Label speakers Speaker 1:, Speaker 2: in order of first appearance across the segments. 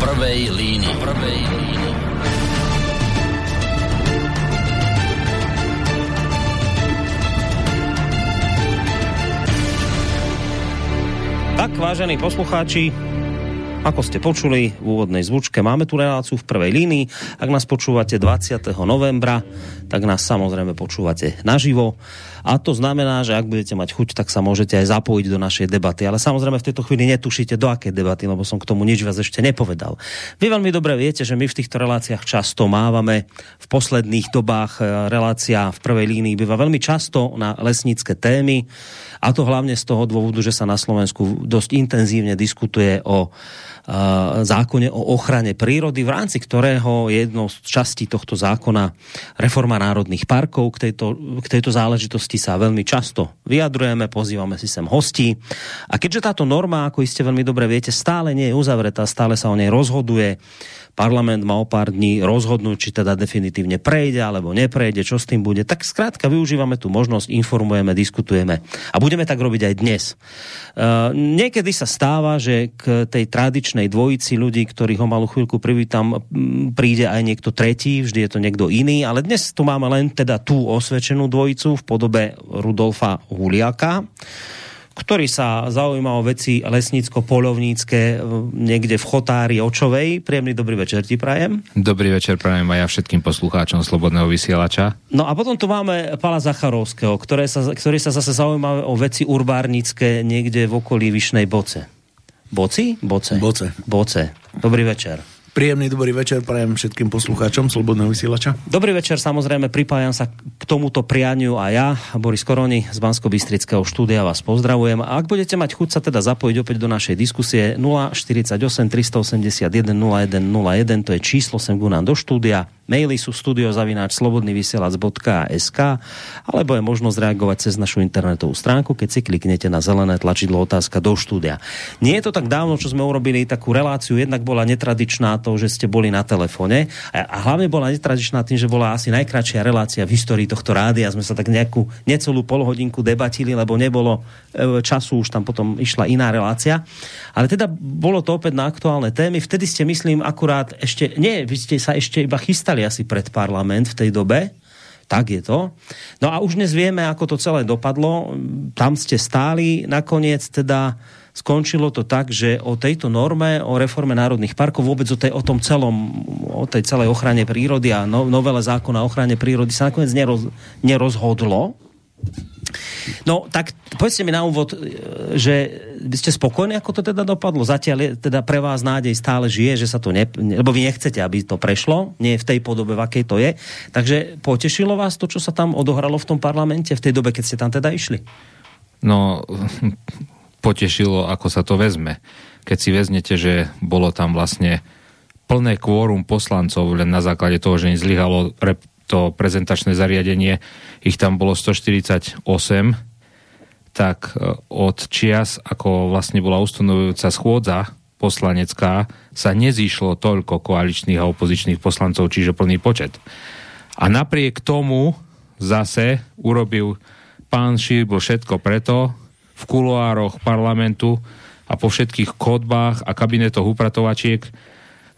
Speaker 1: prvej línii. Prvej línii.
Speaker 2: Tak, vážení poslucháči, ako ste počuli v úvodnej zvučke, máme tu reláciu v prvej línii. Ak nás počúvate 20. novembra, tak nás samozrejme počúvate naživo. A to znamená, že ak budete mať chuť, tak sa môžete aj zapojiť do našej debaty. Ale samozrejme v tejto chvíli netušíte, do akej debaty, lebo som k tomu nič vás ešte nepovedal. Vy veľmi dobre viete, že my v týchto reláciách často mávame v posledných dobách e, relácia v prvej línii býva veľmi často na lesnícke témy. A to hlavne z toho dôvodu, že sa na Slovensku dosť intenzívne diskutuje o zákone o ochrane prírody, v rámci ktorého je jednou z častí tohto zákona reforma národných parkov. K tejto, k tejto záležitosti sa veľmi často vyjadrujeme, pozývame si sem hostí. A keďže táto norma, ako iste veľmi dobre viete, stále nie je uzavretá, stále sa o nej rozhoduje, parlament má o pár dní rozhodnúť, či teda definitívne prejde alebo neprejde, čo s tým bude. Tak skrátka využívame tú možnosť, informujeme, diskutujeme. A budeme tak robiť aj dnes. Uh, niekedy sa stáva, že k tej tradičnej dvojici ľudí, ktorých ho malú chvíľku privítam, príde aj niekto tretí, vždy je to niekto iný, ale dnes tu máme len teda tú osvedčenú dvojicu v podobe Rudolfa Huliaka ktorý sa zaujíma o veci lesnícko-polovnícke niekde v Chotári Očovej. Príjemný dobrý večer ti prajem.
Speaker 3: Dobrý večer prajem aj ja všetkým poslucháčom Slobodného vysielača.
Speaker 2: No a potom tu máme Pala Zacharovského, ktoré sa, ktorý sa zase zaujíma o veci urbárnické niekde v okolí Vyšnej Boce. Boci? Boce.
Speaker 4: Boce.
Speaker 2: Boce. Dobrý večer.
Speaker 4: Príjemný dobrý večer prajem všetkým poslucháčom Slobodného vysielača.
Speaker 2: Dobrý večer, samozrejme pripájam sa k tomuto prianiu a ja, Boris Koroni z bansko bystrického štúdia vás pozdravujem. A ak budete mať chuť sa teda zapojiť opäť do našej diskusie 048 381 0101, to je číslo sem nám do štúdia Maily sú studiozavináč slobodnyvysielac.sk alebo je možnosť reagovať cez našu internetovú stránku, keď si kliknete na zelené tlačidlo otázka do štúdia. Nie je to tak dávno, čo sme urobili takú reláciu, jednak bola netradičná to, že ste boli na telefone a hlavne bola netradičná tým, že bola asi najkračšia relácia v histórii tohto rádia. Sme sa tak nejakú necelú polhodinku debatili, lebo nebolo e, času, už tam potom išla iná relácia. Ale teda bolo to opäť na aktuálne témy. Vtedy ste, myslím, akurát ešte, nie, vy ste sa ešte iba chystali dostali asi pred parlament v tej dobe. Tak je to. No a už dnes vieme, ako to celé dopadlo. Tam ste stáli. Nakoniec teda skončilo to tak, že o tejto norme, o reforme národných parkov, vôbec o, tej, o tom celom, o tej celej ochrane prírody a no, novele zákona o ochrane prírody sa nakoniec neroz, nerozhodlo. No, tak povedzte mi na úvod, že vy ste spokojní, ako to teda dopadlo? Zatiaľ je, teda pre vás nádej stále žije, že sa to ne... Lebo vy nechcete, aby to prešlo, nie v tej podobe, v akej to je. Takže potešilo vás to, čo sa tam odohralo v tom parlamente v tej dobe, keď ste tam teda išli?
Speaker 3: No, potešilo, ako sa to vezme. Keď si vezmete, že bolo tam vlastne plné kvórum poslancov len na základe toho, že im zlyhalo to prezentačné zariadenie, ich tam bolo 148, tak e, od čias, ako vlastne bola ustanovujúca schôdza poslanecká, sa nezýšlo toľko koaličných a opozičných poslancov, čiže plný počet. A napriek tomu zase urobil pán Šíbl všetko preto v kuloároch parlamentu a po všetkých kodbách a kabinetoch upratovačiek,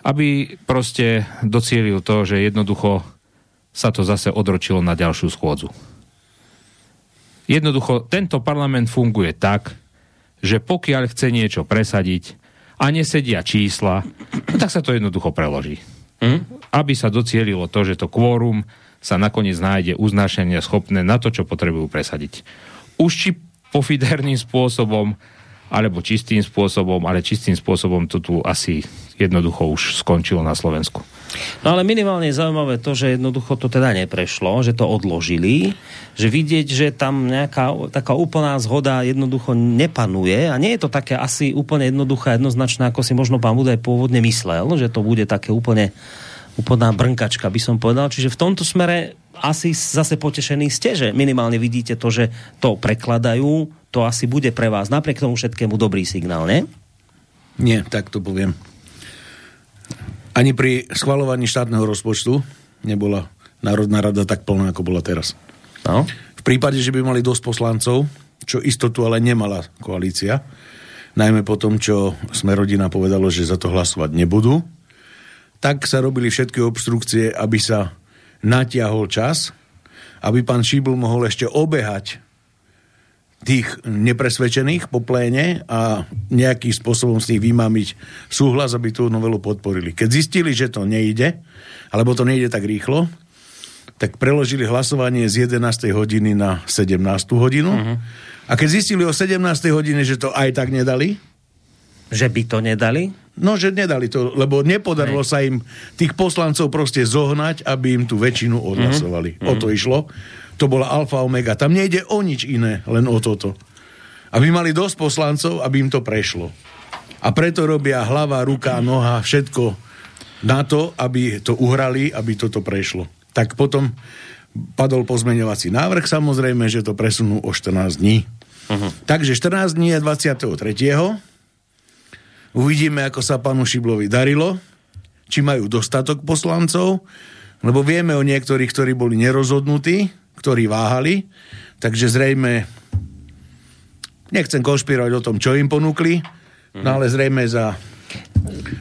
Speaker 3: aby proste docielil to, že jednoducho sa to zase odročilo na ďalšiu schôdzu. Jednoducho, tento parlament funguje tak, že pokiaľ chce niečo presadiť a nesedia čísla, no tak sa to jednoducho preloží. Mm? Aby sa docielilo to, že to kvórum sa nakoniec nájde uznášania schopné na to, čo potrebujú presadiť. Už či pofiderným spôsobom, alebo čistým spôsobom, ale čistým spôsobom to tu asi jednoducho už skončilo na Slovensku.
Speaker 2: No ale minimálne je zaujímavé to, že jednoducho to teda neprešlo, že to odložili, že vidieť, že tam nejaká taká úplná zhoda jednoducho nepanuje a nie je to také asi úplne jednoduché, jednoznačné, ako si možno pán Budaj pôvodne myslel, že to bude také úplne úplná brnkačka, by som povedal. Čiže v tomto smere asi zase potešení ste, že minimálne vidíte to, že to prekladajú, to asi bude pre vás napriek tomu všetkému dobrý signál, ne?
Speaker 4: Nie, tak to poviem. Ani pri schvalovaní štátneho rozpočtu nebola Národná rada tak plná, ako bola teraz.
Speaker 2: No.
Speaker 4: V prípade, že by mali dosť poslancov, čo istotu ale nemala koalícia, najmä po tom, čo sme rodina povedalo, že za to hlasovať nebudú, tak sa robili všetky obstrukcie, aby sa natiahol čas, aby pán Šíbl mohol ešte obehať tých nepresvedčených po pléne a nejakým spôsobom z nich vymámiť súhlas, aby tú novelu podporili. Keď zistili, že to nejde, alebo to nejde tak rýchlo, tak preložili hlasovanie z 11. hodiny na 17. hodinu. Uh-huh. A keď zistili o 17. hodine, že to aj tak nedali,
Speaker 2: že by to nedali?
Speaker 4: No, že nedali to, lebo nepodarilo Hej. sa im tých poslancov proste zohnať, aby im tú väčšinu odhlasovali. Mm-hmm. O to išlo to bola alfa omega. Tam nejde o nič iné, len o toto. Aby mali dosť poslancov, aby im to prešlo. A preto robia hlava, ruka, noha, všetko na to, aby to uhrali, aby toto prešlo. Tak potom padol pozmeňovací návrh, samozrejme, že to presunú o 14 dní. Uh-huh. Takže 14 dní je 23. Uvidíme, ako sa panu Šiblovi darilo, či majú dostatok poslancov, lebo vieme o niektorých, ktorí boli nerozhodnutí, ktorí váhali, takže zrejme nechcem konšpirovať o tom, čo im ponúkli, no ale zrejme za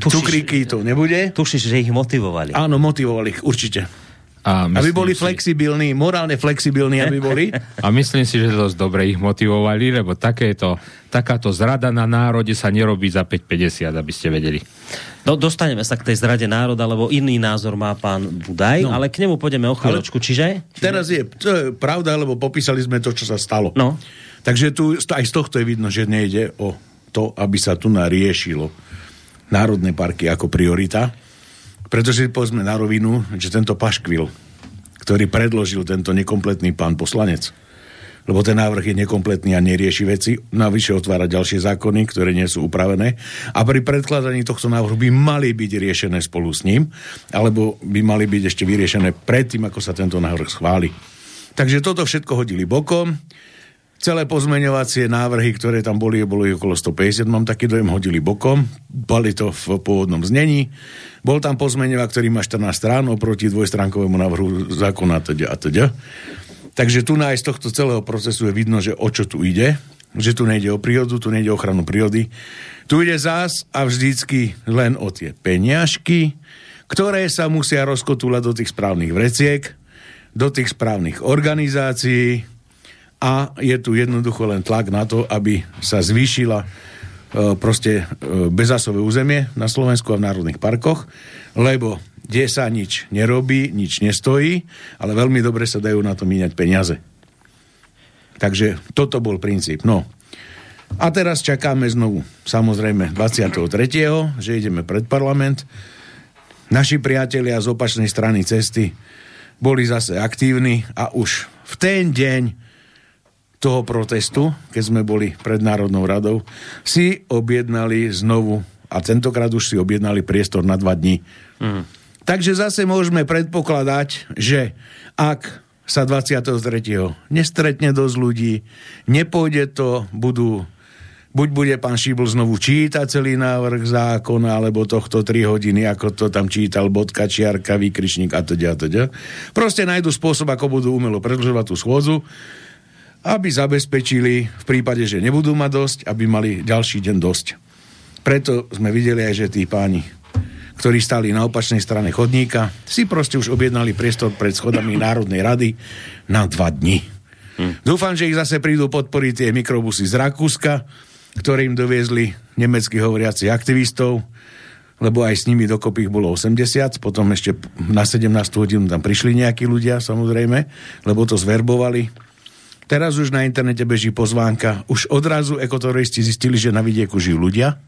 Speaker 4: Tušíš, cukríky to nebude.
Speaker 2: Tušíš, že ich motivovali.
Speaker 4: Áno, motivovali ich, určite. A aby boli si... flexibilní, morálne flexibilní, aby boli.
Speaker 3: A myslím si, že dosť dobre ich motivovali, lebo takéto, takáto zrada na národe sa nerobí za 5,50, aby ste vedeli.
Speaker 2: No, dostaneme sa k tej zrade národa, lebo iný názor má pán Budaj, no. ale k nemu pôjdeme o chvíľočku. Čiže?
Speaker 4: Čiže? Teraz je, to je pravda, lebo popísali sme to, čo sa stalo.
Speaker 2: No.
Speaker 4: Takže tu aj z tohto je vidno, že nejde o to, aby sa tu nariešilo národné parky ako priorita, pretože povedzme na rovinu, že tento paškvil, ktorý predložil tento nekompletný pán poslanec, lebo ten návrh je nekompletný a nerieši veci. Navyše otvára ďalšie zákony, ktoré nie sú upravené. A pri predkladaní tohto návrhu by mali byť riešené spolu s ním, alebo by mali byť ešte vyriešené predtým, ako sa tento návrh schváli. Takže toto všetko hodili bokom. Celé pozmeňovacie návrhy, ktoré tam boli, boli okolo 150, mám taký dojem, hodili bokom. Bali to v pôvodnom znení. Bol tam pozmeňovák, ktorý má 14 strán oproti dvojstránkovému návrhu zákona a teda a teda. Takže tu z tohto celého procesu je vidno, že o čo tu ide, že tu nejde o prírodu, tu nejde o ochranu prírody. Tu ide zás a vždycky len o tie peniažky, ktoré sa musia rozkotúľať do tých správnych vreciek, do tých správnych organizácií a je tu jednoducho len tlak na to, aby sa zvýšila e, proste e, bezásové územie na Slovensku a v národných parkoch, lebo kde sa nič nerobí, nič nestojí, ale veľmi dobre sa dajú na to míňať peniaze. Takže toto bol princíp. No. A teraz čakáme znovu, samozrejme, 23., že ideme pred parlament. Naši priatelia z opačnej strany cesty boli zase aktívni a už v ten deň toho protestu, keď sme boli pred Národnou radou, si objednali znovu, a tentokrát už si objednali priestor na dva dní. Mm Takže zase môžeme predpokladať, že ak sa 23. nestretne dosť ľudí, nepôjde to, budú buď bude pán Šíbl znovu čítať celý návrh zákona, alebo tohto 3 hodiny, ako to tam čítal bodka, čiarka, výkričník a teda, a teda. Proste nájdu spôsob, ako budú umelo predlžovať tú schôdzu, aby zabezpečili v prípade, že nebudú mať dosť, aby mali ďalší deň dosť. Preto sme videli aj, že tí páni ktorí stali na opačnej strane chodníka, si proste už objednali priestor pred schodami Národnej rady na dva dni. Hm. Dúfam, že ich zase prídu podporiť tie mikrobusy z Rakúska, ktoré im doviezli nemecky hovoriaci aktivistov, lebo aj s nimi dokopy ich bolo 80, potom ešte na 17 hodinu tam prišli nejakí ľudia, samozrejme, lebo to zverbovali. Teraz už na internete beží pozvánka. Už odrazu ekoturisti zistili, že na vidieku žijú ľudia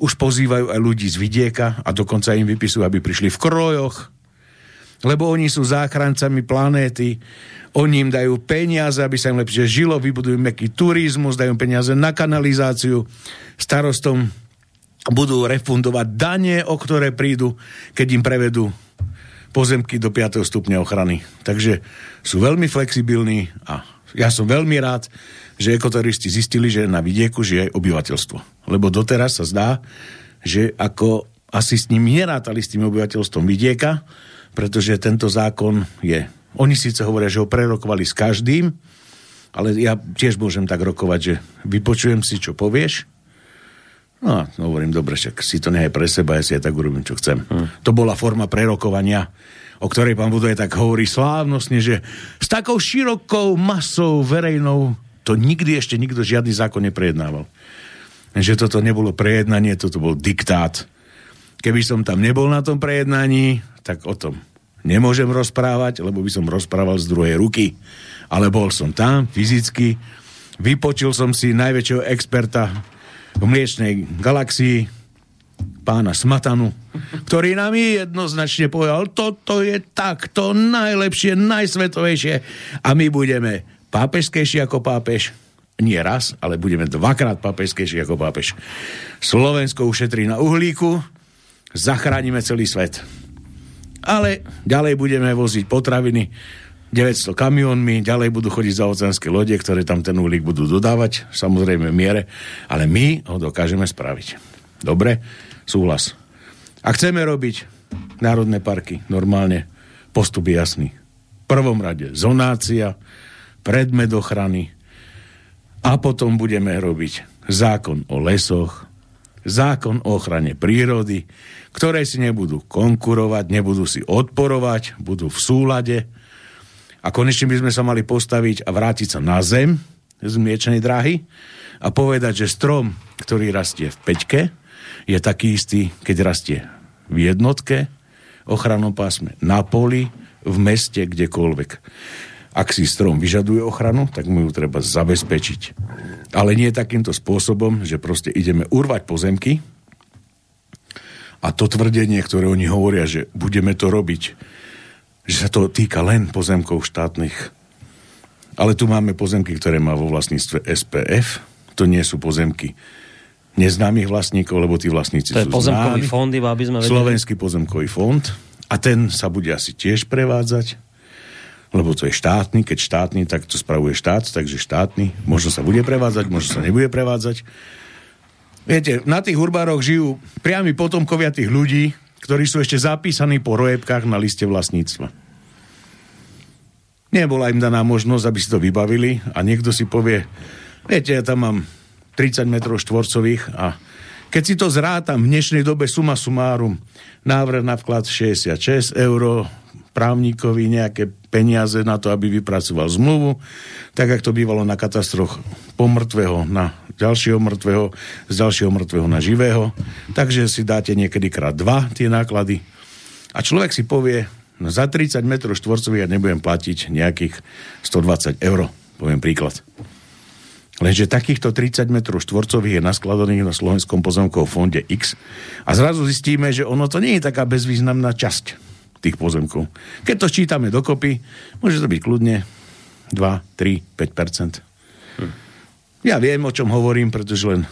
Speaker 4: už pozývajú aj ľudí z vidieka a dokonca im vypisujú, aby prišli v krojoch, lebo oni sú záchrancami planéty, oni im dajú peniaze, aby sa im lepšie žilo, vybudujú meký turizmus, dajú peniaze na kanalizáciu, starostom budú refundovať dane, o ktoré prídu, keď im prevedú pozemky do 5. stupňa ochrany. Takže sú veľmi flexibilní a ja som veľmi rád, že ekoturisti zistili, že na vidieku žije aj obyvateľstvo. Lebo doteraz sa zdá, že ako asi s ním nerátali s tým obyvateľstvom vidieka, pretože tento zákon je... Oni síce hovoria, že ho prerokovali s každým, ale ja tiež môžem tak rokovať, že vypočujem si, čo povieš No, no hovorím, dobre, však si to nechaj pre seba, ja si aj tak urobím, čo chcem. Hmm. To bola forma prerokovania, o ktorej pán Budoj tak hovorí slávnostne, že s takou širokou masou verejnou to nikdy ešte nikto žiadny zákon neprejednával. Že toto nebolo prejednanie, toto bol diktát. Keby som tam nebol na tom prejednaní, tak o tom nemôžem rozprávať, lebo by som rozprával z druhej ruky. Ale bol som tam fyzicky, vypočul som si najväčšieho experta v mliečnej galaxii, pána Smatanu, ktorý nám jednoznačne povedal, toto je takto najlepšie, najsvetovejšie a my budeme pápežskejší ako pápež, nie raz, ale budeme dvakrát pápežskejší ako pápež. Slovensko ušetrí na uhlíku, zachránime celý svet. Ale ďalej budeme voziť potraviny 900 kamionmi, ďalej budú chodiť za oceánske lode, ktoré tam ten uhlík budú dodávať, samozrejme v miere, ale my ho dokážeme spraviť. Dobre? Súhlas. A chceme robiť národné parky normálne, postup je jasný. V prvom rade zonácia, predmet ochrany a potom budeme robiť zákon o lesoch, zákon o ochrane prírody, ktoré si nebudú konkurovať, nebudú si odporovať, budú v súlade, a konečne by sme sa mali postaviť a vrátiť sa na zem z miečnej dráhy a povedať, že strom, ktorý rastie v peťke, je taký istý, keď rastie v jednotke, ochranom pásme, na poli, v meste, kdekoľvek. Ak si strom vyžaduje ochranu, tak mu ju treba zabezpečiť. Ale nie takýmto spôsobom, že proste ideme urvať pozemky a to tvrdenie, ktoré oni hovoria, že budeme to robiť že sa to týka len pozemkov štátnych. Ale tu máme pozemky, ktoré má vo vlastníctve SPF. To nie sú pozemky neznámych vlastníkov, lebo tí vlastníci
Speaker 2: to je
Speaker 4: sú
Speaker 2: pozemkový
Speaker 4: známi.
Speaker 2: fond, iba aby sme vedeli.
Speaker 4: Slovenský pozemkový fond. A ten sa bude asi tiež prevádzať, lebo to je štátny. Keď štátny, tak to spravuje štát, takže štátny. Možno sa bude prevádzať, možno sa nebude prevádzať. Viete, na tých urbároch žijú priami potomkovia tých ľudí, ktorí sú ešte zapísaní po rojebkách na liste vlastníctva. Nebola im daná možnosť, aby si to vybavili a niekto si povie, viete, ja tam mám 30 metrov štvorcových a keď si to zrátam v dnešnej dobe suma sumárum, návrh na vklad 66 eur, právnikovi nejaké peniaze na to, aby vypracoval zmluvu, tak ako to bývalo na katastroch pomrtvého na ďalšieho mŕtvého, z ďalšieho mŕtvého na živého. Takže si dáte niekedy krát dva tie náklady. A človek si povie, no za 30 m štvorcových ja nebudem platiť nejakých 120 eur, poviem príklad. Lenže takýchto 30 m štvorcových je naskladaných na Slovenskom pozemkovom fonde X a zrazu zistíme, že ono to nie je taká bezvýznamná časť tých pozemkov. Keď to čítame dokopy, môže to byť kľudne 2, 3, 5 hm. Ja viem, o čom hovorím, pretože len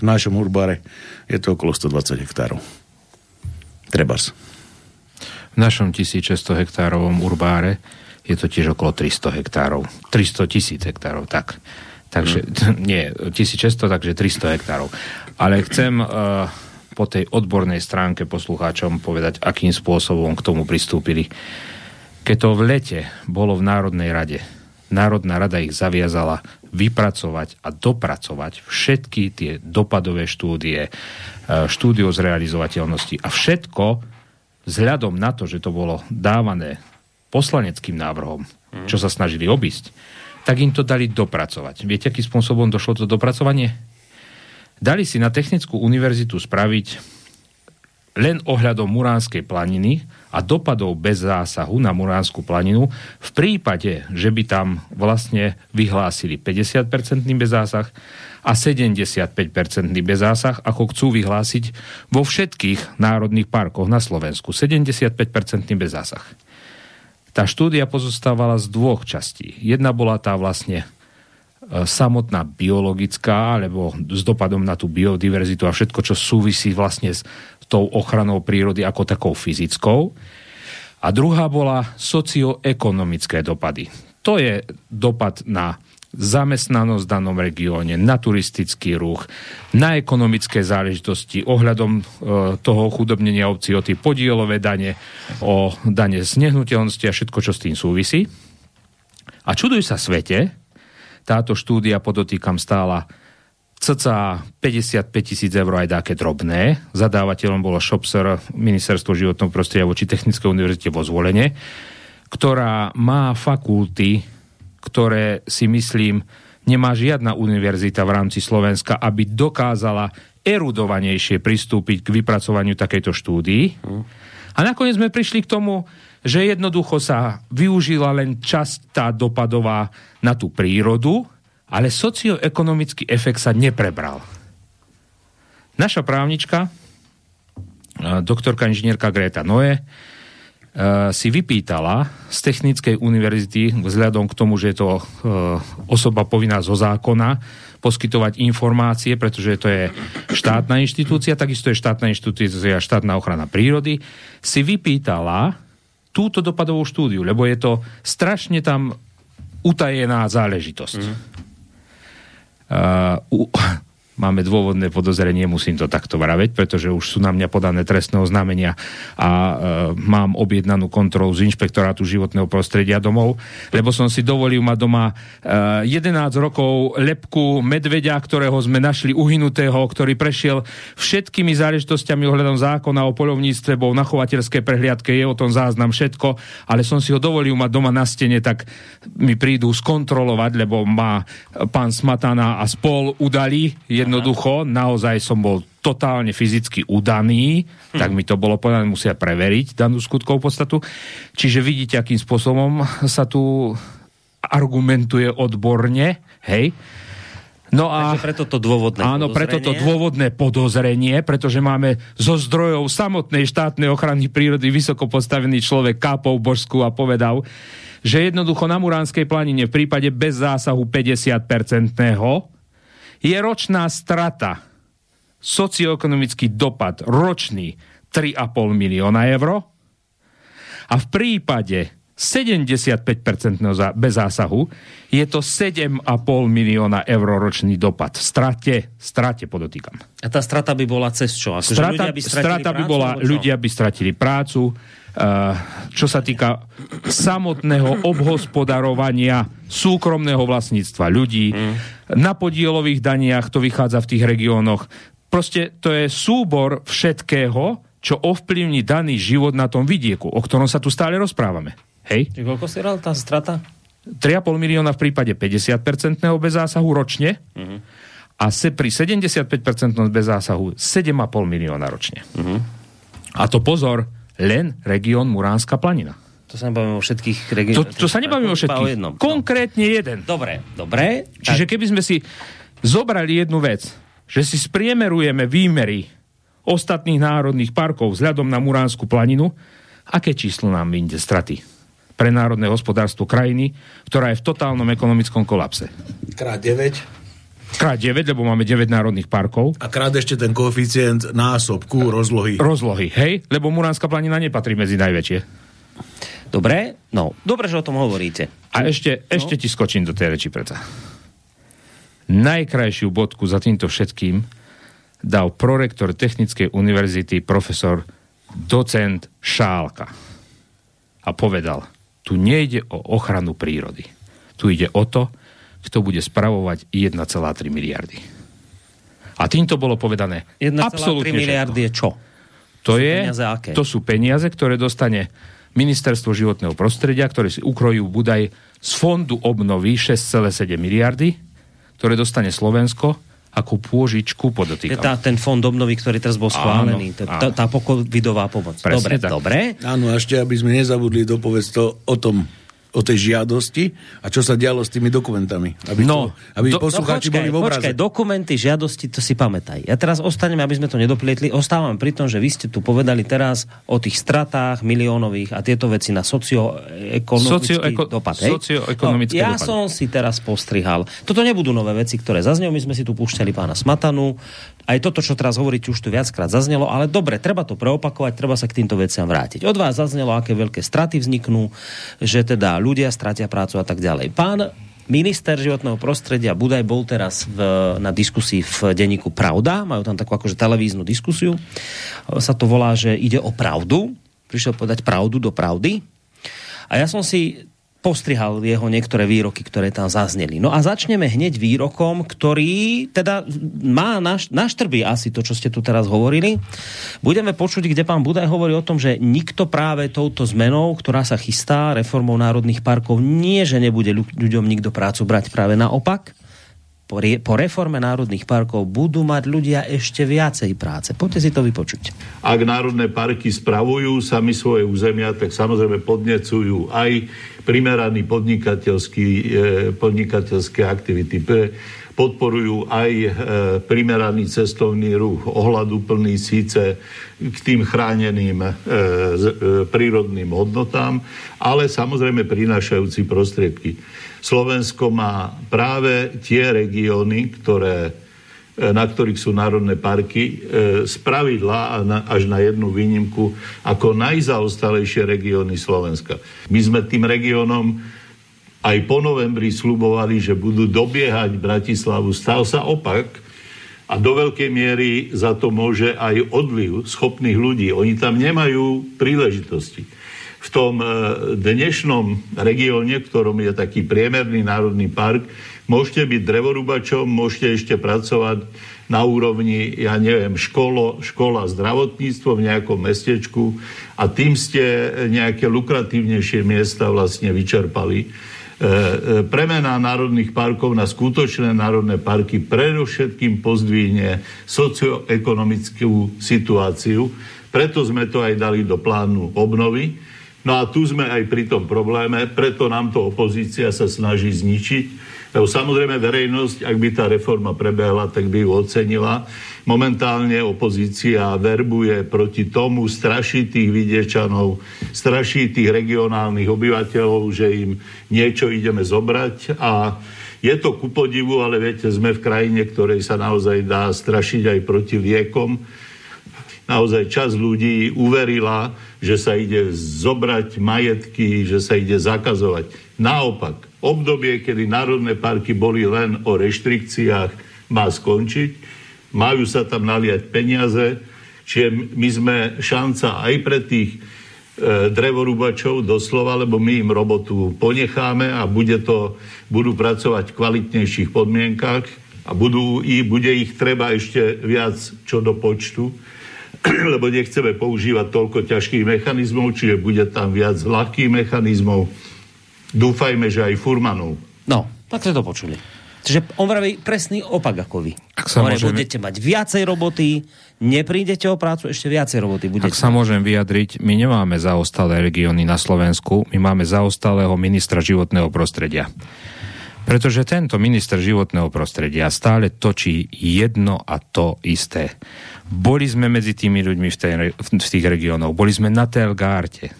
Speaker 4: v našom urbáre je to okolo 120 hektárov. Trebars.
Speaker 3: V našom 1600 hektárovom urbáre je to tiež okolo 300 hektárov. 300 tisíc hektárov, tak. Takže, hmm. nie, 1600, takže 300 hektárov. Ale chcem uh, po tej odbornej stránke poslucháčom povedať, akým spôsobom k tomu pristúpili. Keď to v lete bolo v Národnej rade, Národná rada ich zaviazala vypracovať a dopracovať všetky tie dopadové štúdie, e, štúdio zrealizovateľnosti a všetko vzhľadom na to, že to bolo dávané poslaneckým návrhom, čo sa snažili obísť, tak im to dali dopracovať. Viete, akým spôsobom došlo to dopracovanie? dali si na Technickú univerzitu spraviť len ohľadom Muránskej planiny a dopadov bez zásahu na Muránsku planinu v prípade, že by tam vlastne vyhlásili 50-percentný bezásah a 75-percentný bezásah, ako chcú vyhlásiť vo všetkých národných parkoch na Slovensku. 75-percentný bezásah. Tá štúdia pozostávala z dvoch častí. Jedna bola tá vlastne E, samotná biologická, alebo s dopadom na tú biodiverzitu a všetko, čo súvisí vlastne s tou ochranou prírody ako takou fyzickou. A druhá bola socioekonomické dopady. To je dopad na zamestnanosť v danom regióne, na turistický ruch, na ekonomické záležitosti ohľadom e, toho chudobnenia obcí, o tie podielové dane, o dane z nehnuteľnosti a všetko, čo s tým súvisí. A čuduj sa svete, táto štúdia, podotýkam, stála cca 55 tisíc eur aj také drobné. Zadávateľom bolo Shopser, Ministerstvo životného prostredia voči Technickej univerzite vo zvolenie, ktorá má fakulty, ktoré si myslím nemá žiadna univerzita v rámci Slovenska, aby dokázala erudovanejšie pristúpiť k vypracovaniu takejto štúdii. A nakoniec sme prišli k tomu, že jednoducho sa využila len časť tá dopadová na tú prírodu, ale socioekonomický efekt sa neprebral. Naša právnička, doktorka inžinierka Greta Noe, si vypýtala z Technickej univerzity, vzhľadom k tomu, že je to osoba povinná zo zákona, poskytovať informácie, pretože to je štátna inštitúcia, takisto je štátna inštitúcia štátna ochrana prírody, si vypýtala túto dopadovú štúdiu, lebo je to strašne tam utajená záležitosť. Mm. Uh, máme dôvodné podozrenie, musím to takto vraveť, pretože už sú na mňa podané trestné oznámenia a e, mám objednanú kontrolu z inšpektorátu životného prostredia domov, lebo som si dovolil mať doma e, 11 rokov lepku medveďa, ktorého sme našli uhynutého, ktorý prešiel všetkými záležitostiami ohľadom zákona o polovníctve, bol na chovateľskej prehliadke, je o tom záznam všetko, ale som si ho dovolil mať doma na stene, tak mi prídu skontrolovať, lebo má pán Smatana a spol udali jednoducho, naozaj som bol totálne fyzicky udaný, hm. tak mi to bolo povedané, musia preveriť danú skutkovú podstatu. Čiže vidíte, akým spôsobom sa tu argumentuje odborne, hej.
Speaker 2: No a, Takže preto to dôvodné
Speaker 3: Áno, preto to dôvodné podozrenie, pretože máme zo zdrojov samotnej štátnej ochrany prírody vysoko postavený človek kápov Božsku a povedal, že jednoducho na Muránskej planine v prípade bez zásahu 50-percentného je ročná strata, socioekonomický dopad ročný 3,5 milióna eur a v prípade 75% bez zásahu je to 7,5 milióna eur ročný dopad. Strate, strate podotýkam.
Speaker 2: A tá strata by bola cez čo?
Speaker 3: Ako, strata, ľudia by strata by bola, ľudia by stratili prácu, čo sa týka samotného obhospodarovania súkromného vlastníctva ľudí, mm. na podielových daniach to vychádza v tých regiónoch. Proste to je súbor všetkého, čo ovplyvní daný život na tom vidieku, o ktorom sa tu stále rozprávame. Hej?
Speaker 2: Čiže koľko si tá strata?
Speaker 3: 3,5 milióna v prípade 50-percentného bez zásahu ročne uh-huh. a se pri 75-percentnom bez zásahu 7,5 milióna ročne. Uh-huh. A to pozor, len región Muránska planina.
Speaker 2: To sa nebavíme o všetkých regiónoch.
Speaker 3: To, to sa nebavíme o všetkých.
Speaker 2: O
Speaker 3: Konkrétne jeden.
Speaker 2: Dobre, dobre.
Speaker 3: Čiže keby sme si zobrali jednu vec, že si spriemerujeme výmery ostatných národných parkov vzhľadom na Muránsku planinu, aké číslo nám vyjde straty? pre národné hospodárstvo krajiny, ktorá je v totálnom ekonomickom kolapse.
Speaker 4: Krát 9.
Speaker 3: Krát 9, lebo máme 9 národných parkov.
Speaker 4: A krát ešte ten koeficient násobku rozlohy.
Speaker 3: Rozlohy, hej? Lebo Muránska planina nepatrí medzi najväčšie.
Speaker 2: Dobre, no, dobre, že o tom hovoríte.
Speaker 3: A ešte, no? ešte ti skočím do tej reči preto. Najkrajšiu bodku za týmto všetkým dal prorektor Technickej univerzity profesor docent Šálka. A povedal – tu nejde o ochranu prírody. Tu ide o to, kto bude spravovať 1,3 miliardy. A týmto bolo povedané
Speaker 2: 1,3 miliardy je čo?
Speaker 3: To, je, to sú peniaze, ktoré dostane Ministerstvo životného prostredia, ktoré si ukrojú Budaj z fondu obnovy 6,7 miliardy, ktoré dostane Slovensko ako pôžičku podotýkam.
Speaker 2: Tá, ten fond obnovy, ktorý teraz bol schválený, áno, tá, tá pokovidová pomoc.
Speaker 3: Presne
Speaker 2: dobre,
Speaker 3: tak.
Speaker 2: dobre.
Speaker 4: Áno, a ešte aby sme nezabudli dopovedť to o tom o tej žiadosti a čo sa dialo s tými dokumentami. Aby,
Speaker 3: no,
Speaker 4: to, aby do, poslucháči no, počkaj, boli v obraze.
Speaker 2: Počkaj, dokumenty, žiadosti, to si pamätaj. Ja teraz ostaneme, aby sme to nedoplietli, ostávam pri tom, že vy ste tu povedali teraz o tých stratách miliónových a tieto veci na socioekonomický Socio- dopad. Hej?
Speaker 3: Socioekonomický
Speaker 2: no, ja
Speaker 3: dopad.
Speaker 2: som si teraz postrihal. Toto nebudú nové veci, ktoré zazneli. My sme si tu púšťali pána Smatanu. Aj toto, čo teraz hovoríte, už tu viackrát zaznelo, ale dobre, treba to preopakovať, treba sa k týmto veciam vrátiť. Od vás zaznelo, aké veľké straty vzniknú, že teda ľudia stratia prácu a tak ďalej. Pán minister životného prostredia Budaj bol teraz v, na diskusii v denníku Pravda, majú tam takú akože televíznu diskusiu, sa to volá, že ide o pravdu, prišiel povedať pravdu do pravdy. A ja som si postrihal jeho niektoré výroky, ktoré tam zazneli. No a začneme hneď výrokom, ktorý teda má naš, naštrbí asi to, čo ste tu teraz hovorili. Budeme počuť, kde pán Budaj hovorí o tom, že nikto práve touto zmenou, ktorá sa chystá, reformou národných parkov, nie, že nebude ľuďom nikto prácu brať práve naopak, po, re, po reforme národných parkov budú mať ľudia ešte viacej práce. Poďte si to vypočuť.
Speaker 5: Ak národné parky spravujú sami svoje územia, tak samozrejme podnecujú aj primeraný podnikateľský, e, podnikateľské aktivity. Podporujú aj e, primeraný cestovný ruch, ohľadu plný síce k tým chráneným e, prírodným hodnotám, ale samozrejme prinášajúci prostriedky. Slovensko má práve tie regióny, ktoré, e, na ktorých sú národné parky, e, z pravidla až na jednu výnimku ako najzaostalejšie regióny Slovenska. My sme tým regiónom aj po novembri slubovali, že budú dobiehať Bratislavu. Stal sa opak a do veľkej miery za to môže aj odliv schopných ľudí. Oni tam nemajú príležitosti v tom e, dnešnom regióne, v ktorom je taký priemerný národný park, môžete byť drevorúbačom, môžete ešte pracovať na úrovni, ja neviem, školo, škola, zdravotníctvo v nejakom mestečku a tým ste nejaké lukratívnejšie miesta vlastne vyčerpali. E, e, premena národných parkov na skutočné národné parky predovšetkým pozdvihne socioekonomickú situáciu. Preto sme to aj dali do plánu obnovy No a tu sme aj pri tom probléme, preto nám to opozícia sa snaží zničiť. Lebo samozrejme verejnosť, ak by tá reforma prebehla, tak by ju ocenila. Momentálne opozícia verbuje proti tomu, straší tých vidiečanov, straší tých regionálnych obyvateľov, že im niečo ideme zobrať a je to ku podivu, ale viete, sme v krajine, ktorej sa naozaj dá strašiť aj proti liekom naozaj čas ľudí uverila, že sa ide zobrať majetky, že sa ide zakazovať. Naopak, obdobie, kedy národné parky boli len o reštrikciách, má skončiť. Majú sa tam naliať peniaze, čiže my sme šanca aj pre tých e, drevorúbačov doslova, lebo my im robotu ponecháme a bude to, budú pracovať v kvalitnejších podmienkach a budú, bude ich treba ešte viac čo do počtu lebo nechceme používať toľko ťažkých mechanizmov, čiže bude tam viac ľahkých mechanizmov. Dúfajme, že aj furmanov.
Speaker 2: No, tak ste to počuli. Čiže on vraví presný opak ako vy. Ak sa môžem... budete mať viacej roboty, neprídete o prácu, ešte viacej roboty budete.
Speaker 3: Ak sa môžem vyjadriť, my nemáme zaostalé regióny na Slovensku, my máme zaostalého ministra životného prostredia. Pretože tento minister životného prostredia stále točí jedno a to isté. Boli sme medzi tými ľuďmi v, tej, v tých regiónoch, boli sme na Telgárte.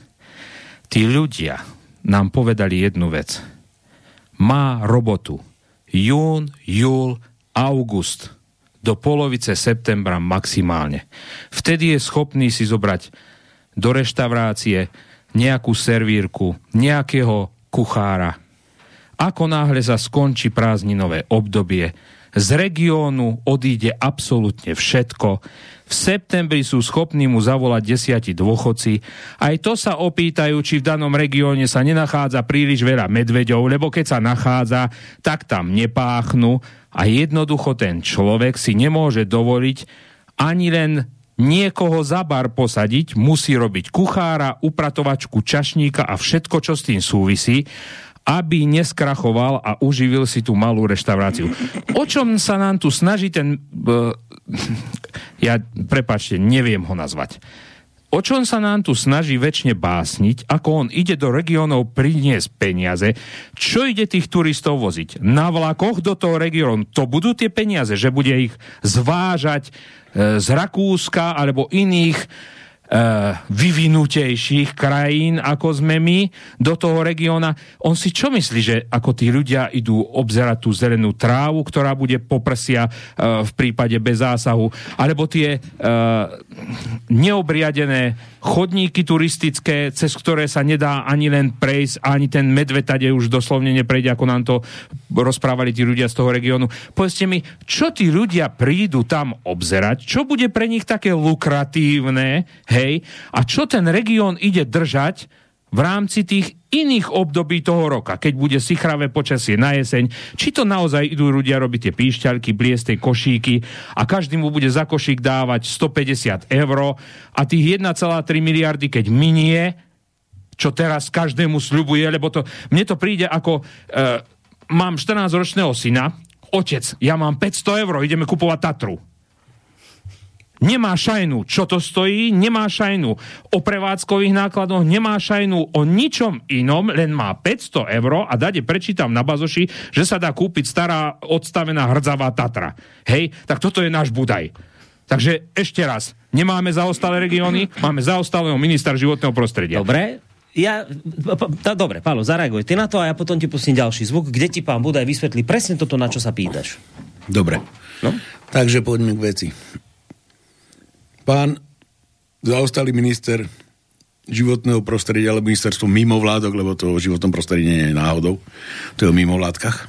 Speaker 3: Tí ľudia nám povedali jednu vec. Má robotu. Jún, júl, august. Do polovice septembra maximálne. Vtedy je schopný si zobrať do reštaurácie nejakú servírku, nejakého kuchára. Ako náhle sa skončí prázdninové obdobie, z regiónu odíde absolútne všetko. V septembri sú schopní mu zavolať desiati dôchodci. Aj to sa opýtajú, či v danom regióne sa nenachádza príliš veľa medveďov, lebo keď sa nachádza, tak tam nepáchnu a jednoducho ten človek si nemôže dovoliť ani len niekoho za bar posadiť, musí robiť kuchára, upratovačku, čašníka a všetko, čo s tým súvisí aby neskrachoval a uživil si tú malú reštauráciu. O čom sa nám tu snaží ten... Uh, ja, prepačte, neviem ho nazvať. O čom sa nám tu snaží väčšine básniť, ako on ide do regiónov priniesť peniaze, čo ide tých turistov voziť? Na vlakoch do toho regiónu, to budú tie peniaze, že bude ich zvážať e, z Rakúska alebo iných vyvinutejších krajín, ako sme my, do toho regióna. On si čo myslí, že ako tí ľudia idú obzerať tú zelenú trávu, ktorá bude poprsia uh, v prípade bez zásahu, alebo tie uh, neobriadené chodníky turistické, cez ktoré sa nedá ani len prejsť, ani ten medvetade už doslovne neprejde, ako nám to rozprávali tí ľudia z toho regiónu. Povedzte mi, čo tí ľudia prídu tam obzerať, čo bude pre nich také lukratívne, hej, a čo ten región ide držať v rámci tých iných období toho roka, keď bude sichravé počasie na jeseň, či to naozaj idú ľudia robiť tie píšťalky, bliesť košíky a každý mu bude za košík dávať 150 eur a tých 1,3 miliardy, keď minie, čo teraz každému sľubuje, lebo to, mne to príde ako, e, mám 14-ročného syna, otec, ja mám 500 eur, ideme kupovať Tatru nemá šajnu, čo to stojí, nemá šajnu o prevádzkových nákladoch, nemá šajnu o ničom inom, len má 500 eur a dade prečítam na bazoši, že sa dá kúpiť stará odstavená hrdzavá Tatra. Hej, tak toto je náš Budaj. Takže ešte raz, nemáme zaostalé regióny, máme zaostalého ministra životného prostredia.
Speaker 2: Dobre, ja, tá, dobre, Pálo, zareaguj ty na to a ja potom ti pustím ďalší zvuk, kde ti pán Budaj vysvetlí presne toto, na čo sa pýtaš.
Speaker 4: Dobre.
Speaker 2: No?
Speaker 4: Takže poďme k veci. Pán zaostalý minister životného prostredia, alebo ministerstvo mimo vládok, lebo to v životnom prostredí nie je náhodou, to je o mimo vládkach,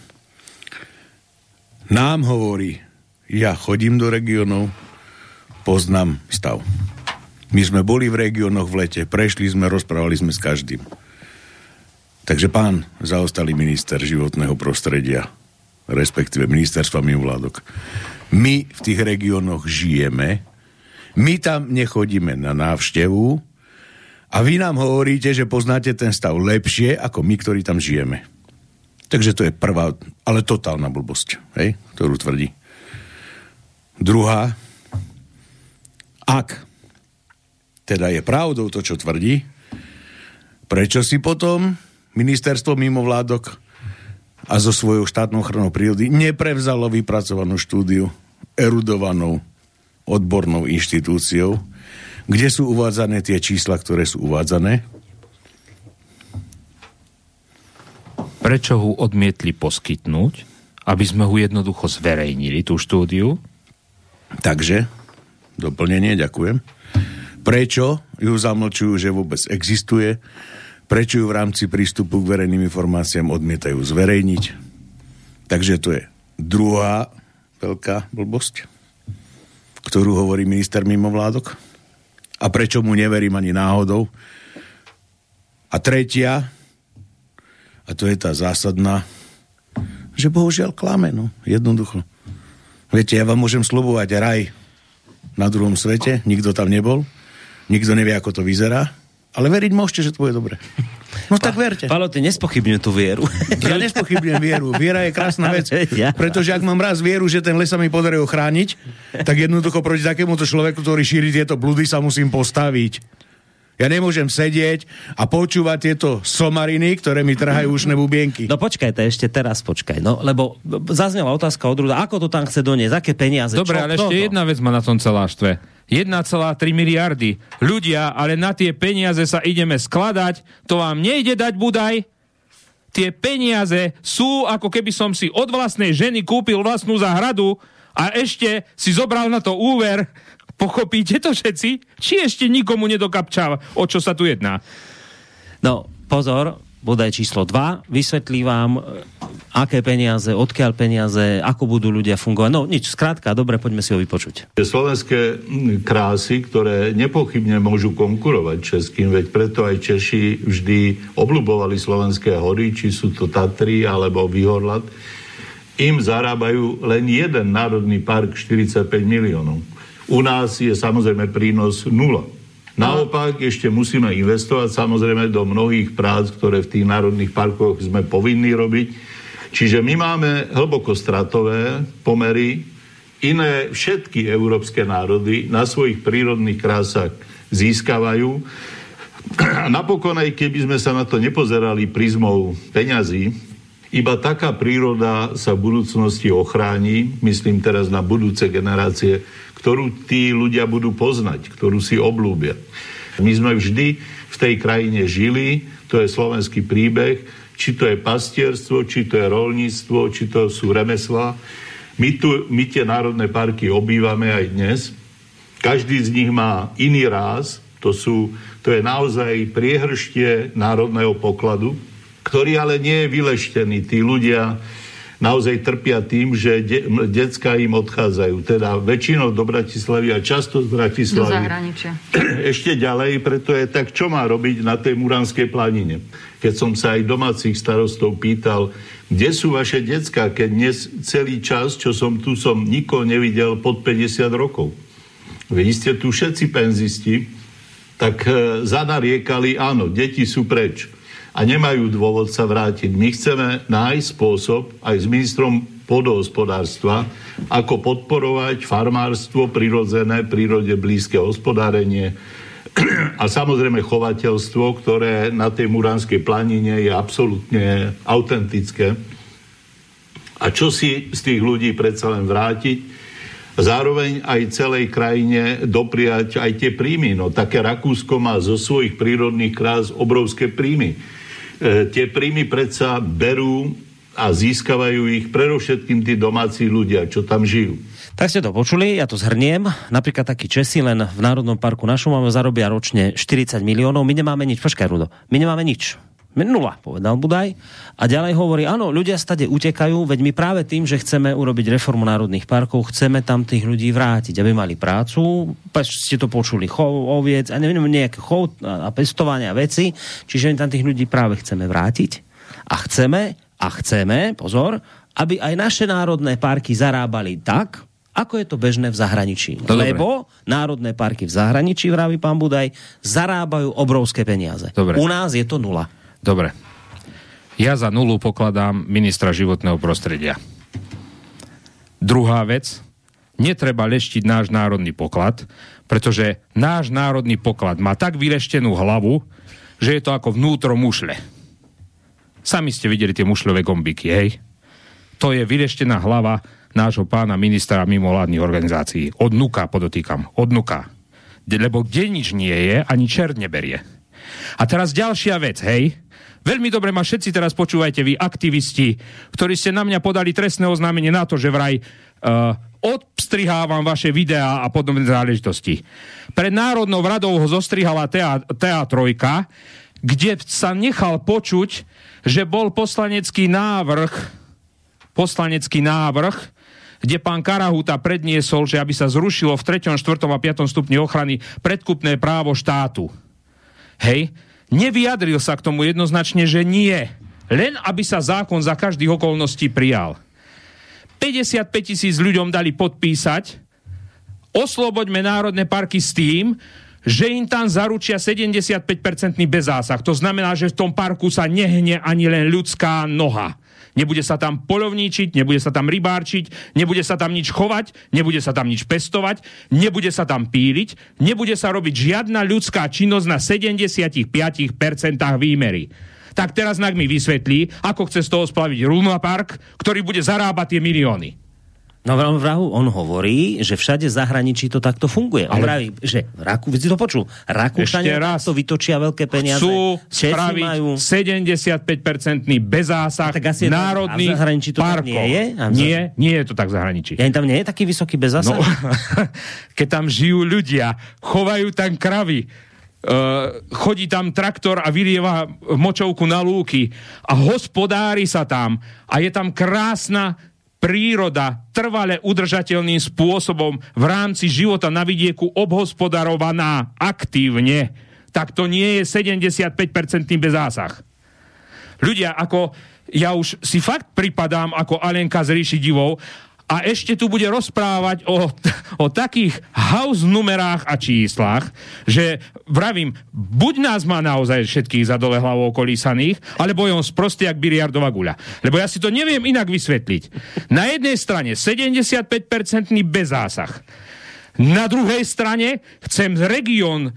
Speaker 4: nám hovorí, ja chodím do regionov, poznám stav. My sme boli v regiónoch v lete, prešli sme, rozprávali sme s každým. Takže pán zaostalý minister životného prostredia, respektíve ministerstva mimovládok, my v tých regiónoch žijeme, my tam nechodíme na návštevu a vy nám hovoríte, že poznáte ten stav lepšie ako my, ktorí tam žijeme. Takže to je prvá, ale totálna blbosť, hej, ktorú tvrdí. Druhá, ak teda je pravdou to, čo tvrdí, prečo si potom ministerstvo mimovládok a so svojou štátnou ochranou prírody neprevzalo vypracovanú štúdiu erudovanou odbornou inštitúciou, kde sú uvádzané tie čísla, ktoré sú uvádzané.
Speaker 3: Prečo ho odmietli poskytnúť? Aby sme ho jednoducho zverejnili, tú štúdiu?
Speaker 4: Takže, doplnenie, ďakujem. Prečo ju zamlčujú, že vôbec existuje? Prečo ju v rámci prístupu k verejným informáciám odmietajú zverejniť? Takže to je druhá veľká blbosť ktorú hovorí minister mimovládok a prečo mu neverím ani náhodou. A tretia, a to je tá zásadná, že bohužiaľ klame, no, jednoducho. Viete, ja vám môžem slubovať raj na druhom svete, nikto tam nebol, nikto nevie, ako to vyzerá, ale veriť môžete, že to bude dobre. No tak verte.
Speaker 2: Palo, ty nespochybňuj tú vieru.
Speaker 4: Ja nespochybňujem vieru. Viera je krásna vec. Pretože ak mám raz vieru, že ten les sa mi podarí ochrániť, tak jednoducho proti takémuto človeku, ktorý šíri tieto blúdy, sa musím postaviť. Ja nemôžem sedieť a počúvať tieto somariny, ktoré mi trhajú ušné bubienky.
Speaker 2: No počkaj, to ešte teraz počkaj. No, lebo zaznela otázka od Ruda, ako to tam chce doniesť, aké peniaze,
Speaker 3: Dobre,
Speaker 2: čo,
Speaker 3: ale ešte
Speaker 2: to?
Speaker 3: jedna vec ma na tom celá štve. 1,3 miliardy. Ľudia, ale na tie peniaze sa ideme skladať. To vám nejde dať budaj? Tie peniaze sú, ako keby som si od vlastnej ženy kúpil vlastnú záhradu a ešte si zobral na to úver. Pochopíte to všetci? Či ešte nikomu nedokapčáva, o čo sa tu jedná?
Speaker 2: No, pozor, bodaj číslo 2, vysvetlí vám, e, aké peniaze, odkiaľ peniaze, ako budú ľudia fungovať. No nič, skrátka, dobre, poďme si ho vypočuť.
Speaker 5: Slovenské krásy, ktoré nepochybne môžu konkurovať českým, veď preto aj Češi vždy obľubovali slovenské hory, či sú to Tatry alebo Vyhorlat, im zarábajú len jeden národný park 45 miliónov. U nás je samozrejme prínos nula. Naopak ešte musíme investovať samozrejme do mnohých prác, ktoré v tých národných parkoch sme povinní robiť. Čiže my máme hlboko stratové pomery. Iné všetky európske národy na svojich prírodných krásach získavajú. A napokon, aj keby sme sa na to nepozerali prízmou peňazí, iba taká príroda sa v budúcnosti ochráni, myslím teraz na budúce generácie, ktorú tí ľudia budú poznať, ktorú si oblúbia. My sme vždy v tej krajine žili, to je slovenský príbeh, či to je pastierstvo, či to je rolníctvo, či to sú remeslá. My, tu, my tie národné parky obývame aj dnes. Každý z nich má iný ráz, to, sú, to je naozaj priehrštie národného pokladu, ktorý ale nie je vyleštený. Tí ľudia naozaj trpia tým, že de- decka im odchádzajú. Teda väčšinou do Bratislavy a často z Bratislavy.
Speaker 6: Do zahraničia.
Speaker 5: Ešte ďalej, preto je tak, čo má robiť na tej Muranskej planine. Keď som sa aj domácich starostov pýtal, kde sú vaše decka, keď dnes celý čas, čo som tu, som nikoho nevidel pod 50 rokov. Vy ste tu všetci penzisti, tak e, zanariekali, áno, deti sú preč a nemajú dôvod sa vrátiť. My chceme nájsť spôsob aj s ministrom podohospodárstva, ako podporovať farmárstvo, prirodzené, prírode blízke hospodárenie a samozrejme chovateľstvo, ktoré na tej Muránskej planine je absolútne autentické. A čo si z tých ľudí predsa len vrátiť? zároveň aj celej krajine dopriať aj tie príjmy. No také Rakúsko má zo svojich prírodných krás obrovské príjmy. E, tie príjmy predsa berú a získavajú ich predovšetkým tí domáci ľudia, čo tam žijú.
Speaker 2: Tak ste to počuli, ja to zhrniem. Napríklad takí Česi len v Národnom parku na Šumave zarobia ročne 40 miliónov. My nemáme nič. Počkaj, Rudo. My nemáme nič. Nula, povedal Budaj. A ďalej hovorí, áno, ľudia stade utekajú, veď my práve tým, že chceme urobiť reformu národných parkov, chceme tam tých ľudí vrátiť, aby mali prácu, ste to počuli, chov, oviec, a neviem, nejaké chov a pestovania veci, čiže tam tých ľudí práve chceme vrátiť. A chceme, a chceme, pozor, aby aj naše národné parky zarábali tak, ako je to bežné v zahraničí.
Speaker 3: To
Speaker 2: Lebo dobre. národné parky v zahraničí, vraví pán Budaj, zarábajú obrovské peniaze.
Speaker 3: Dobre.
Speaker 2: U nás je to nula.
Speaker 3: Dobre. Ja za nulu pokladám ministra životného prostredia. Druhá vec, netreba leštiť náš národný poklad, pretože náš národný poklad má tak vyleštenú hlavu, že je to ako vnútro mušle. Sami ste videli tie mušľové gombiky, hej? To je vyleštená hlava nášho pána ministra mimovládnych organizácií. Od nuka, podotýkam. Od nuka. Lebo kde nič nie je, ani čert neberie. A teraz ďalšia vec, hej? Veľmi dobre ma všetci teraz počúvajte, vy aktivisti, ktorí ste na mňa podali trestné oznámenie na to, že vraj uh, odstrihávam vaše videá a podobné záležitosti. Pred Národnou radou ho zostrihala TA, 3 kde sa nechal počuť, že bol poslanecký návrh, poslanecký návrh, kde pán Karahuta predniesol, že aby sa zrušilo v 3., 4. a 5. stupni ochrany predkupné právo štátu. Hej? Nevyjadril sa k tomu jednoznačne, že nie. Len aby sa zákon za každých okolností prijal. 55 tisíc ľuďom dali podpísať, osloboďme národné parky s tým, že im tam zaručia 75-percentný bezásah. To znamená, že v tom parku sa nehne ani len ľudská noha. Nebude sa tam polovníčiť, nebude sa tam rybárčiť, nebude sa tam nič chovať, nebude sa tam nič pestovať, nebude sa tam píliť, nebude sa robiť žiadna ľudská činnosť na 75% výmery. Tak teraz nak mi vysvetlí, ako chce z toho splaviť Luna Park, ktorý bude zarábať tie milióny.
Speaker 2: No vrahu, on hovorí, že všade v zahraničí to takto funguje. On vraví, že Raku, si to počul, Rakúšania to vytočia veľké peniaze.
Speaker 3: Chcú spraviť majú... 75-percentný bezásah tak asi národný a v to parkov. Nie, je? A nie, nie je to tak v zahraničí.
Speaker 2: Ja tam nie je taký vysoký bezásah? No,
Speaker 3: keď tam žijú ľudia, chovajú tam kravy, Uh, chodí tam traktor a vylieva močovku na lúky a hospodári sa tam a je tam krásna príroda trvale udržateľným spôsobom v rámci života na vidieku obhospodarovaná aktívne, tak to nie je 75-percentný bezásah. Ľudia, ako ja už si fakt pripadám ako Alenka z ríši divov a ešte tu bude rozprávať o, o takých house numerách a číslach, že vravím, buď nás má naozaj všetkých za dole hlavou kolísaných, alebo je on sprostý jak biliardová guľa. Lebo ja si to neviem inak vysvetliť. Na jednej strane 75-percentný bezásah. Na druhej strane chcem región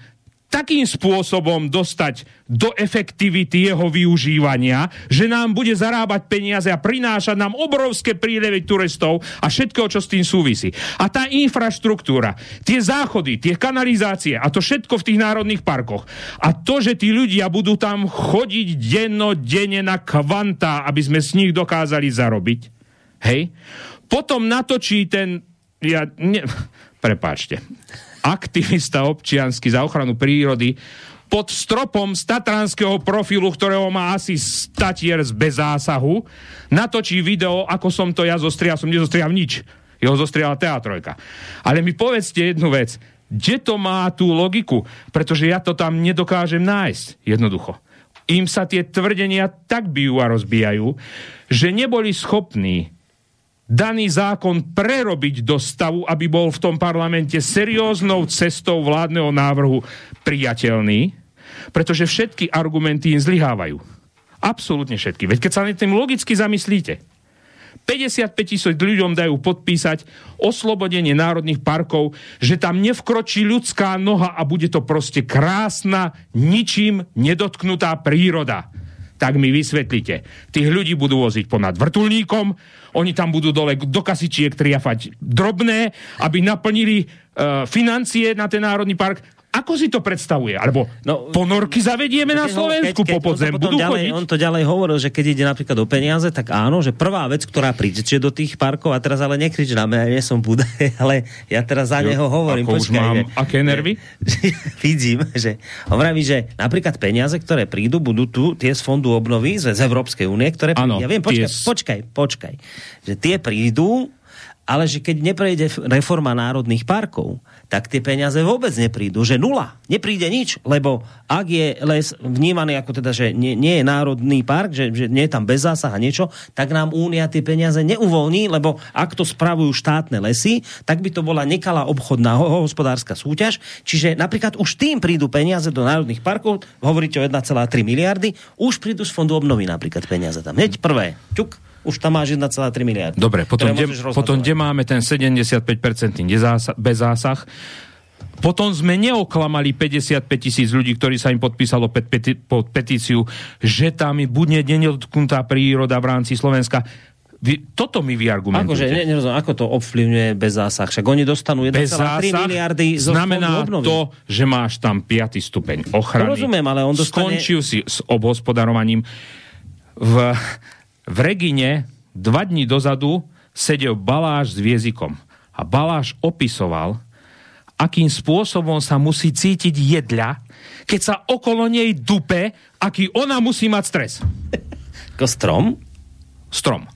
Speaker 3: takým spôsobom dostať do efektivity jeho využívania, že nám bude zarábať peniaze a prinášať nám obrovské prílevy turistov a všetko, čo s tým súvisí. A tá infraštruktúra, tie záchody, tie kanalizácie a to všetko v tých národných parkoch. A to, že tí ľudia budú tam chodiť denne na kvanta, aby sme s nich dokázali zarobiť. Hej? Potom natočí ten... Ja, ne, prepáčte aktivista občiansky za ochranu prírody, pod stropom z tatranského profilu, ktorého má asi statier z bez zásahu, natočí video, ako som to ja zostrial, som nezostrial nič. Jeho zostriala teatrojka. Ale mi povedzte jednu vec. Kde to má tú logiku? Pretože ja to tam nedokážem nájsť. Jednoducho. Im sa tie tvrdenia tak bijú a rozbijajú, že neboli schopní daný zákon prerobiť do stavu, aby bol v tom parlamente serióznou cestou vládneho návrhu priateľný, pretože všetky argumenty im zlyhávajú. Absolútne všetky. Veď keď sa na tým logicky zamyslíte, 55 tisíc ľuďom dajú podpísať oslobodenie národných parkov, že tam nevkročí ľudská noha a bude to proste krásna, ničím nedotknutá príroda. Tak mi vysvetlite. Tých ľudí budú voziť ponad vrtulníkom, oni tam budú dole do kasičiek triafať drobné, aby naplnili uh, financie na ten národný park ako si to predstavuje? Alebo no, ponorky zavedieme na Slovensku keď, keď po podzem?
Speaker 2: Budú ďalej, chodiť? On to ďalej hovoril, že keď ide napríklad o peniaze, tak áno, že prvá vec, ktorá príde do tých parkov, a teraz ale nekrič na mňa, ja nie som Buda, ale ja teraz za jo, neho hovorím.
Speaker 3: Ako Počkaj, už mám, že, aké nervy?
Speaker 2: Že, vidím, že hovorím, že napríklad peniaze, ktoré prídu, budú tu tie z fondu obnovy z, z Európskej únie, ktoré
Speaker 3: prídu.
Speaker 2: Ja viem, počkaj, tie... počkaj, počkaj, že tie prídu, ale že keď neprejde reforma národných parkov, tak tie peniaze vôbec neprídu, že nula, nepríde nič, lebo ak je les vnímaný ako teda, že nie, nie je národný park, že, že nie je tam bez zásah a niečo, tak nám Únia tie peniaze neuvolní, lebo ak to spravujú štátne lesy, tak by to bola nekalá obchodná hospodárska súťaž, čiže napríklad už tým prídu peniaze do národných parkov, hovoríte o 1,3 miliardy, už prídu z fondu obnovy napríklad peniaze tam. Hneď prvé, ťuk, už tam máš 1,3 miliardy.
Speaker 3: Dobre, potom, kde, potom kde máme ten 75% bez zásah, potom sme neoklamali 55 tisíc ľudí, ktorí sa im podpísalo pod, peti- petíciu, že tam bude nedotknutá príroda v rámci Slovenska. Vy, toto mi vy argumentujete.
Speaker 2: Akože, ne, nerozumiem, ako to ovplyvňuje bez zásah? Však oni dostanú 1,3 miliardy zo
Speaker 3: znamená to, že máš tam 5. stupeň ochrany.
Speaker 2: Rozumiem, ale on dostane...
Speaker 3: Skončil si s obhospodarovaním. V, v Regine dva dní dozadu sedel Baláš s viezikom. A Baláš opisoval, akým spôsobom sa musí cítiť jedľa, keď sa okolo nej dupe, aký ona musí mať stres.
Speaker 2: Ako strom?
Speaker 3: Strom.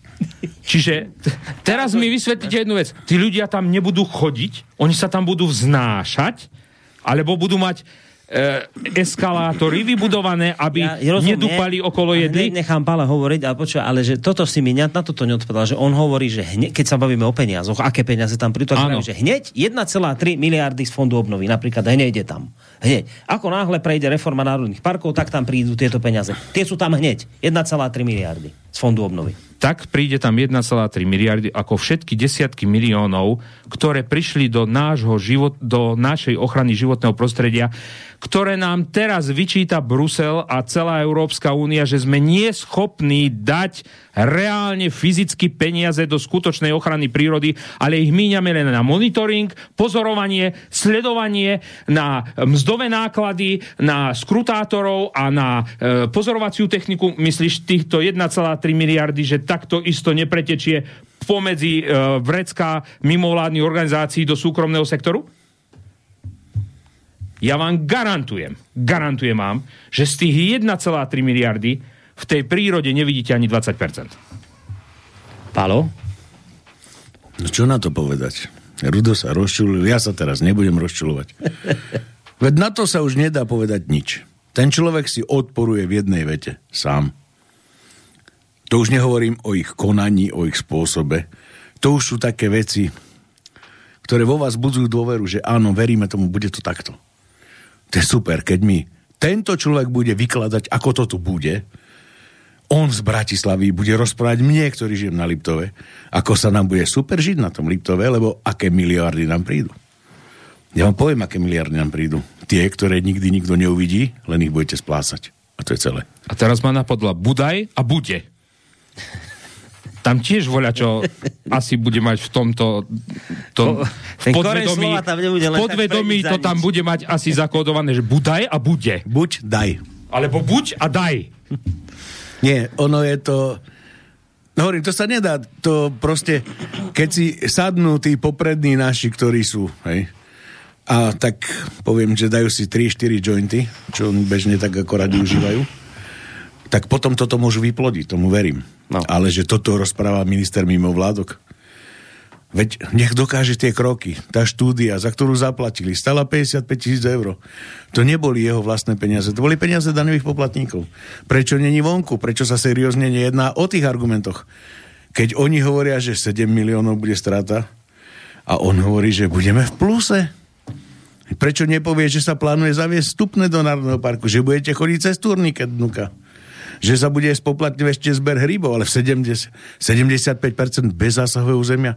Speaker 3: Čiže teraz mi vysvetlíte jednu vec. Tí ľudia tam nebudú chodiť, oni sa tam budú vznášať, alebo budú mať eskalátory vybudované, aby ja, rozumiem, nedúpali okolo jedli.
Speaker 2: Ne, nechám Pála hovoriť, ale počuva, ale že toto si mi na toto neodpovedal, že on hovorí, že hneď, keď sa bavíme o peniazoch, aké peniaze tam prídu, že hneď 1,3 miliardy z fondu obnovy, napríklad hneď je tam. Hneď. Ako náhle prejde reforma národných parkov, tak tam prídu tieto peniaze. Tie sú tam hneď. 1,3 miliardy z fondu obnovy
Speaker 3: tak príde tam 1,3 miliardy ako všetky desiatky miliónov, ktoré prišli do nášho život, do našej ochrany životného prostredia, ktoré nám teraz vyčíta Brusel a celá Európska únia, že sme nie schopní dať reálne fyzicky peniaze do skutočnej ochrany prírody, ale ich míňame len na monitoring, pozorovanie, sledovanie, na mzdové náklady, na skrutátorov a na e, pozorovaciu techniku. Myslíš týchto 1,3 miliardy, že takto isto nepretečie pomedzi e, vrecká mimovládnych organizácií do súkromného sektoru? Ja vám garantujem, garantujem vám, že z tých 1,3 miliardy v tej prírode nevidíte ani 20%.
Speaker 2: Palo?
Speaker 4: No čo na to povedať? Rudo sa rozčulil, ja sa teraz nebudem rozčulovať. Veď na to sa už nedá povedať nič. Ten človek si odporuje v jednej vete, sám. To už nehovorím o ich konaní, o ich spôsobe. To už sú také veci, ktoré vo vás budzujú dôveru, že áno, veríme tomu, bude to takto. To je super, keď mi tento človek bude vykladať, ako to tu bude, on z Bratislavy bude rozprávať mne, ktorý žijem na Liptove, ako sa nám bude super žiť na tom Liptove, lebo aké miliardy nám prídu. Ja vám poviem, aké miliardy nám prídu. Tie, ktoré nikdy nikto neuvidí, len ich budete splásať. A to je celé.
Speaker 3: A teraz ma napadla Budaj a Bude. Tam tiež voľa, čo asi bude mať v tomto tom, v podvedomí, v podvedomí to tam bude mať asi zakódované, že budaj a bude.
Speaker 4: Buď, daj.
Speaker 3: Alebo buď a daj.
Speaker 4: Nie, ono je to... No hovorím, to sa nedá, to proste, keď si sadnú tí poprední naši, ktorí sú, hej, A tak poviem, že dajú si 3-4 jointy, čo bežne tak ako radi užívajú. Tak potom toto môžu vyplodiť, tomu verím.
Speaker 2: No.
Speaker 4: Ale že toto rozpráva minister mimo vládok. Veď nech dokáže tie kroky. Tá štúdia, za ktorú zaplatili, stala 55 tisíc eur. To neboli jeho vlastné peniaze, to boli peniaze daňových poplatníkov. Prečo není vonku? Prečo sa seriózne nejedná o tých argumentoch? Keď oni hovoria, že 7 miliónov bude strata a on hovorí, že budeme v pluse. Prečo nepovie, že sa plánuje zaviesť vstupné do Národného parku, že budete chodiť cez turníket dnuka? Že sa bude spoplatňovať ešte zber hrybov, ale v 70, 75% bez zásahového územia.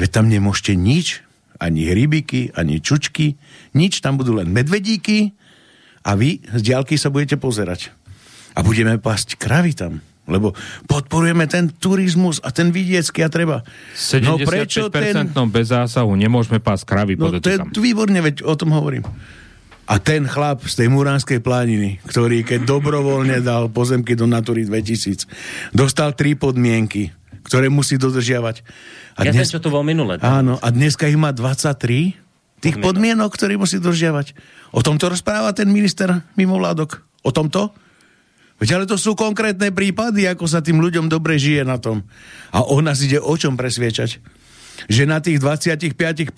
Speaker 4: Veď tam nemôžete nič, ani hrybiky, ani čučky, nič, tam budú len medvedíky a vy z diálky sa budete pozerať. A budeme pasť kravy tam lebo podporujeme ten turizmus a ten vidiecký a treba.
Speaker 3: 75% no prečo ten... bez zásahu nemôžeme pásť kravy,
Speaker 4: no, to je výborne, veď o tom hovorím. A ten chlap z tej Muránskej plániny, ktorý keď dobrovoľne dal pozemky do Natury 2000, dostal tri podmienky, ktoré musí dodržiavať.
Speaker 2: A ja dnes... čo to bol minule.
Speaker 4: Áno, a dneska ich má 23 tých podmienok, ktoré musí dodržiavať. O tomto rozpráva ten minister mimovládok. O tomto? Veď ale to sú konkrétne prípady, ako sa tým ľuďom dobre žije na tom. A o nás ide o čom presviečať? Že na tých 25%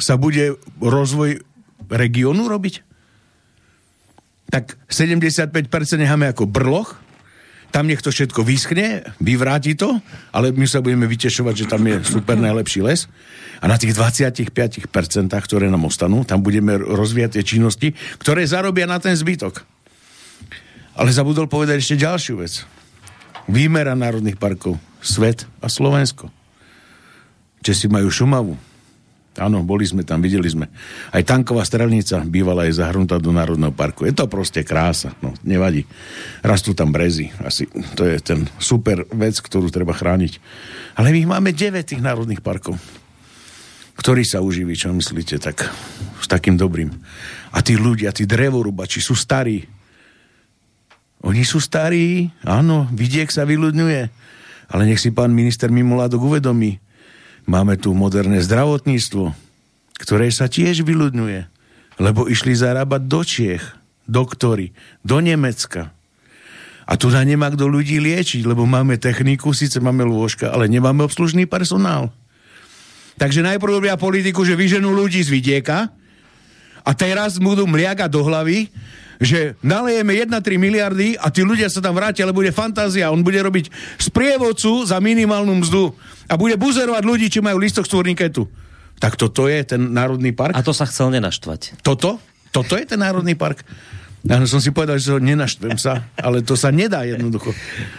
Speaker 4: sa bude rozvoj regiónu robiť? Tak 75% necháme ako brloch, tam nech to všetko vyschne, vyvráti to, ale my sa budeme vytešovať, že tam je super najlepší les. A na tých 25%, ktoré nám ostanú, tam budeme rozvíjať tie činnosti, ktoré zarobia na ten zbytok. Ale zabudol povedať ešte ďalšiu vec. Výmera národných parkov. Svet a Slovensko. Česi majú Šumavu, Áno, boli sme tam, videli sme. Aj tanková strelnica bývala aj zahrnutá do Národného parku. Je to proste krása, no nevadí. Rastú tam brezy, asi to je ten super vec, ktorú treba chrániť. Ale my máme 9 tých národných parkov. Ktorý sa uživí, čo myslíte, tak s takým dobrým. A tí ľudia, tí drevorubači sú starí. Oni sú starí, áno, vidiek sa vyľudňuje. Ale nech si pán minister Mimoládok uvedomí, Máme tu moderné zdravotníctvo, ktoré sa tiež vyľudňuje, lebo išli zarábať do Čiech, doktory, do Nemecka. A tu na nemá kto ľudí liečiť, lebo máme techniku, síce máme lôžka, ale nemáme obslužný personál. Takže najprv robia politiku, že vyženú ľudí z vidieka a teraz budú mliagať do hlavy, že nalejeme 1-3 miliardy a tí ľudia sa tam vrátia, ale bude fantázia. On bude robiť sprievodcu za minimálnu mzdu a bude buzerovať ľudí, či majú listok z turniketu. Tak toto je ten národný park.
Speaker 2: A to sa chcel nenaštvať.
Speaker 4: Toto? Toto je ten národný park. Ja som si povedal, že to nenaštvem sa, ale to sa nedá jednoducho.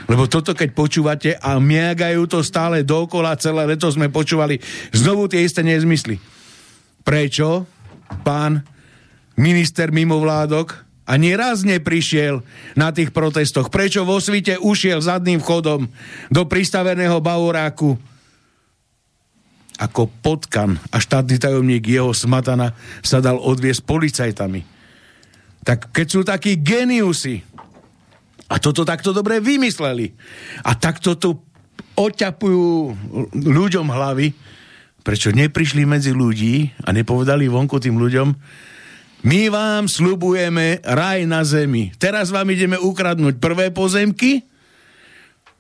Speaker 4: Lebo toto, keď počúvate a miagajú to stále dokola, celé leto sme počúvali znovu tie isté nezmysly. Prečo pán minister mimovládok ani raz neprišiel na tých protestoch. Prečo vo svite ušiel zadným vchodom do pristaveného Bauráku ako potkan a štátny tajomník jeho smatana sa dal odviesť policajtami. Tak keď sú takí geniusy a toto takto dobre vymysleli a takto tu oťapujú ľuďom hlavy, prečo neprišli medzi ľudí a nepovedali vonku tým ľuďom, my vám slubujeme raj na zemi. Teraz vám ideme ukradnúť prvé pozemky,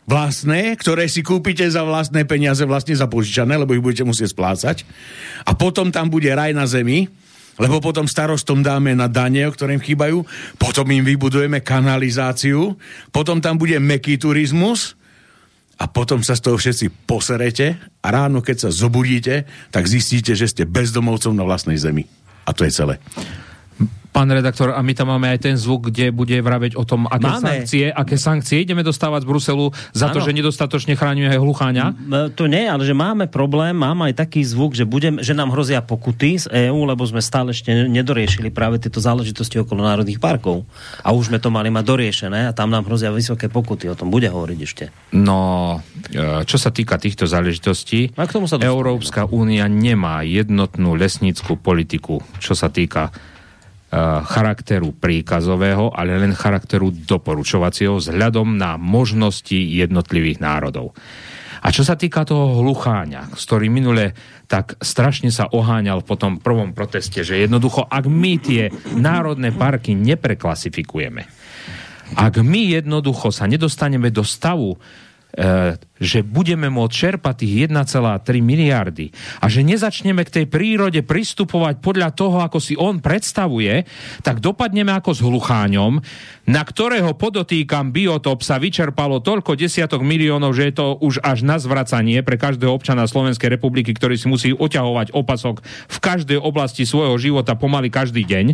Speaker 4: vlastné, ktoré si kúpite za vlastné peniaze, vlastne za požičané, lebo ich budete musieť splácať. A potom tam bude raj na zemi, lebo potom starostom dáme na dane, o ktorým chýbajú, potom im vybudujeme kanalizáciu, potom tam bude meký turizmus a potom sa z toho všetci poserete a ráno, keď sa zobudíte, tak zistíte, že ste bezdomovcom na vlastnej zemi. A to je celé.
Speaker 3: Pán redaktor, a my tam máme aj ten zvuk, kde bude vraveť o tom, aké máme. sankcie, aké sankcie ideme dostávať z Bruselu za ano. to, že nedostatočne chráňuje hlucháňa?
Speaker 2: To nie, ale že máme problém, mám aj taký zvuk, že, budem, že nám hrozia pokuty z EÚ, lebo sme stále ešte nedoriešili práve tieto záležitosti okolo národných parkov. A už sme to mali mať doriešené a tam nám hrozia vysoké pokuty. O tom bude hovoriť ešte.
Speaker 3: No, e, čo sa týka týchto záležitostí, a k tomu sa Európska únia nemá jednotnú lesníckú politiku, čo sa týka charakteru príkazového, ale len charakteru doporučovacieho vzhľadom na možnosti jednotlivých národov. A čo sa týka toho hlucháňa, s ktorým minule tak strašne sa oháňal po tom prvom proteste, že jednoducho, ak my tie národné parky nepreklasifikujeme, ak my jednoducho sa nedostaneme do stavu, že budeme môcť čerpať tých 1,3 miliardy a že nezačneme k tej prírode pristupovať podľa toho, ako si on predstavuje, tak dopadneme ako s hlucháňom, na ktorého podotýkam biotop sa vyčerpalo toľko desiatok miliónov, že je to už až na zvracanie pre každého občana Slovenskej republiky, ktorý si musí oťahovať opasok v každej oblasti svojho života pomaly každý deň.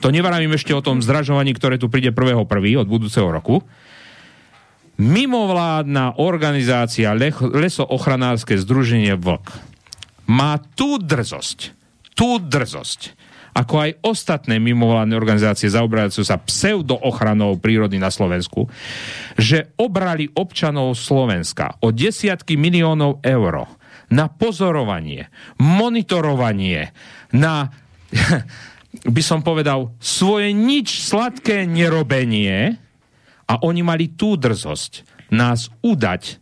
Speaker 3: To nevarím ešte o tom zdražovaní, ktoré tu príde 1.1. od budúceho roku mimovládna organizácia Lesoochranárske združenie Vlk. Má tú drzosť, tú drzosť, ako aj ostatné mimovládne organizácie zaoberajúce sa pseudoochranou prírody na Slovensku, že obrali občanov Slovenska o desiatky miliónov eur na pozorovanie, monitorovanie, na, by som povedal, svoje nič sladké nerobenie, a oni mali tú drzosť nás udať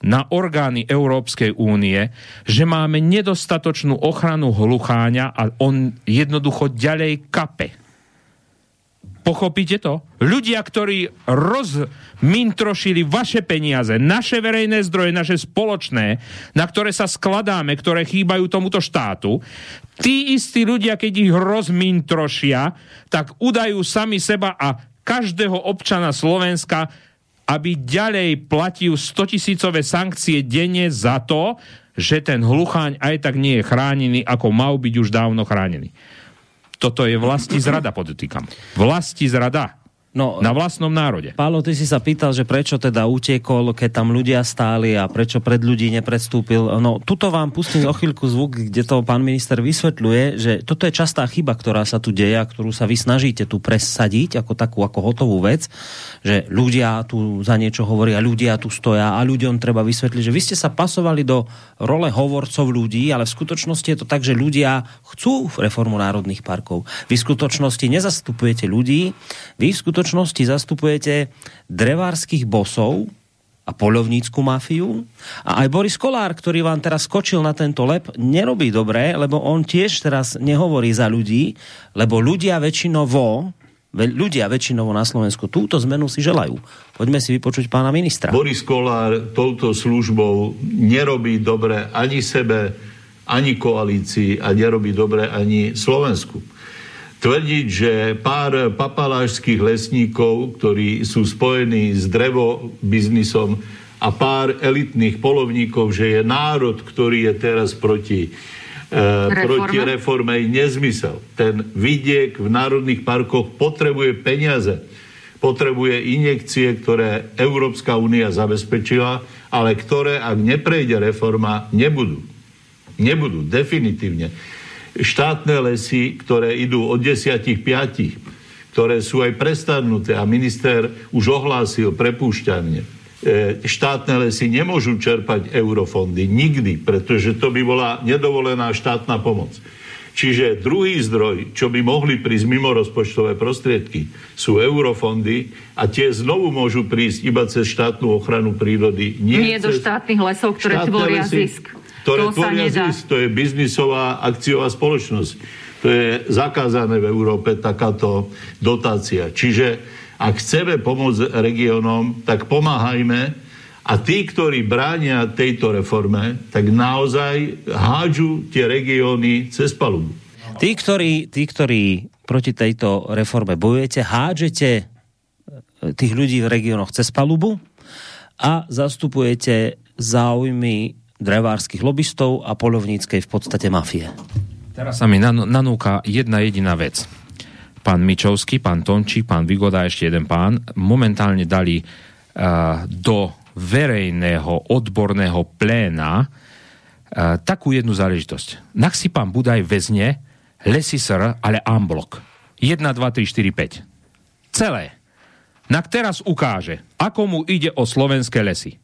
Speaker 3: na orgány Európskej únie, že máme nedostatočnú ochranu hlucháňa a on jednoducho ďalej kape. Pochopíte to? Ľudia, ktorí rozmintrošili vaše peniaze, naše verejné zdroje, naše spoločné, na ktoré sa skladáme, ktoré chýbajú tomuto štátu, tí istí ľudia, keď ich rozmintrošia, tak udajú sami seba a každého občana Slovenska, aby ďalej platil 100 tisícové sankcie denne za to, že ten hlucháň aj tak nie je chránený, ako mal byť už dávno chránený. Toto je vlasti zrada, podotýkam. Vlasti zrada. No, na vlastnom národe.
Speaker 2: Pálo, ty si sa pýtal, že prečo teda utekol, keď tam ľudia stáli a prečo pred ľudí nepredstúpil. No, tuto vám pustím o chvíľku zvuk, kde to pán minister vysvetľuje, že toto je častá chyba, ktorá sa tu deje a ktorú sa vy snažíte tu presadiť ako takú ako hotovú vec, že ľudia tu za niečo hovoria, ľudia tu stoja a ľuďom treba vysvetliť, že vy ste sa pasovali do role hovorcov ľudí, ale v skutočnosti je to tak, že ľudia chcú reformu národných parkov. Vy v skutočnosti nezastupujete ľudí, vy v skutočnosti skutočnosti zastupujete drevárskych bosov a polovnícku mafiu. A aj Boris Kolár, ktorý vám teraz skočil na tento lep, nerobí dobre, lebo on tiež teraz nehovorí za ľudí, lebo ľudia väčšinovo ľudia väčšinovo na Slovensku túto zmenu si želajú. Poďme si vypočuť pána ministra.
Speaker 5: Boris Kolár touto službou nerobí dobre ani sebe, ani koalícii a nerobí dobre ani Slovensku tvrdiť, že pár papalášských lesníkov, ktorí sú spojení s drevobiznisom a pár elitných polovníkov, že je národ, ktorý je teraz proti, e, proti reforme, je nezmysel. Ten vidiek v národných parkoch potrebuje peniaze, potrebuje injekcie, ktoré Európska únia zabezpečila, ale ktoré, ak neprejde reforma, nebudú. Nebudú, definitívne štátne lesy, ktoré idú od 10 5, ktoré sú aj prestavnuté a minister už ohlásil prepúšťanie. E, štátne lesy nemôžu čerpať eurofondy nikdy, pretože to by bola nedovolená štátna pomoc. Čiže druhý zdroj, čo by mohli prísť mimo rozpočtové prostriedky, sú eurofondy a tie znovu môžu prísť iba cez štátnu ochranu prírody.
Speaker 6: Nie, nie cez... do štátnych lesov, ktoré tvoria zisk
Speaker 5: ktoré to tvoria zisk. To je biznisová akciová spoločnosť. To je zakázané v Európe takáto dotácia. Čiže ak chceme pomôcť regiónom, tak pomáhajme a tí, ktorí bránia tejto reforme, tak naozaj hádžu tie regióny cez palubu.
Speaker 2: Tí, ktorí, tí, ktorí proti tejto reforme bojujete, hádžete e, tých ľudí v regiónoch cez palubu a zastupujete záujmy drevárskych lobbystov a polovníckej v podstate mafie.
Speaker 3: Teraz sa mi nanúka jedna jediná vec. Pán Mičovský, pán Tončík, pán Vigoda a ešte jeden pán momentálne dali uh, do verejného odborného pléna uh, takú jednu záležitosť. Nak si pán Budaj vezne lesy sr, ale amblok. 1, 2, 3, 4, 5. Celé. Nak teraz ukáže, ako mu ide o slovenské lesy.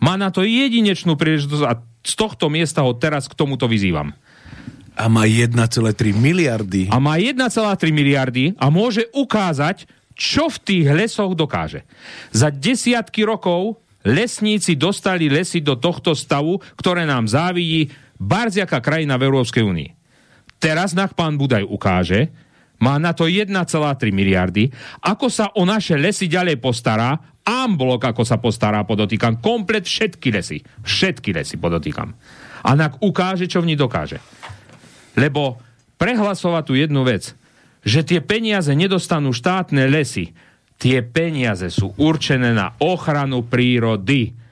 Speaker 3: Má na to jedinečnú príležitosť a z tohto miesta ho teraz k tomuto vyzývam.
Speaker 4: A má 1,3 miliardy.
Speaker 3: A má 1,3 miliardy a môže ukázať, čo v tých lesoch dokáže. Za desiatky rokov lesníci dostali lesy do tohto stavu, ktoré nám závidí barziaká krajina v Európskej únii. Teraz nám pán Budaj ukáže, má na to 1,3 miliardy, ako sa o naše lesy ďalej postará, amblok ako sa postará, podotýkam, komplet všetky lesy. Všetky lesy podotýkam. A nak ukáže, čo v ní dokáže. Lebo prehlasovať tu jednu vec, že tie peniaze nedostanú štátne lesy, tie peniaze sú určené na ochranu prírody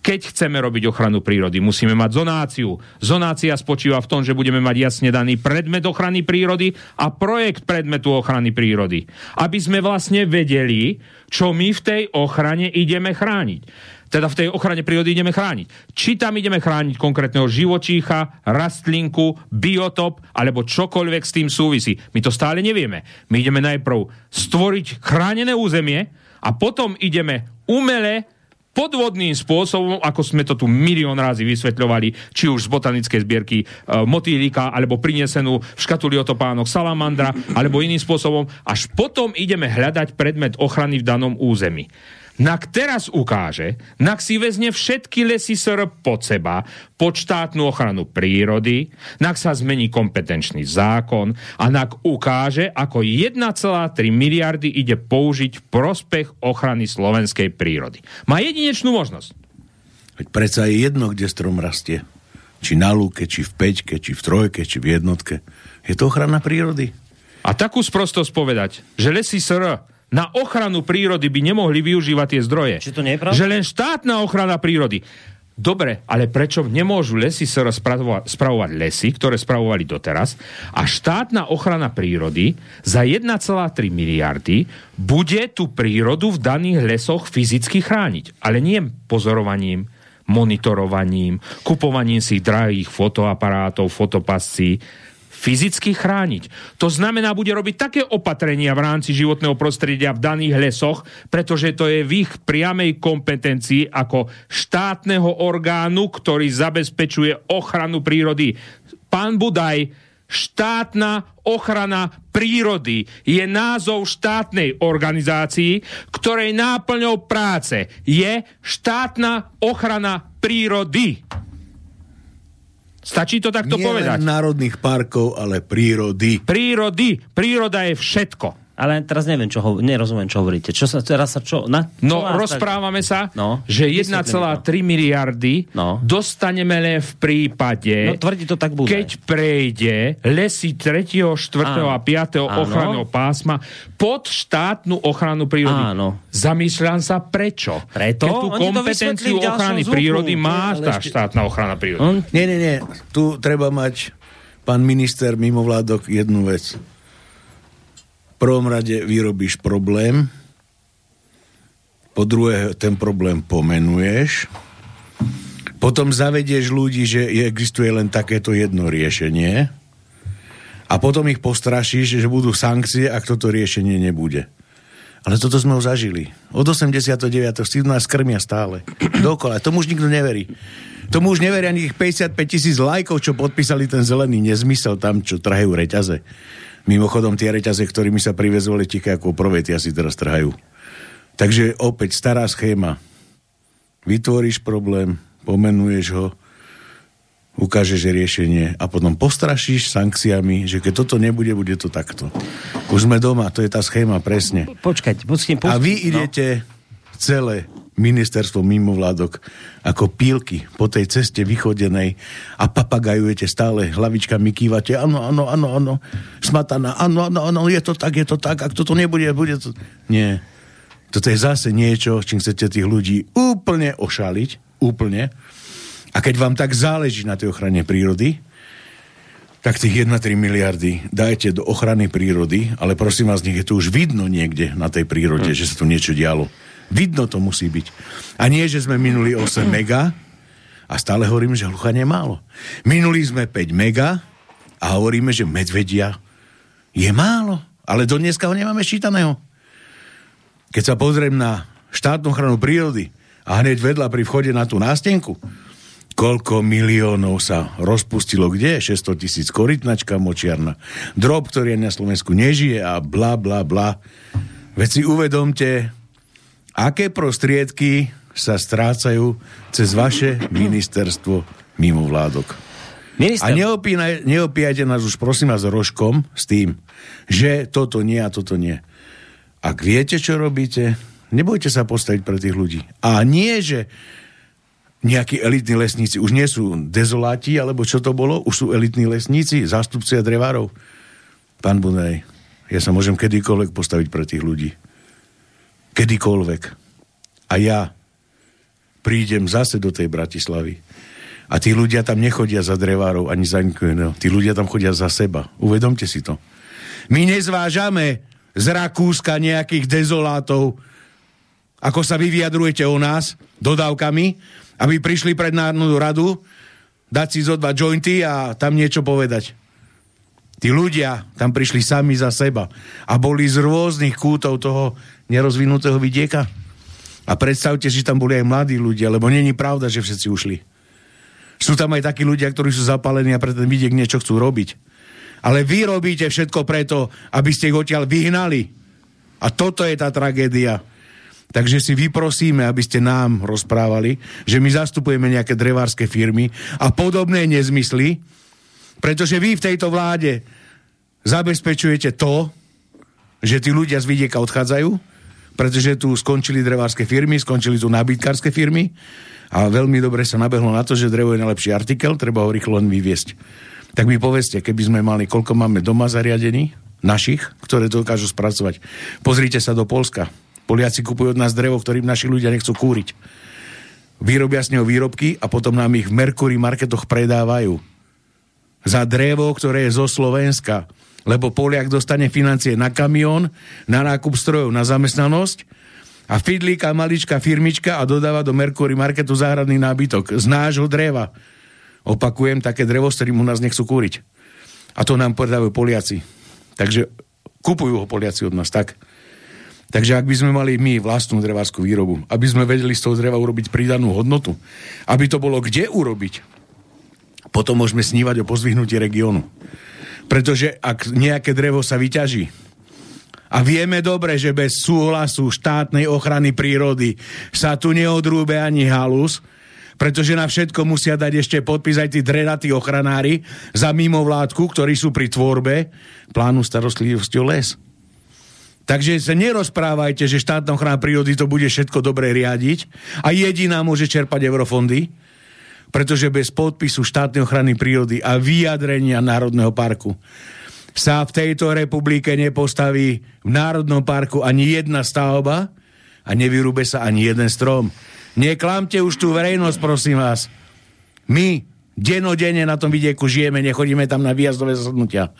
Speaker 3: keď chceme robiť ochranu prírody, musíme mať zonáciu. Zonácia spočíva v tom, že budeme mať jasne daný predmet ochrany prírody a projekt predmetu ochrany prírody. Aby sme vlastne vedeli, čo my v tej ochrane ideme chrániť teda v tej ochrane prírody ideme chrániť. Či tam ideme chrániť konkrétneho živočícha, rastlinku, biotop, alebo čokoľvek s tým súvisí. My to stále nevieme. My ideme najprv stvoriť chránené územie a potom ideme umele podvodným spôsobom, ako sme to tu milión razy vysvetľovali, či už z botanickej zbierky e, motýlika, alebo prinesenú v škatuli otopánok salamandra, alebo iným spôsobom. Až potom ideme hľadať predmet ochrany v danom území. Nak teraz ukáže, nak si vezne všetky lesy SR pod seba, pod štátnu ochranu prírody, nak sa zmení kompetenčný zákon a nak ukáže, ako 1,3 miliardy ide použiť v prospech ochrany slovenskej prírody. Má jedinečnú možnosť.
Speaker 4: Veď predsa je jedno, kde strom rastie. Či na lúke, či v peťke, či v trojke, či v jednotke. Je to ochrana prírody.
Speaker 3: A takú sprostosť povedať, že lesy SR na ochranu prírody by nemohli využívať tie zdroje.
Speaker 2: Či to nie je pravda?
Speaker 3: Že len štátna ochrana prírody. Dobre, ale prečo nemôžu lesy sa spravovať, lesy, ktoré spravovali doteraz a štátna ochrana prírody za 1,3 miliardy bude tú prírodu v daných lesoch fyzicky chrániť. Ale nie pozorovaním, monitorovaním, kupovaním si drahých fotoaparátov, fotopascí, fyzicky chrániť. To znamená, bude robiť také opatrenia v rámci životného prostredia v daných lesoch, pretože to je v ich priamej kompetencii ako štátneho orgánu, ktorý zabezpečuje ochranu prírody. Pán Budaj, štátna ochrana prírody je názov štátnej organizácii, ktorej náplňou práce je štátna ochrana prírody. Stačí to takto
Speaker 4: Nie
Speaker 3: povedať?
Speaker 4: Len národných parkov, ale prírody.
Speaker 3: Prírody. Príroda je všetko.
Speaker 2: Ale teraz neviem, čo ho, nerozumiem, čo hovoríte. Čo sa teraz sa čo... Na, čo
Speaker 3: No, rozprávame
Speaker 2: tak...
Speaker 3: sa,
Speaker 2: no,
Speaker 3: že 1,3 miliardy
Speaker 2: no.
Speaker 3: dostaneme len v prípade,
Speaker 2: no, tvrdí to tak bude.
Speaker 3: keď prejde lesy 3., 4. a 5. ochranného pásma pod štátnu ochranu prírody.
Speaker 2: Áno.
Speaker 3: Zamýšľam sa prečo.
Speaker 2: Preto?
Speaker 3: Keď tú kompetenciu ochrany
Speaker 2: ďalšom
Speaker 3: prírody
Speaker 2: zvuku.
Speaker 3: má tá
Speaker 2: ešte-
Speaker 3: štátna ochrana prírody.
Speaker 2: On,
Speaker 4: Nie, nie, nie. Tu treba mať, pán minister mimovládok, jednu vec. Prvom rade vyrobíš problém, po druhé ten problém pomenuješ, potom zavedieš ľudí, že existuje len takéto jedno riešenie a potom ich postrašíš, že budú sankcie, ak toto riešenie nebude. Ale toto sme už zažili. Od 89. si nás krmia stále. Dokola. Tomu už nikto neverí. Tomu už neveria ani tých 55 tisíc lajkov, čo podpísali ten zelený nezmysel tam, čo trhajú reťaze. Mimochodom, tie reťaze, ktorými sa privezovali tiché ako prvé, tie asi teraz trhajú. Takže opäť stará schéma. Vytvoríš problém, pomenuješ ho, ukážeš riešenie a potom postrašíš sankciami, že keď toto nebude, bude to takto. Už sme doma, to je tá schéma presne.
Speaker 2: počkajte, pustím, pustím.
Speaker 4: A vy idete celé ministerstvo mimovládok ako pílky po tej ceste vychodenej a papagajujete stále, hlavičkami kývate, áno, áno, áno, áno, smataná, áno, áno, áno, je to tak, je to tak, ak toto nebude, bude to... Nie. Toto je zase niečo, čím chcete tých ľudí úplne ošaliť, úplne. A keď vám tak záleží na tej ochrane prírody, tak tých 1,3 miliardy dajte do ochrany prírody, ale prosím vás, nech je to už vidno niekde na tej prírode, že sa tu niečo dialo. Vidno to musí byť. A nie, že sme minuli 8 mega a stále hovoríme, že hlucha je málo. Minuli sme 5 mega a hovoríme, že medvedia je málo. Ale do dneska ho nemáme šítaného. Keď sa pozriem na štátnu ochranu prírody a hneď vedľa pri vchode na tú nástenku, koľko miliónov sa rozpustilo, kde je 600 tisíc korytnačka močiarna, drob, ktorý na Slovensku nežije a bla, bla, bla. Veď si uvedomte, aké prostriedky sa strácajú cez vaše ministerstvo mimo vládok.
Speaker 2: Minister,
Speaker 4: A neopínaj, neopíjajte nás už prosím vás rožkom s tým, že toto nie a toto nie. Ak viete, čo robíte, nebojte sa postaviť pre tých ľudí. A nie, že nejakí elitní lesníci už nie sú dezoláti, alebo čo to bolo, už sú elitní lesníci, zástupcia drevárov. Pán Bunej, ja sa môžem kedykoľvek postaviť pre tých ľudí. Kedykoľvek. A ja prídem zase do tej Bratislavy. A tí ľudia tam nechodia za drevárov ani za nikoho. Tí ľudia tam chodia za seba. Uvedomte si to. My nezvážame z Rakúska nejakých dezolátov, ako sa vy vyjadrujete o nás, dodávkami, aby prišli pred Národnú radu, dať si zo dva jointy a tam niečo povedať. Tí ľudia tam prišli sami za seba a boli z rôznych kútov toho nerozvinutého vidieka. A predstavte si, že tam boli aj mladí ľudia, lebo není pravda, že všetci ušli. Sú tam aj takí ľudia, ktorí sú zapálení a pre ten vidiek niečo chcú robiť. Ale vy robíte všetko preto, aby ste ich odtiaľ vyhnali. A toto je tá tragédia. Takže si vyprosíme, aby ste nám rozprávali, že my zastupujeme nejaké drevárske firmy a podobné nezmysly, pretože vy v tejto vláde zabezpečujete to, že tí ľudia z vidieka odchádzajú, pretože tu skončili drevárske firmy, skončili tu nábytkárske firmy a veľmi dobre sa nabehlo na to, že drevo je najlepší artikel, treba ho rýchlo len vyviesť. Tak mi povedzte, keby sme mali, koľko máme doma zariadení, našich, ktoré to dokážu spracovať. Pozrite sa do Polska. Poliaci kupujú od nás drevo, ktorým naši ľudia nechcú kúriť. Vyrobia z neho výrobky a potom nám ich v Mercury marketoch predávajú. Za drevo, ktoré je zo Slovenska. Lebo Poliak dostane financie na kamión, na nákup strojov, na zamestnanosť a fidlíka maličká firmička a dodáva do Mercury marketu záhradný nábytok z nášho dreva. Opakujem, také drevo, s ktorým u nás nechcú kúriť. A to nám predávajú Poliaci. Takže kupujú ho Poliaci od nás, tak. Takže ak by sme mali my vlastnú drevárskú výrobu, aby sme vedeli z toho dreva urobiť pridanú hodnotu, aby to bolo kde urobiť, potom môžeme snívať o pozvihnutí regiónu. Pretože ak nejaké drevo sa vyťaží, a vieme dobre, že bez súhlasu štátnej ochrany prírody sa tu neodrúbe ani halus, pretože na všetko musia dať ešte podpis aj tí drenatí ochranári za mimovládku, ktorí sú pri tvorbe plánu starostlivosti o les. Takže sa nerozprávajte, že štátna ochrana prírody to bude všetko dobre riadiť a jediná môže čerpať eurofondy, pretože bez podpisu štátnej ochrany prírody a vyjadrenia Národného parku sa v tejto republike nepostaví v Národnom parku ani jedna stavba a nevyrúbe sa ani jeden strom. Neklamte už tú verejnosť, prosím vás. My denodene na tom vidieku žijeme, nechodíme tam na výjazdové zasadnutia.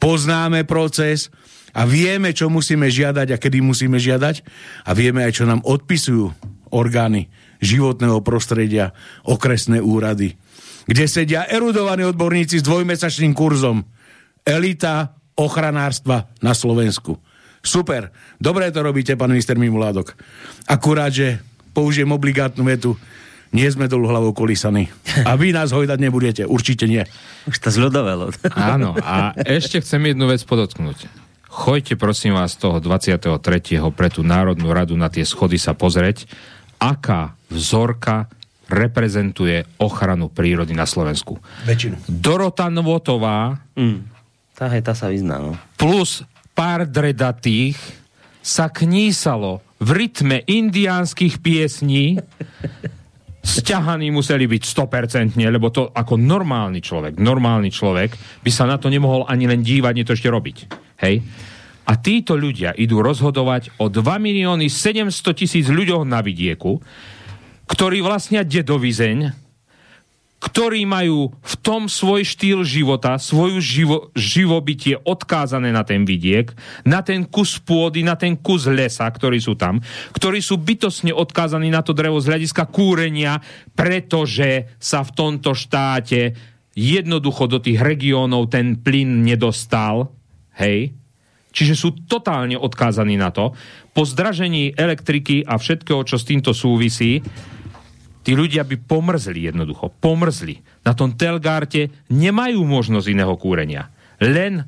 Speaker 4: Poznáme proces a vieme, čo musíme žiadať a kedy musíme žiadať a vieme aj, čo nám odpisujú orgány životného prostredia, okresné úrady, kde sedia erudovaní odborníci s dvojmesačným kurzom elita ochranárstva na Slovensku. Super, dobre to robíte, pán minister Mimuládok. Akurát, že použijem obligátnu vetu, nie sme dolu hlavou kolísaní. A vy nás hojdať nebudete, určite nie.
Speaker 2: Už to zľudovelo.
Speaker 3: Áno, a ešte chcem jednu vec podotknúť. Choďte prosím vás toho 23. pre tú Národnú radu na tie schody sa pozrieť, aká vzorka reprezentuje ochranu prírody na Slovensku.
Speaker 4: Väčšinu.
Speaker 3: Dorota Novotová
Speaker 2: Mm. Tá, hej, tá sa vyzná, no.
Speaker 3: plus pár dredatých sa knísalo v rytme indiánskych piesní sťahaní museli byť 100%, lebo to ako normálny človek, normálny človek by sa na to nemohol ani len dívať, nie to ešte robiť. Hej? A títo ľudia idú rozhodovať o 2 milióny 700 tisíc ľuďoch na vidieku, ktorí vlastnia dedovizeň, ktorí majú v tom svoj štýl života, svoju živo, živobytie odkázané na ten vidiek, na ten kus pôdy, na ten kus lesa, ktorí sú tam, ktorí sú bytosne odkázaní na to drevo z hľadiska kúrenia, pretože sa v tomto štáte jednoducho do tých regiónov ten plyn nedostal, hej, Čiže sú totálne odkázaní na to. Po zdražení elektriky a všetkého, čo s týmto súvisí, tí ľudia by pomrzli jednoducho. Pomrzli. Na tom Telgárte nemajú možnosť iného kúrenia. Len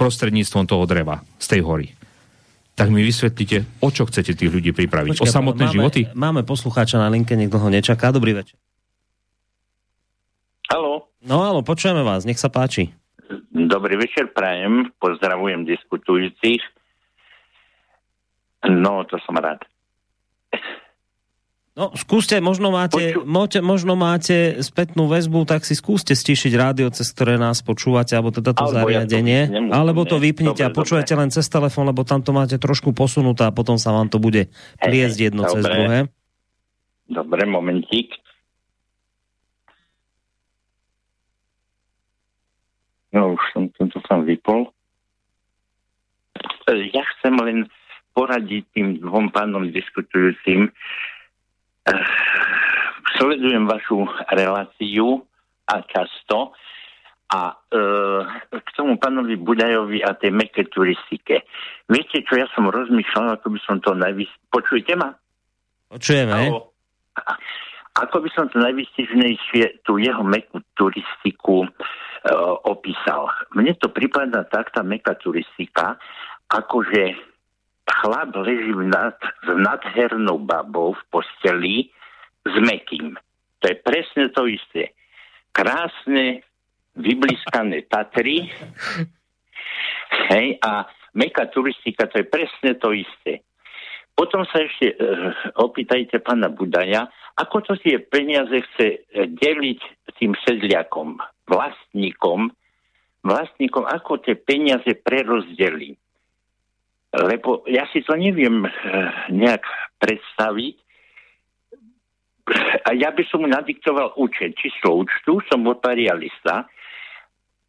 Speaker 3: prostredníctvom toho dreva z tej hory. tak mi vysvetlíte, o čo chcete tých ľudí pripraviť. Počkej, o samotné
Speaker 2: máme,
Speaker 3: životy?
Speaker 2: Máme poslucháča na linke, niekto ho nečaká. Dobrý večer.
Speaker 7: Halo.
Speaker 2: No áno, počujeme vás, nech sa páči.
Speaker 7: Dobrý večer, prajem, pozdravujem diskutujúcich. No, to som rád.
Speaker 2: No, skúste, možno máte, Poču... možno máte spätnú väzbu, tak si skúste stišiť rádio, cez ktoré nás počúvate, alebo teda to alebo zariadenie, ja to alebo to vypnite dobre, a počujete dobre. len cez telefón, lebo tam to máte trošku posunuté a potom sa vám to bude pliesť jedno dobre. cez druhé.
Speaker 7: Dobre, momentík. No, už som to tam vypol. Ja chcem len poradiť tým dvom pánom diskutujúcim, Eh, sledujem vašu reláciu a často a e, k tomu pánovi Budajovi a tej meké turistike. Viete, čo ja som rozmýšľal, ako by som to najvys... Počujete ma?
Speaker 2: Počujeme.
Speaker 7: Alo. Ako by som to najvystižnejšie tú jeho mekú turistiku e, opísal. Mne to prípada tak, tá meká turistika, akože chlap leží nad, s nadhernou babou v posteli s mekým. To je presne to isté. Krásne, vybliskané Tatry hej, a meká turistika, to je presne to isté. Potom sa ešte e, opýtajte pána Budaja, ako to tie peniaze chce deliť tým sedliakom, vlastníkom, vlastníkom, ako tie peniaze prerozdelí lebo ja si to neviem eh, nejak predstaviť. A ja by som mu nadiktoval účet, číslo účtu, som notarialista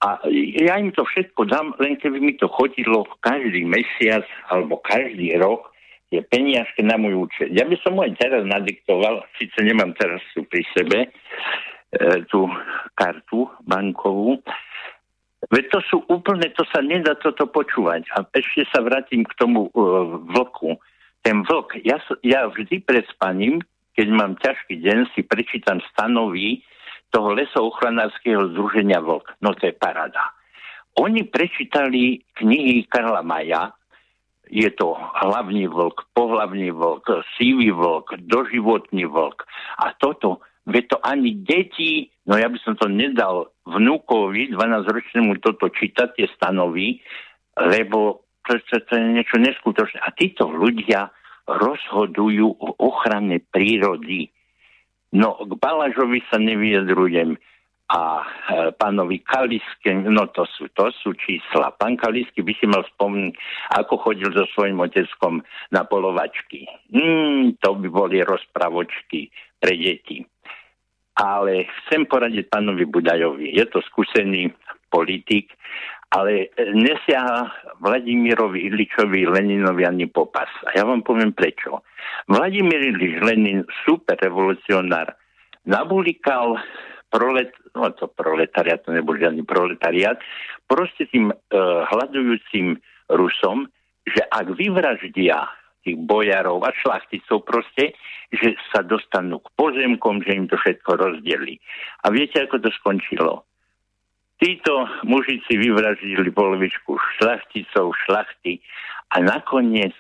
Speaker 7: a ja im to všetko dám, len keby mi to chodilo každý mesiac alebo každý rok je peniažke na môj účet. Ja by som mu aj teraz nadiktoval, síce nemám teraz tu pri sebe tú kartu bankovú, Veď to sú úplne, to sa nedá toto počúvať. A ešte sa vrátim k tomu uh, vlku. Ten vlk, ja, ja vždy pred spaním, keď mám ťažký deň, si prečítam stanovy toho lesoochranárskeho združenia vlk. No to je parada. Oni prečítali knihy Karla Maja, je to hlavný vlk, pohlavný vlk, sívý vlk, doživotný vlk. A toto Veď to ani deti, no ja by som to nedal vnúkovi, 12-ročnému toto čítať, tie stanovy, lebo to, to, to je niečo neskutočné. A títo ľudia rozhodujú o ochrane prírody. No, k Balažovi sa nevyjadrujem a e, pánovi Kaliske, no to sú, to sú čísla. Pán Kalisky by si mal spomnúť, ako chodil so svojím oteckom na polovačky. Mm, to by boli rozpravočky pre deti ale chcem poradiť pánovi Budajovi. Je to skúsený politik, ale nesiaha Vladimirovi Iličovi Leninovi ani popas. A ja vám poviem prečo. Vladimír Ilič Lenin, super revolucionár, nabulikal prolet, no to proletariat, to nebol žiadny proletariat, proste tým uh, hľadujúcim Rusom, že ak vyvraždia tých bojarov a šlachticov proste, že sa dostanú k pozemkom, že im to všetko rozdeli. A viete, ako to skončilo? Títo mužici vyvraždili polovičku šlachticov, šlachty a nakoniec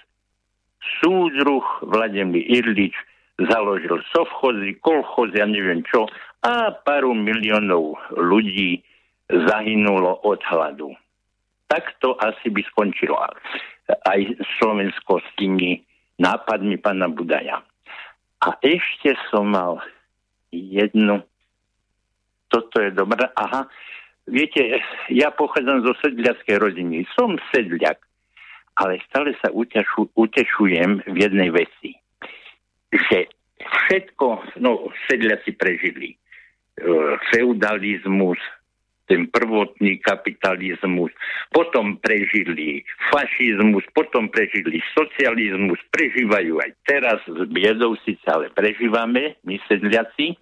Speaker 7: súdruh Vladimír Irlič založil sovchozy, kolchozy a neviem čo a pár miliónov ľudí zahynulo od hladu. Tak to asi by skončilo aj Slovensko s tými nápadmi pána Budaja. A ešte som mal jednu, toto je dobré, aha, viete, ja pochádzam zo sedliackej rodiny, som sedliak, ale stále sa utešu, utešujem v jednej veci, že všetko, no sedliaci prežili, e, feudalizmus, ten prvotný kapitalizmus, potom prežili fašizmus, potom prežili socializmus, prežívajú aj teraz s biedou síce, ale prežívame, my sedliaci.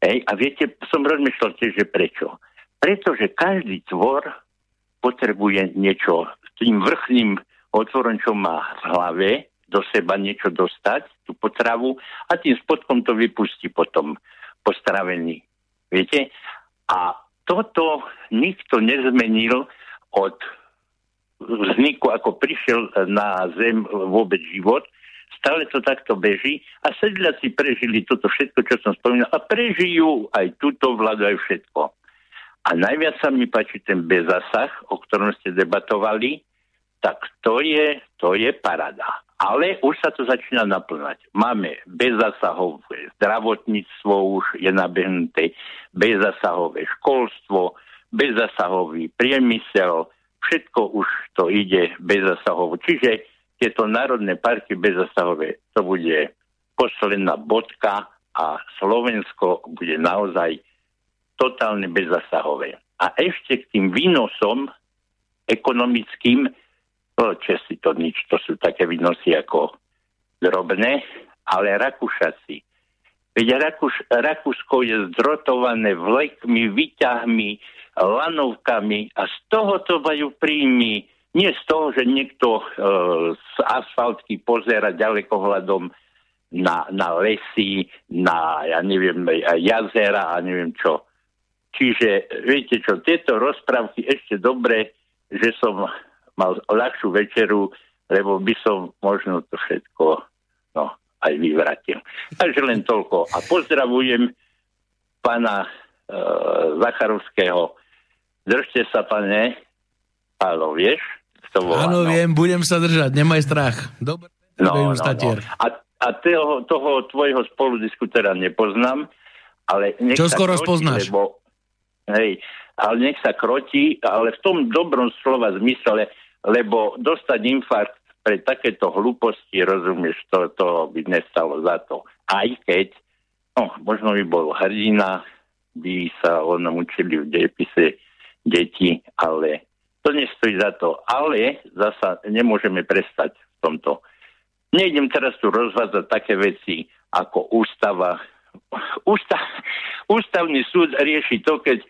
Speaker 7: Hej, a viete, som rozmýšľal tiež, že prečo. Pretože každý tvor potrebuje niečo tým vrchným otvorom, čo má v hlave, do seba niečo dostať, tú potravu, a tým spodkom to vypustí potom postravený. Viete? A toto nikto nezmenil od vzniku, ako prišiel na Zem vôbec život, stále to takto beží a sedliaci prežili toto všetko, čo som spomínal a prežijú aj túto vládu, aj všetko. A najviac sa mi páči ten bezasah, o ktorom ste debatovali, tak to je, to je parada. Ale už sa to začína naplňať. Máme bezzasahové zdravotníctvo, už je nabehnuté bezzasahové školstvo, bezzasahový priemysel, všetko už to ide bezzasahovo. Čiže tieto národné parky bezzasahové, to bude posledná bodka a Slovensko bude naozaj totálne bezzasahové. A ešte k tým výnosom ekonomickým No, Česi to nič, to sú také výnosy ako drobné, ale Rakúšaci. Veď Rakúš, Rakúsko je zdrotované vlekmi, výťahmi, lanovkami a z toho to majú príjmy. Nie z toho, že niekto e, z asfaltky pozera ďalekohľadom na, na lesy, na, ja neviem, jazera a neviem čo. Čiže, viete čo, tieto rozprávky ešte dobre, že som mal ľahšiu večeru, lebo by som možno to všetko no, aj vyvratil. Takže len toľko. A pozdravujem pána e, Zacharovského. Držte sa, pane. Pálo, vieš?
Speaker 4: Áno, viem, budem sa držať, nemaj strach. Dobre, no, no, no.
Speaker 7: A, a toho, toho tvojho spoludiskutera nepoznám, ale
Speaker 4: Čo skoro spoznáš? Lebo,
Speaker 7: hej, ale nech sa kroti, ale v tom dobrom slova zmysle, lebo dostať infarkt pre takéto hlúposti, rozumieš, to, to by nestalo za to. Aj keď, no, možno by bol hrdina, by sa o nám učili v dejepise deti, ale to nestojí za to. Ale zasa nemôžeme prestať v tomto. Nejdem teraz tu rozvádzať také veci ako ústava. Ústa, ústavný súd rieši to, keď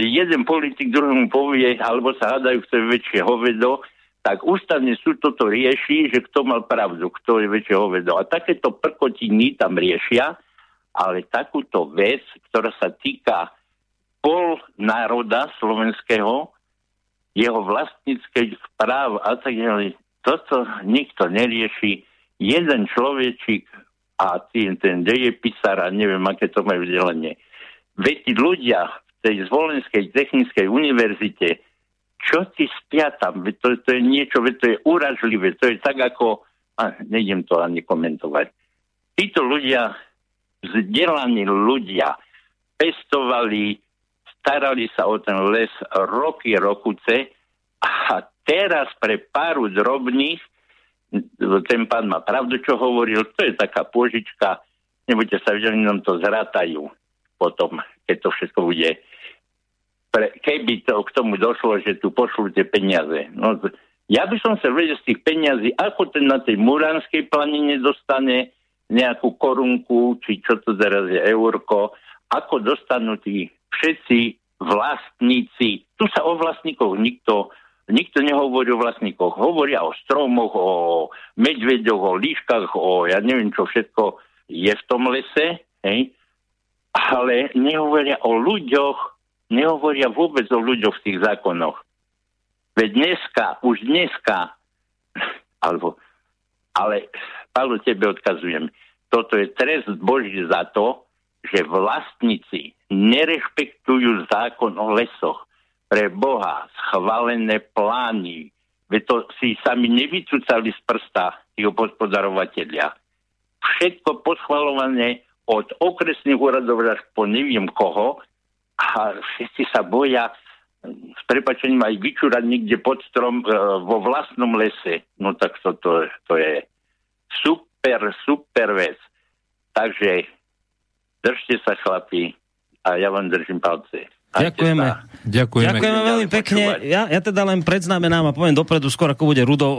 Speaker 7: jeden politik druhému povie, alebo sa hádajú, kto je väčšie hovedo, tak ústavný súd toto rieši, že kto mal pravdu, kto je väčšie hovedo. A takéto prkotiny tam riešia, ale takúto vec, ktorá sa týka pol národa slovenského, jeho vlastníckej práv a tak ďalej, toto nikto nerieši. Jeden človečík a ten, ten dejepisár a neviem, aké to majú vzdelanie. Veď ľudia v tej zvolenskej technickej univerzite čo ti spia tam? To, to je niečo, to je uražlivé, to je tak ako, a nejdem to ani komentovať. Títo ľudia, vzdelaní ľudia, pestovali, starali sa o ten les roky, rokuce a teraz pre páru drobných, ten pán má pravdu, čo hovoril, to je taká požička, nebudete sa videli, nám to zrátajú potom, keď to všetko bude pre, keby to k tomu došlo, že tu pošlú tie peniaze. No, ja by som sa vedel z tých peniazí, ako ten na tej Muránskej planine dostane nejakú korunku, či čo to teraz je eurko, ako dostanú tí všetci vlastníci. Tu sa o vlastníkoch nikto, nikto nehovorí o vlastníkoch. Hovoria o stromoch, o medveďoch, o líškach, o ja neviem čo všetko je v tom lese, hej? ale nehovoria o ľuďoch, nehovoria vôbec o ľuďoch v tých zákonoch. Veď dneska, už dneska, alebo, ale Paolo, tebe odkazujem, toto je trest Boží za to, že vlastníci nerešpektujú zákon o lesoch. Pre Boha schválené plány, veď to si sami nevycúcali z prsta tí hospodarovateľia. Všetko poschvalované od okresných úradov až po neviem koho, a všetci sa boja s prepačením aj vyčúrať niekde pod strom e, vo vlastnom lese. No tak to, to, to je super, super vec. Takže držte sa chlapi a ja vám držím palce.
Speaker 2: Ďakujeme.
Speaker 3: Ďakujeme.
Speaker 2: Ďakujeme veľmi pekne. Ja, ja teda len predznamenám a poviem dopredu, skôr ako bude Rudo e,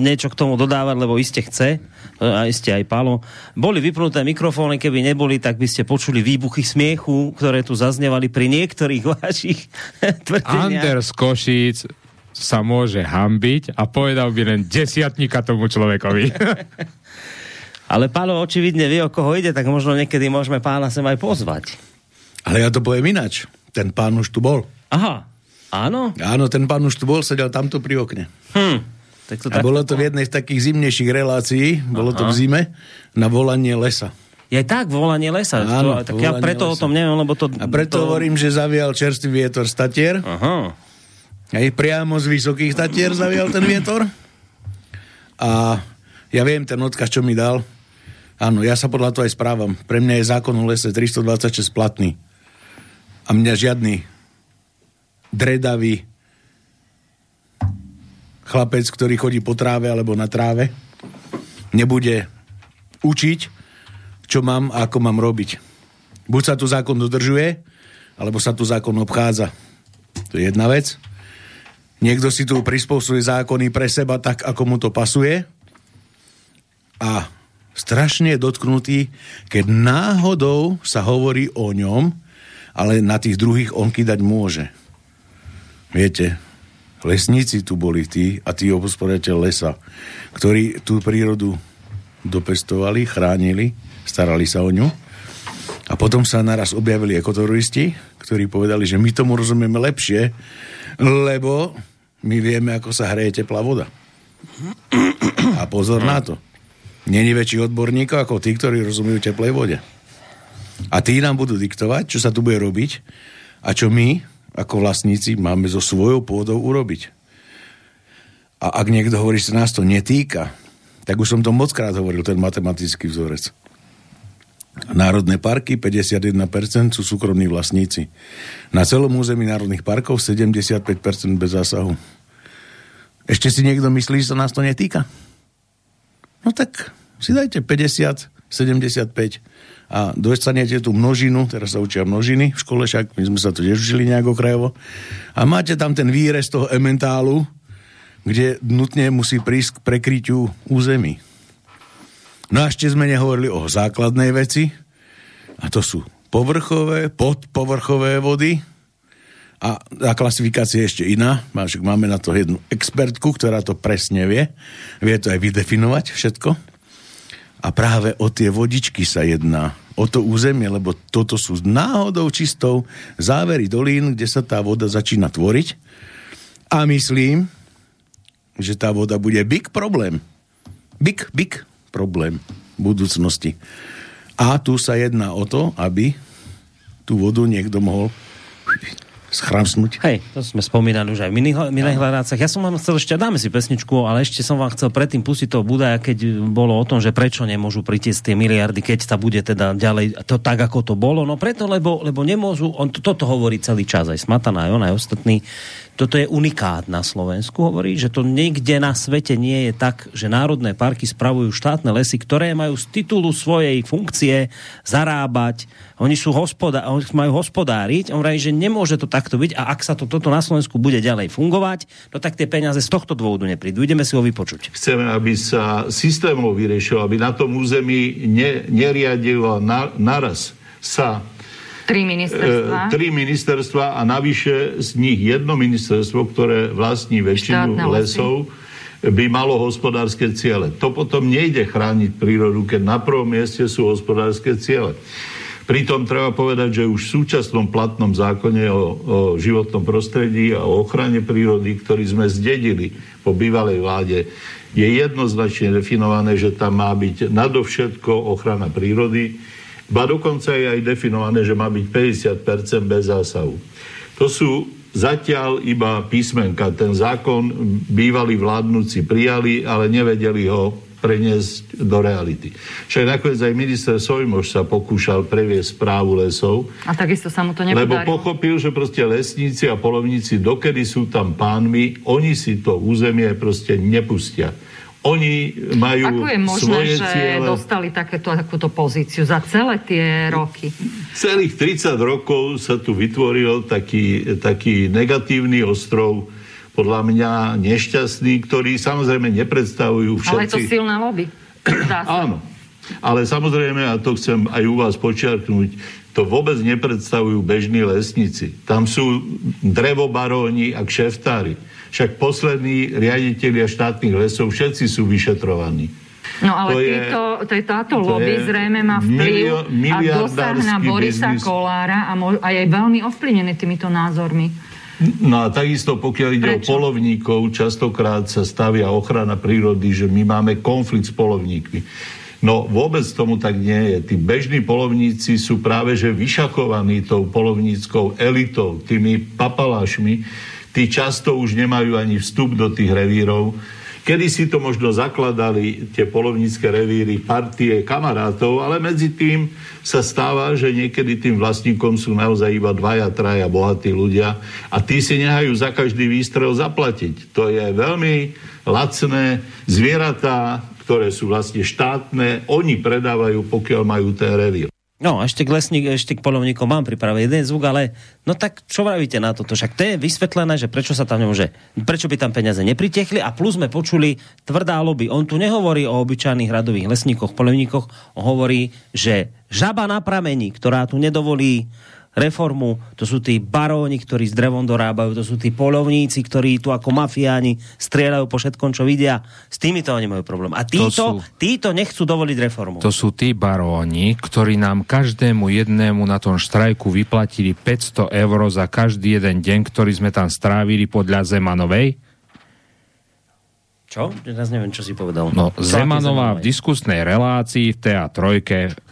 Speaker 2: niečo k tomu dodávať, lebo iste chce, e, a iste aj Palo. Boli vypnuté mikrofóny, keby neboli, tak by ste počuli výbuchy smiechu, ktoré tu zaznevali pri niektorých vašich tvrdeniach.
Speaker 3: Anders Košíc sa môže hambiť a povedal by len desiatníka tomu človekovi.
Speaker 2: Ale Palo očividne vie, o koho ide, tak možno niekedy môžeme pána sem aj pozvať.
Speaker 4: Ale ja to poviem inač ten pán už tu bol.
Speaker 2: Aha. Áno?
Speaker 4: Áno, ten pán už tu bol, sedel tamto pri okne.
Speaker 2: Hm. Tak to
Speaker 4: A bolo to v jednej z takých zimnejších relácií, bolo to v zime, na volanie lesa.
Speaker 2: Je tak, volanie lesa.
Speaker 4: Áno,
Speaker 2: to, tak ja preto o
Speaker 4: lesa.
Speaker 2: tom neviem, lebo to...
Speaker 4: A preto
Speaker 2: to...
Speaker 4: hovorím, že zavial čerstvý vietor z Tatier.
Speaker 2: Aha.
Speaker 4: Aj priamo z vysokých Tatier zavial ten vietor. A ja viem ten odkaz, čo mi dal. Áno, ja sa podľa toho aj správam. Pre mňa je zákon o lese 326 platný. A mňa žiadny dredavý chlapec, ktorý chodí po tráve alebo na tráve, nebude učiť, čo mám a ako mám robiť. Buď sa tu zákon dodržuje, alebo sa tu zákon obchádza. To je jedna vec. Niekto si tu prispôsobuje zákony pre seba tak, ako mu to pasuje a strašne je dotknutý, keď náhodou sa hovorí o ňom, ale na tých druhých on kýdať môže. Viete, lesníci tu boli tí a tí obospodateľ lesa, ktorí tú prírodu dopestovali, chránili, starali sa o ňu. A potom sa naraz objavili ekoteroristi, ktorí povedali, že my tomu rozumieme lepšie, lebo my vieme, ako sa hreje teplá voda. A pozor na to. Není väčší odborníkov ako tí, ktorí rozumejú teplej vode. A tí nám budú diktovať, čo sa tu bude robiť a čo my, ako vlastníci, máme so svojou pôdou urobiť. A ak niekto hovorí, že nás to netýka, tak už som to mockrát hovoril, ten matematický vzorec. Národné parky 51% sú súkromní vlastníci. Na celom území národných parkov 75% bez zásahu. Ešte si niekto myslí, že sa nás to netýka? No tak si dajte 50, 75 a dostanete tú množinu, teraz sa učia množiny v škole, však my sme sa to tiež učili nejako krajovo, a máte tam ten výrez toho ementálu, kde nutne musí prísť k prekryťu území. No a ešte sme nehovorili o základnej veci, a to sú povrchové, podpovrchové vody, a tá klasifikácia je ešte iná. Máme na to jednu expertku, ktorá to presne vie. Vie to aj vydefinovať všetko. A práve o tie vodičky sa jedná. O to územie, lebo toto sú náhodou čistou závery dolín, kde sa tá voda začína tvoriť. A myslím, že tá voda bude big problém. Big, big problém budúcnosti. A tu sa jedná o to, aby tú vodu niekto mohol schramsnúť.
Speaker 2: Hej, to sme spomínali už aj v miných hľadácach. Ja som vám chcel ešte, dáme si pesničku, ale ešte som vám chcel predtým pustiť toho Budaja, keď bolo o tom, že prečo nemôžu pritiesť tie miliardy, keď sa bude teda ďalej to tak, ako to bolo. No preto, lebo, lebo nemôžu, on to, toto hovorí celý čas, aj Smatana, aj on, aj ostatní. Toto je unikát na Slovensku, hovorí, že to nikde na svete nie je tak, že národné parky spravujú štátne lesy, ktoré majú z titulu svojej funkcie zarábať, oni sú hospodá- oni majú hospodáriť, on hovorí, že nemôže to takto byť a ak sa to toto na Slovensku bude ďalej fungovať, no tak tie peniaze z tohto dôvodu neprídu. Ideme si ho vypočuť.
Speaker 5: Chceme, aby sa systémov vyriešilo, aby na tom území ne, neriadilo na, naraz sa
Speaker 6: Tri
Speaker 5: e,
Speaker 6: ministerstva.
Speaker 5: tri ministerstva a navyše z nich jedno ministerstvo, ktoré vlastní väčšinu
Speaker 6: Štátne
Speaker 5: lesov, by malo hospodárske ciele. To potom nejde chrániť prírodu, keď na prvom mieste sú hospodárske ciele. Pritom treba povedať, že už v súčasnom platnom zákone o, o životnom prostredí a o ochrane prírody, ktorý sme zdedili po bývalej vláde, je jednoznačne definované, že tam má byť nadovšetko ochrana prírody, ba dokonca je aj definované, že má byť 50% bez zásahu. To sú zatiaľ iba písmenka. Ten zákon bývalí vládnúci prijali, ale nevedeli ho preniesť do reality. Však nakoniec aj minister Sojmoš sa pokúšal previesť správu lesov,
Speaker 6: A takisto sa mu to
Speaker 5: lebo
Speaker 6: nepodarilo.
Speaker 5: pochopil, že proste lesníci a polovníci, dokedy sú tam pánmi, oni si to územie proste nepustia. Oni majú
Speaker 6: Ako je možné,
Speaker 5: svoje
Speaker 6: že
Speaker 5: ciele.
Speaker 6: dostali takéto, takúto pozíciu za celé tie roky?
Speaker 5: Celých 30 rokov sa tu vytvoril taký, taký negatívny ostrov, podľa mňa nešťastný, ktorý samozrejme nepredstavujú všetci.
Speaker 6: Ale je to silná lobby.
Speaker 5: Áno. Ale samozrejme, a to chcem aj u vás počiarknúť, to vôbec nepredstavujú bežní lesníci. Tam sú drevobaróni a kšeftári. Však poslední riaditeľia štátnych lesov, všetci sú vyšetrovaní.
Speaker 6: No ale
Speaker 5: To je-
Speaker 6: títo, to je, táto
Speaker 5: to
Speaker 6: lobby
Speaker 5: je
Speaker 6: zrejme má vplyv
Speaker 5: milio-
Speaker 6: a dosah na Borisa
Speaker 5: biznis.
Speaker 6: Kolára a, mo- a je veľmi ovplyvnený týmito názormi.
Speaker 5: No a takisto, pokiaľ ide
Speaker 6: Prečo?
Speaker 5: o polovníkov, častokrát sa stavia ochrana prírody, že my máme konflikt s polovníkmi. No vôbec tomu tak nie je. Tí bežní polovníci sú práve že vyšakovaní tou polovníckou elitou, tými papalášmi. Tí často už nemajú ani vstup do tých revírov. Kedy si to možno zakladali tie polovnícke revíry partie kamarátov, ale medzi tým sa stáva, že niekedy tým vlastníkom sú naozaj iba dvaja, traja bohatí ľudia a tí si nehajú za každý výstrel zaplatiť. To je veľmi lacné zvieratá, ktoré sú vlastne štátne, oni predávajú, pokiaľ majú ten revír.
Speaker 2: No, ešte k lesník, ešte k polovníkom mám pripravený jeden zvuk, ale no tak čo vravíte na toto? Však to je vysvetlené, že prečo sa tam nemôže, prečo by tam peniaze nepritekli a plus sme počuli tvrdá lobby. On tu nehovorí o obyčajných radových lesníkoch, polovníkoch, hovorí, že žaba na pramení, ktorá tu nedovolí reformu, to sú tí baróni, ktorí s drevom dorábajú, to sú tí polovníci, ktorí tu ako mafiáni strieľajú po všetkom, čo vidia. S týmito oni majú problém. A títo,
Speaker 3: sú-
Speaker 2: títo nechcú dovoliť reformu.
Speaker 3: To sú tí baróni, ktorí nám každému jednému na tom štrajku vyplatili 500 eur za každý jeden deň, ktorý sme tam strávili podľa Zemanovej.
Speaker 2: Čo? Teraz neviem, čo si povedal.
Speaker 3: No, Zemanová v diskusnej relácii v TA3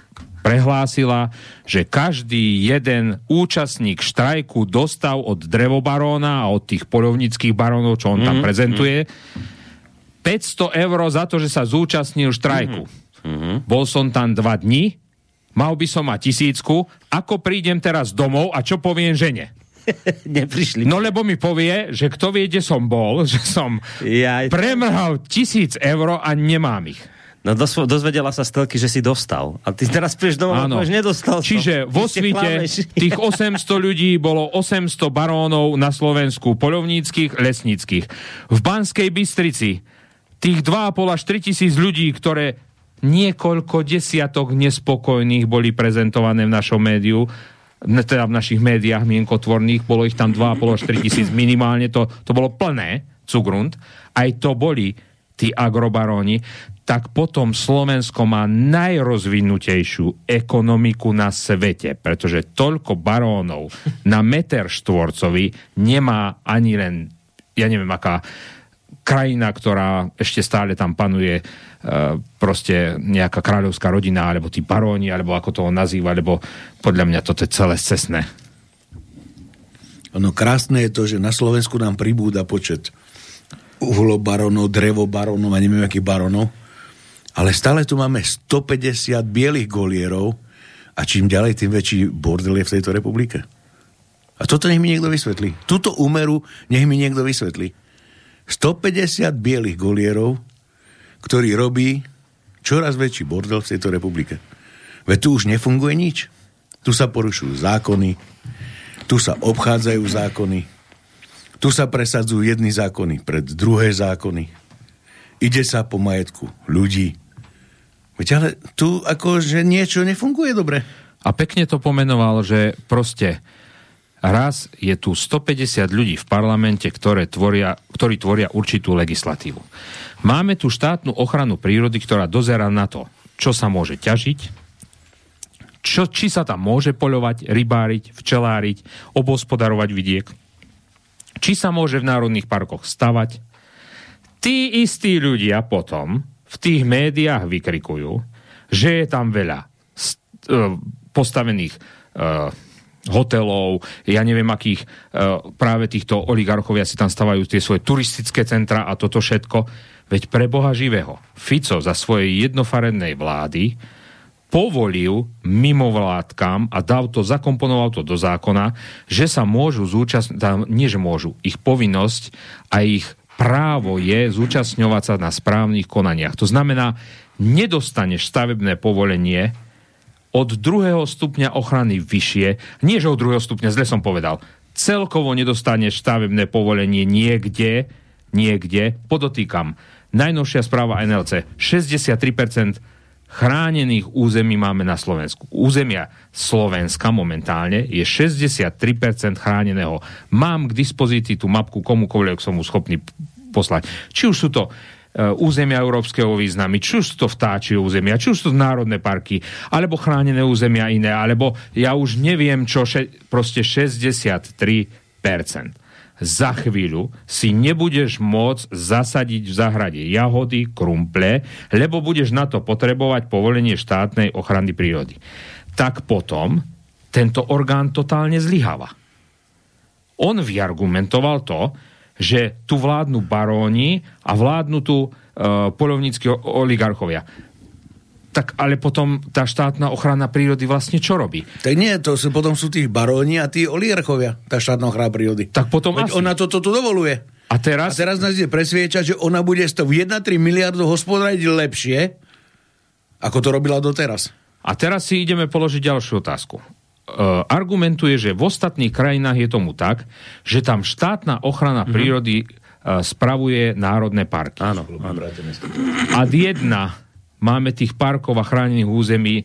Speaker 3: prehlásila, že každý jeden účastník štrajku dostal od drevobaróna a od tých polovnických barónov, čo on tam prezentuje, 500 eur za to, že sa zúčastnil štrajku. Bol som tam dva dni, mal by som mať tisícku, ako prídem teraz domov a čo poviem žene?
Speaker 2: Neprišli.
Speaker 3: No lebo mi povie, že kto vie, kde som bol, že som
Speaker 2: Jaj.
Speaker 3: premrhal tisíc eur a nemám ich.
Speaker 2: No dosvo, dozvedela sa z telky, že si dostal. A ty teraz prídeš domov a povieš, nedostal som.
Speaker 3: Čiže vo
Speaker 2: Ty ste
Speaker 3: svite tých 800 ľudí bolo 800 barónov na Slovensku, poľovníckých, lesníckých. V Banskej Bystrici tých 2,5 až 3 tisíc ľudí, ktoré niekoľko desiatok nespokojných boli prezentované v našom médiu, teda v našich médiách mienkotvorných, bolo ich tam 2,5 až 3 tisíc minimálne, to, to bolo plné, Cugrund, aj to boli tí agrobaróni, tak potom Slovensko má najrozvinutejšiu ekonomiku na svete, pretože toľko barónov na meter štvorcový nemá ani len, ja neviem, aká krajina, ktorá ešte stále tam panuje, e, proste nejaká kráľovská rodina, alebo tí baróni, alebo ako to on nazýva, lebo podľa mňa toto je celé cestné.
Speaker 4: Ono krásne je to, že na Slovensku nám pribúda počet uhlobaronov, drevobaronov a neviem akých baronov, ale stále tu máme 150 bielých golierov a čím ďalej, tým väčší bordel je v tejto republike. A toto nech mi niekto vysvetlí. Tuto úmeru nech mi niekto vysvetlí. 150 bielých golierov, ktorý robí čoraz väčší bordel v tejto republike. Veď tu už nefunguje nič. Tu sa porušujú zákony, tu sa obchádzajú zákony, tu sa presadzujú jedny zákony pred druhé zákony. Ide sa po majetku ľudí. Veď ale tu akože niečo nefunguje dobre.
Speaker 3: A pekne to pomenoval, že proste raz je tu 150 ľudí v parlamente, ktoré tvoria, ktorí tvoria určitú legislatívu. Máme tu štátnu ochranu prírody, ktorá dozera na to, čo sa môže ťažiť, čo, či sa tam môže poľovať, rybáriť, včeláriť, obospodarovať vidiek, či sa môže v národných parkoch stavať. Tí istí ľudia potom v tých médiách vykrikujú, že je tam veľa e, postavených e, hotelov, ja neviem akých, e, práve týchto oligarchovia si tam stavajú tie svoje turistické centra a toto všetko. Veď pre Boha živého. Fico za svojej jednofarednej vlády povolil mimovládkam a dal to, zakomponoval to do zákona, že sa môžu zúčastniť, nie že môžu, ich povinnosť a ich právo je zúčastňovať sa na správnych konaniach. To znamená, nedostaneš stavebné povolenie od druhého stupňa ochrany vyššie, nie že od druhého stupňa, zle som povedal, celkovo nedostaneš stavebné povolenie niekde, niekde, podotýkam, najnovšia správa NLC, 63% chránených území máme na Slovensku. Územia Slovenska momentálne je 63% chráneného. Mám k dispozícii tú mapku komukoľvek som mu schopný poslať. Či už sú to e, územia európskeho významy, či už sú to vtáčie územia, či už sú to národné parky, alebo chránené územia iné, alebo ja už neviem čo, še, proste 63%. za chvíľu si nebudeš môcť zasadiť v záhrade jahody, krumple, lebo budeš na to potrebovať povolenie štátnej ochrany prírody. Tak potom tento orgán totálne zlyháva. On vyargumentoval to, že tu vládnu baróni a vládnu tu e, polovnícky oligarchovia tak ale potom tá štátna ochrana prírody vlastne čo robí?
Speaker 4: Tak nie, to sú, potom sú tých baróni a tí oligarchovia, tá štátna ochrana prírody.
Speaker 3: Tak potom
Speaker 4: Veď
Speaker 3: asi.
Speaker 4: ona toto tu dovoluje.
Speaker 3: A teraz?
Speaker 4: A teraz nás ide presviečať, že ona bude z toho 1,3 miliardov hospodáriť lepšie, ako to robila doteraz.
Speaker 3: A teraz si ideme položiť ďalšiu otázku. E, argumentuje, že v ostatných krajinách je tomu tak, že tam štátna ochrana prírody e, spravuje národné parky.
Speaker 2: Áno, áno.
Speaker 3: Ad jedna máme tých parkov a chránených území e,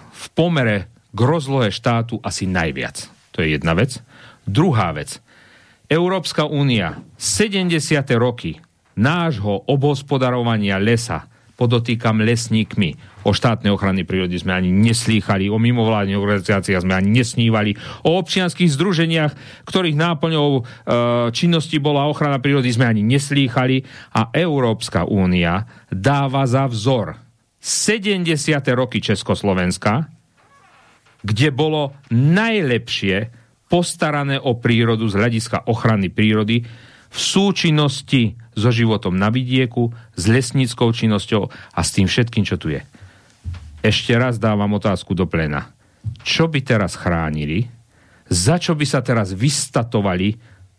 Speaker 3: v pomere k rozlohe štátu asi najviac. To je jedna vec. Druhá vec. Európska únia 70. roky nášho obhospodarovania lesa, podotýkam lesníkmi, o štátnej ochrany prírody sme ani neslýchali, o mimovládnych organizáciách sme ani nesnívali, o občianských združeniach, ktorých náplňou e, činnosti bola ochrana prírody, sme ani neslýchali a Európska únia dáva za vzor 70. roky Československa, kde bolo najlepšie postarané o prírodu z hľadiska ochrany prírody v súčinnosti so životom na vidieku, s lesníckou činnosťou a s tým všetkým, čo tu je. Ešte raz dávam otázku do plena. Čo by teraz chránili? Za čo by sa teraz vystatovali,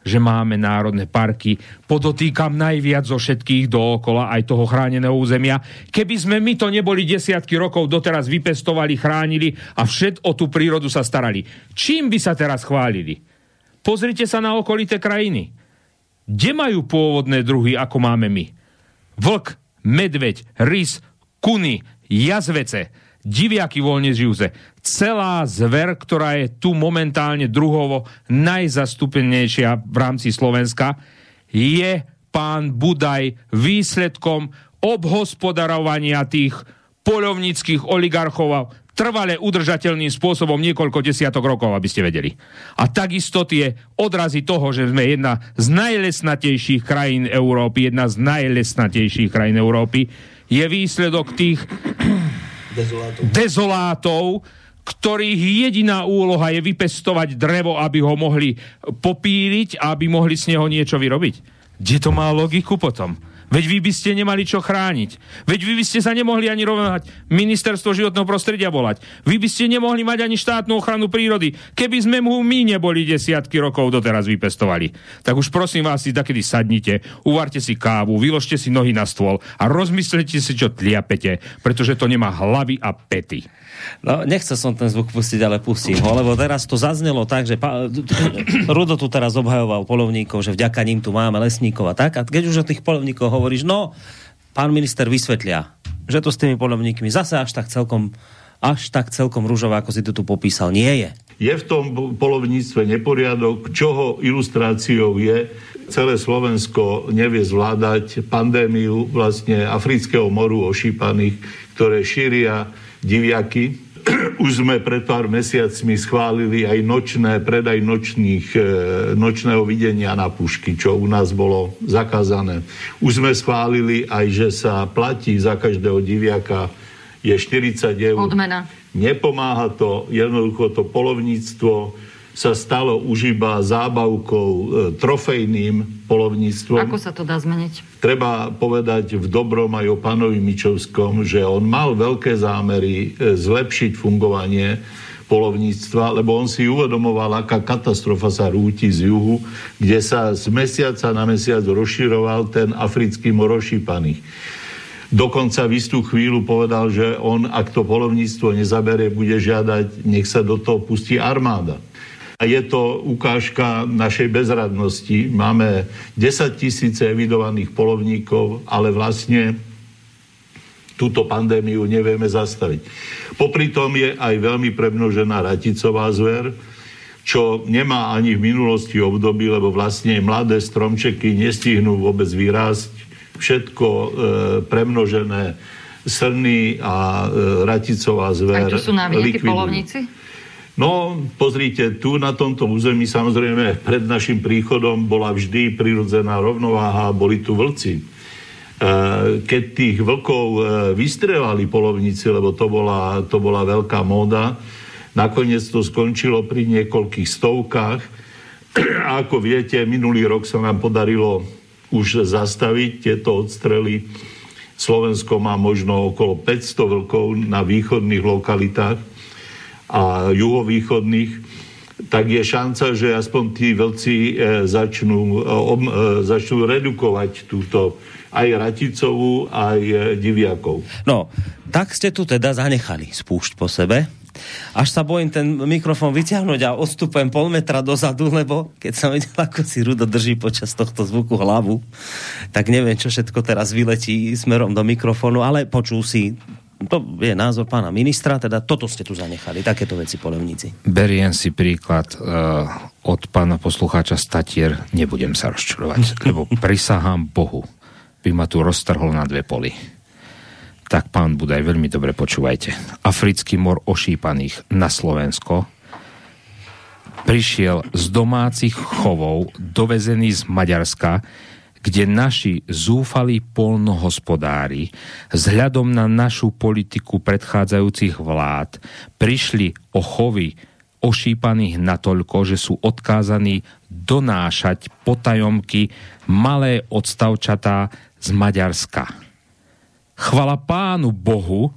Speaker 3: že máme národné parky? Podotýkam najviac zo všetkých dookola aj toho chráneného územia. Keby sme my to neboli desiatky rokov doteraz vypestovali, chránili a všet o tú prírodu sa starali. Čím by sa teraz chválili? Pozrite sa na okolité krajiny. Kde majú pôvodné druhy, ako máme my? Vlk, medveď, rys, kuny, jazvece, diviaky voľne žijúce. Celá zver, ktorá je tu momentálne druhovo najzastúpenejšia v rámci Slovenska, je pán Budaj výsledkom obhospodarovania tých poľovníckých oligarchov trvale udržateľným spôsobom niekoľko desiatok rokov, aby ste vedeli. A takisto tie odrazy toho, že sme jedna z najlesnatejších krajín Európy, jedna z najlesnatejších krajín Európy, je výsledok tých
Speaker 4: Dezolátov.
Speaker 3: dezolátov, ktorých jediná úloha je vypestovať drevo, aby ho mohli popíliť a aby mohli z neho niečo vyrobiť. Kde to má logiku potom? Veď vy by ste nemali čo chrániť. Veď vy by ste sa nemohli ani rovnať ministerstvo životného prostredia volať. Vy by ste nemohli mať ani štátnu ochranu prírody, keby sme mu my neboli desiatky rokov doteraz vypestovali. Tak už prosím vás si takedy sadnite, uvarte si kávu, vyložte si nohy na stôl a rozmyslete si, čo tliapete, pretože to nemá hlavy a pety.
Speaker 2: No, nechcel som ten zvuk pustiť, ale pustím ho, lebo teraz to zaznelo tak, že pa, Rudo tu teraz obhajoval polovníkov, že vďaka ním tu máme lesníkov a tak. A keď už o tých polovníkov hovoríš, no, pán minister vysvetlia, že to s tými polovníkmi zase až tak celkom až tak celkom rúžové, ako si to tu popísal, nie je.
Speaker 5: Je v tom polovníctve neporiadok, čoho ilustráciou je celé Slovensko nevie zvládať pandémiu vlastne afrického moru ošípaných, ktoré šíria diviaky. Už sme pred pár mesiacmi schválili aj nočné, predaj nočných, e, nočného videnia na pušky, čo u nás bolo zakázané. Už sme schválili aj, že sa platí za každého diviaka je 40 eur.
Speaker 6: Odmena.
Speaker 5: Nepomáha to, jednoducho to polovníctvo sa stalo už iba zábavkou e, trofejným polovníctvom.
Speaker 6: Ako sa to dá zmeniť?
Speaker 5: Treba povedať v dobrom aj o pánovi Mičovskom, že on mal veľké zámery e, zlepšiť fungovanie polovníctva, lebo on si uvedomoval, aká katastrofa sa rúti z juhu, kde sa z mesiaca na mesiac rozširoval ten africký morošípaných. Dokonca v istú chvíľu povedal, že on, ak to polovníctvo nezaberie, bude žiadať, nech sa do toho pustí armáda. A je to ukážka našej bezradnosti. Máme 10 tisíce evidovaných polovníkov, ale vlastne túto pandémiu nevieme zastaviť. Popri tom je aj veľmi premnožená raticová zver, čo nemá ani v minulosti období, lebo vlastne mladé stromčeky nestihnú vôbec vyrásť. Všetko e, premnožené srny a e, raticová zver
Speaker 6: Aj tu sú
Speaker 5: likvidujú.
Speaker 6: polovníci?
Speaker 5: No, pozrite, tu na tomto území samozrejme pred našim príchodom bola vždy prirodzená rovnováha, boli tu vlci. E, keď tých vlkov e, vystrelali polovníci, lebo to bola, to bola veľká móda, nakoniec to skončilo pri niekoľkých stovkách. A ako viete, minulý rok sa nám podarilo už zastaviť tieto odstrely. Slovensko má možno okolo 500 vlkov na východných lokalitách a juhovýchodných, tak je šanca, že aspoň tí vlci e, začnú, e, e, začnú redukovať túto aj Raticovú, aj Diviakov.
Speaker 2: No, tak ste tu teda zanechali spúšť po sebe. Až sa bojím ten mikrofón vyťahnuť a odstupujem pol metra dozadu, lebo keď som videl, ako si Rudo drží počas tohto zvuku hlavu, tak neviem, čo všetko teraz vyletí smerom do mikrofónu, ale počul si to je názor pána ministra, teda toto ste tu zanechali, takéto veci polovníci.
Speaker 3: Beriem si príklad uh, od pána poslucháča Statier, nebudem sa rozčurovať, lebo prisahám Bohu, by ma tu roztrhol na dve poli. Tak pán Budaj, veľmi dobre počúvajte. Africký mor ošípaných na Slovensko prišiel z domácich chovov, dovezený z Maďarska, kde naši zúfalí polnohospodári vzhľadom na našu politiku predchádzajúcich vlád prišli o chovy ošípaných natoľko, že sú odkázaní donášať potajomky malé odstavčatá z Maďarska. Chvala pánu Bohu,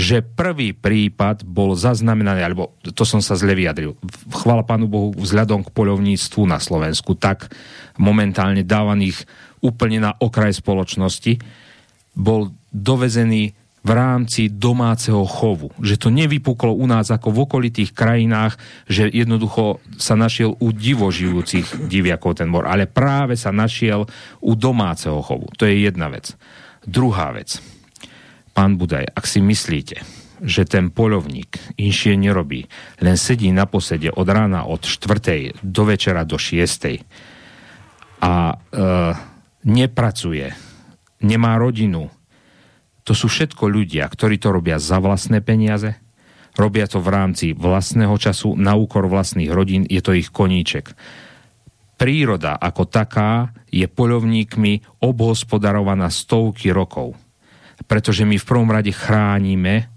Speaker 3: že prvý prípad bol zaznamenaný, alebo to som sa zle vyjadril, chvala pánu Bohu vzhľadom k poľovníctvu na Slovensku, tak momentálne dávaných úplne na okraj spoločnosti, bol dovezený v rámci domáceho chovu. Že to nevypuklo u nás ako v okolitých krajinách, že jednoducho sa našiel u divožijúcich diviakov ten mor, ale práve sa našiel u domáceho chovu. To je jedna vec. Druhá vec. Pán Budaj, ak si myslíte, že ten polovník inšie nerobí, len sedí na posede od rána od 4. do večera do 6. a e, nepracuje, nemá rodinu. To sú všetko ľudia, ktorí to robia za vlastné peniaze, robia to v rámci vlastného času, na úkor vlastných rodín, je to ich koníček. Príroda ako taká je poľovníkmi obhospodarovaná stovky rokov. Pretože my v prvom rade chránime,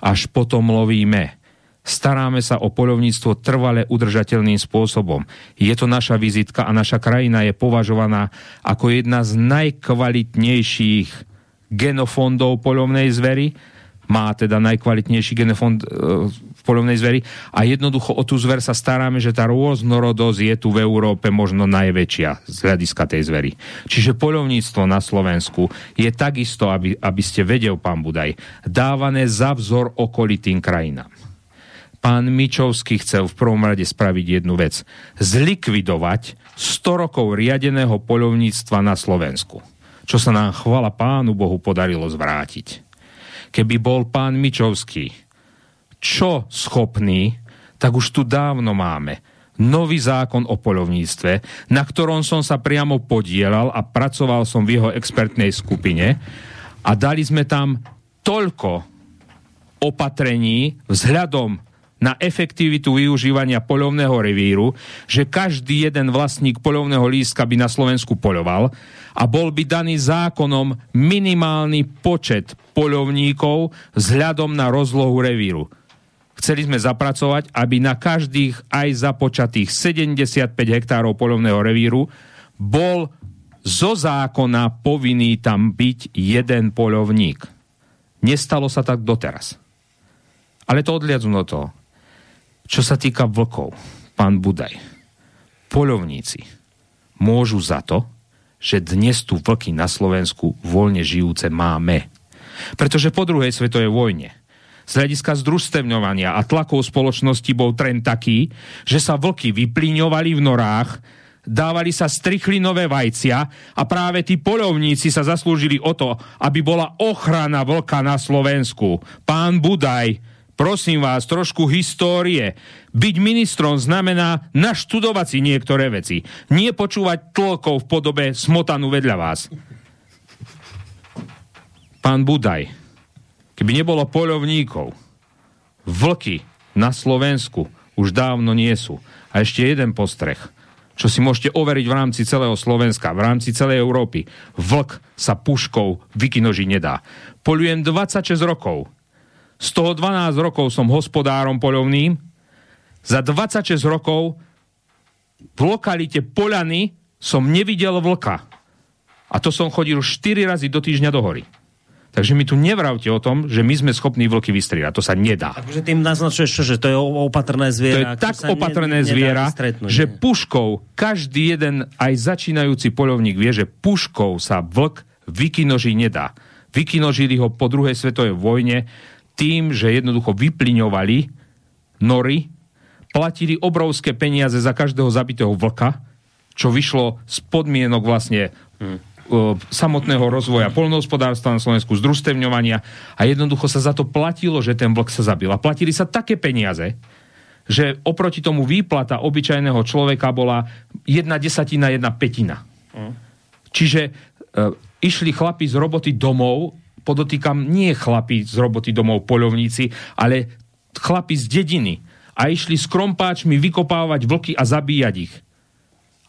Speaker 3: až potom lovíme staráme sa o poľovníctvo trvale udržateľným spôsobom. Je to naša vizitka a naša krajina je považovaná ako jedna z najkvalitnejších genofondov poľovnej zvery. Má teda najkvalitnejší genofond e, v poľovnej zveri a jednoducho o tú zver sa staráme, že tá rôznorodosť je tu v Európe možno najväčšia z hľadiska tej zvery. Čiže poľovníctvo na Slovensku je takisto, aby, aby ste vedel, pán Budaj, dávané za vzor okolitým krajinám pán Mičovský chcel v prvom rade spraviť jednu vec. Zlikvidovať 100 rokov riadeného poľovníctva na Slovensku. Čo sa nám chvala pánu Bohu podarilo zvrátiť. Keby bol pán Mičovský čo schopný, tak už tu dávno máme nový zákon o poľovníctve, na ktorom som sa priamo podielal a pracoval som v jeho expertnej skupine a dali sme tam toľko opatrení vzhľadom na efektivitu využívania poľovného revíru, že každý jeden vlastník poľovného lístka by na Slovensku poľoval a bol by daný zákonom minimálny počet poľovníkov vzhľadom na rozlohu revíru. Chceli sme zapracovať, aby na každých aj započatých 75 hektárov poľovného revíru bol zo zákona povinný tam byť jeden poľovník. Nestalo sa tak doteraz. Ale to odliadzu do toho. Čo sa týka vlkov, pán Budaj, poľovníci môžu za to, že dnes tu vlky na Slovensku voľne žijúce máme. Pretože po druhej svetovej vojne z hľadiska združstevňovania a tlakov spoločnosti bol trend taký, že sa vlky vyplíňovali v norách, dávali sa strichlinové vajcia a práve tí polovníci sa zaslúžili o to, aby bola ochrana vlka na Slovensku. Pán Budaj, prosím vás, trošku histórie. Byť ministrom znamená naštudovať si niektoré veci. Nie počúvať tlkov v podobe smotanu vedľa vás. Pán Budaj, keby nebolo poľovníkov, vlky na Slovensku už dávno nie sú. A ešte jeden postreh, čo si môžete overiť v rámci celého Slovenska, v rámci celej Európy. Vlk sa puškou vykinožiť nedá. Polujem 26 rokov. Z toho 12 rokov som hospodárom poľovným. Za 26 rokov v lokalite Poľany som nevidel vlka. A to som chodil 4 razy do týždňa do hory. Takže mi tu nevravte o tom, že my sme schopní vlky vystriedať. To sa nedá.
Speaker 2: Takže tým naznačuješ čo, že to je opatrné
Speaker 3: To
Speaker 2: zviera.
Speaker 3: je tak opatrné zviera, že puškou, každý jeden, aj začínajúci poľovník vie, že puškou sa vlk vykinožiť nedá. Vykinožili ho po druhej svetovej vojne tým, že jednoducho vyplyňovali nory, platili obrovské peniaze za každého zabitého vlka, čo vyšlo z podmienok vlastne hmm samotného rozvoja polnohospodárstva na Slovensku, združstevňovania a jednoducho sa za to platilo, že ten vlk sa zabil. A platili sa také peniaze, že oproti tomu výplata obyčajného človeka bola jedna desatina, jedna petina. Mm. Čiže e, išli chlapi z roboty domov, podotýkam, nie chlapi z roboty domov, poľovníci, ale chlapi z dediny. A išli s krompáčmi vykopávať vlky a zabíjať ich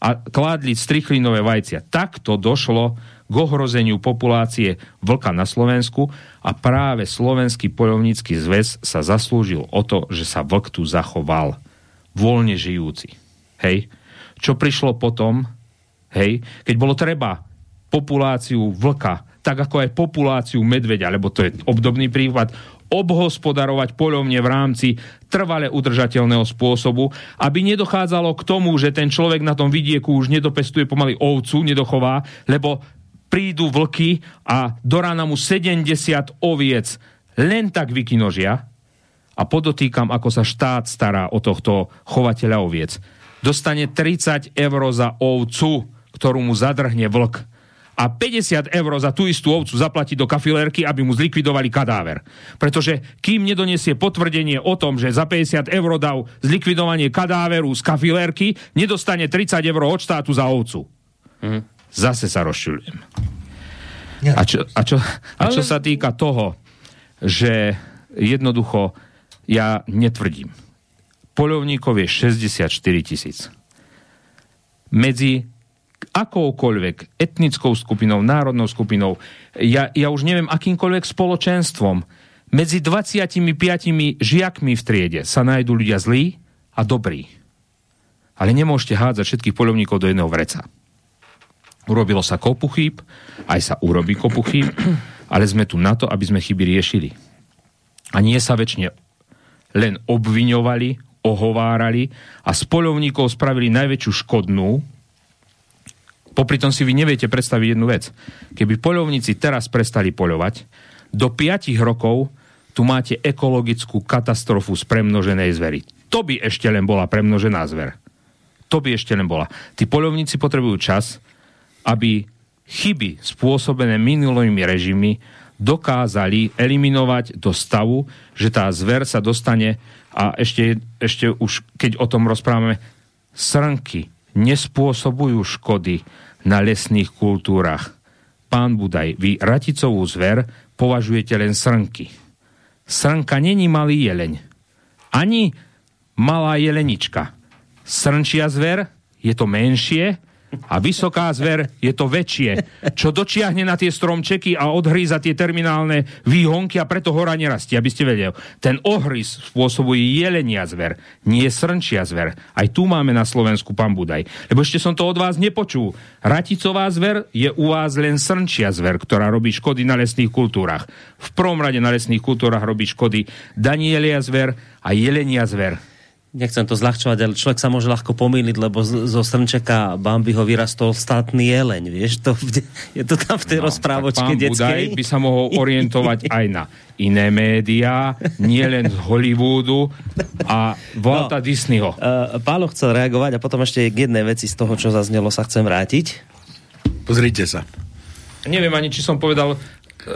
Speaker 3: a kládli strichlinové vajcia. Takto došlo k ohrozeniu populácie vlka na Slovensku a práve Slovenský poľovnícky zväz sa zaslúžil o to, že sa vlk tu zachoval voľne žijúci. Hej? Čo prišlo potom, hej, keď bolo treba populáciu vlka, tak ako aj populáciu medveďa, lebo to je obdobný prípad, obhospodarovať poľovne v rámci trvale udržateľného spôsobu, aby nedochádzalo k tomu, že ten človek na tom vidieku už nedopestuje pomaly ovcu, nedochová, lebo prídu vlky a do rána mu 70 oviec len tak vykinožia a podotýkam, ako sa štát stará o tohto chovateľa oviec. Dostane 30 eur za ovcu, ktorú mu zadrhne vlk a 50 eur za tú istú ovcu zaplatiť do kafilérky, aby mu zlikvidovali kadáver. Pretože kým nedonesie potvrdenie o tom, že za 50 eur dal zlikvidovanie kadáveru z kafilérky, nedostane 30 eur od štátu za ovcu. Hm. Zase sa rozšuľujem. A čo, a, čo, a čo sa týka toho, že jednoducho ja netvrdím. Poľovníkov je 64 tisíc. Medzi akoukoľvek etnickou skupinou, národnou skupinou, ja, ja už neviem, akýmkoľvek spoločenstvom, medzi 25 žiakmi v triede sa nájdú ľudia zlí a dobrí. Ale nemôžete hádzať všetkých poľovníkov do jedného vreca. Urobilo sa kopu chýb, aj sa urobí kopu chýb, ale sme tu na to, aby sme chyby riešili. A nie sa väčšine len obviňovali, ohovárali a z spravili najväčšiu škodnú, Popri tom si vy neviete predstaviť jednu vec. Keby poľovníci teraz prestali poľovať, do 5 rokov tu máte ekologickú katastrofu z premnoženej zvery. To by ešte len bola premnožená zver. To by ešte len bola. Tí poľovníci potrebujú čas, aby chyby spôsobené minulými režimy dokázali eliminovať do stavu, že tá zver sa dostane a ešte, ešte už, keď o tom rozprávame, srnky, nespôsobujú škody na lesných kultúrach. Pán Budaj, vy raticovú zver považujete len srnky. Srnka není malý jeleň. Ani malá jelenička. Srnčia zver je to menšie, a vysoká zver je to väčšie, čo dočiahne na tie stromčeky a odhríza tie terminálne výhonky a preto hora nerastie, aby ste vedeli. Ten ohryz spôsobuje jelenia zver, nie srnčia zver. Aj tu máme na Slovensku pán Budaj. Lebo ešte som to od vás nepočul. Raticová zver je u vás len srnčia zver, ktorá robí škody na lesných kultúrach. V prvom rade na lesných kultúrach robí škody Danielia zver a jelenia zver
Speaker 2: nechcem to zľahčovať, ale človek sa môže ľahko pomýliť, lebo zo Strnčeka Bambiho vyrastol státny jeleň, vieš, to, je to tam v tej no, rozprávočke detskej.
Speaker 3: by sa mohol orientovať aj na iné médiá, nielen z Hollywoodu a Walta no, Disneyho.
Speaker 2: Uh, Pálo chcel reagovať a potom ešte k jednej veci z toho, čo zaznelo, sa chcem vrátiť.
Speaker 4: Pozrite sa.
Speaker 3: Neviem ani, či som povedal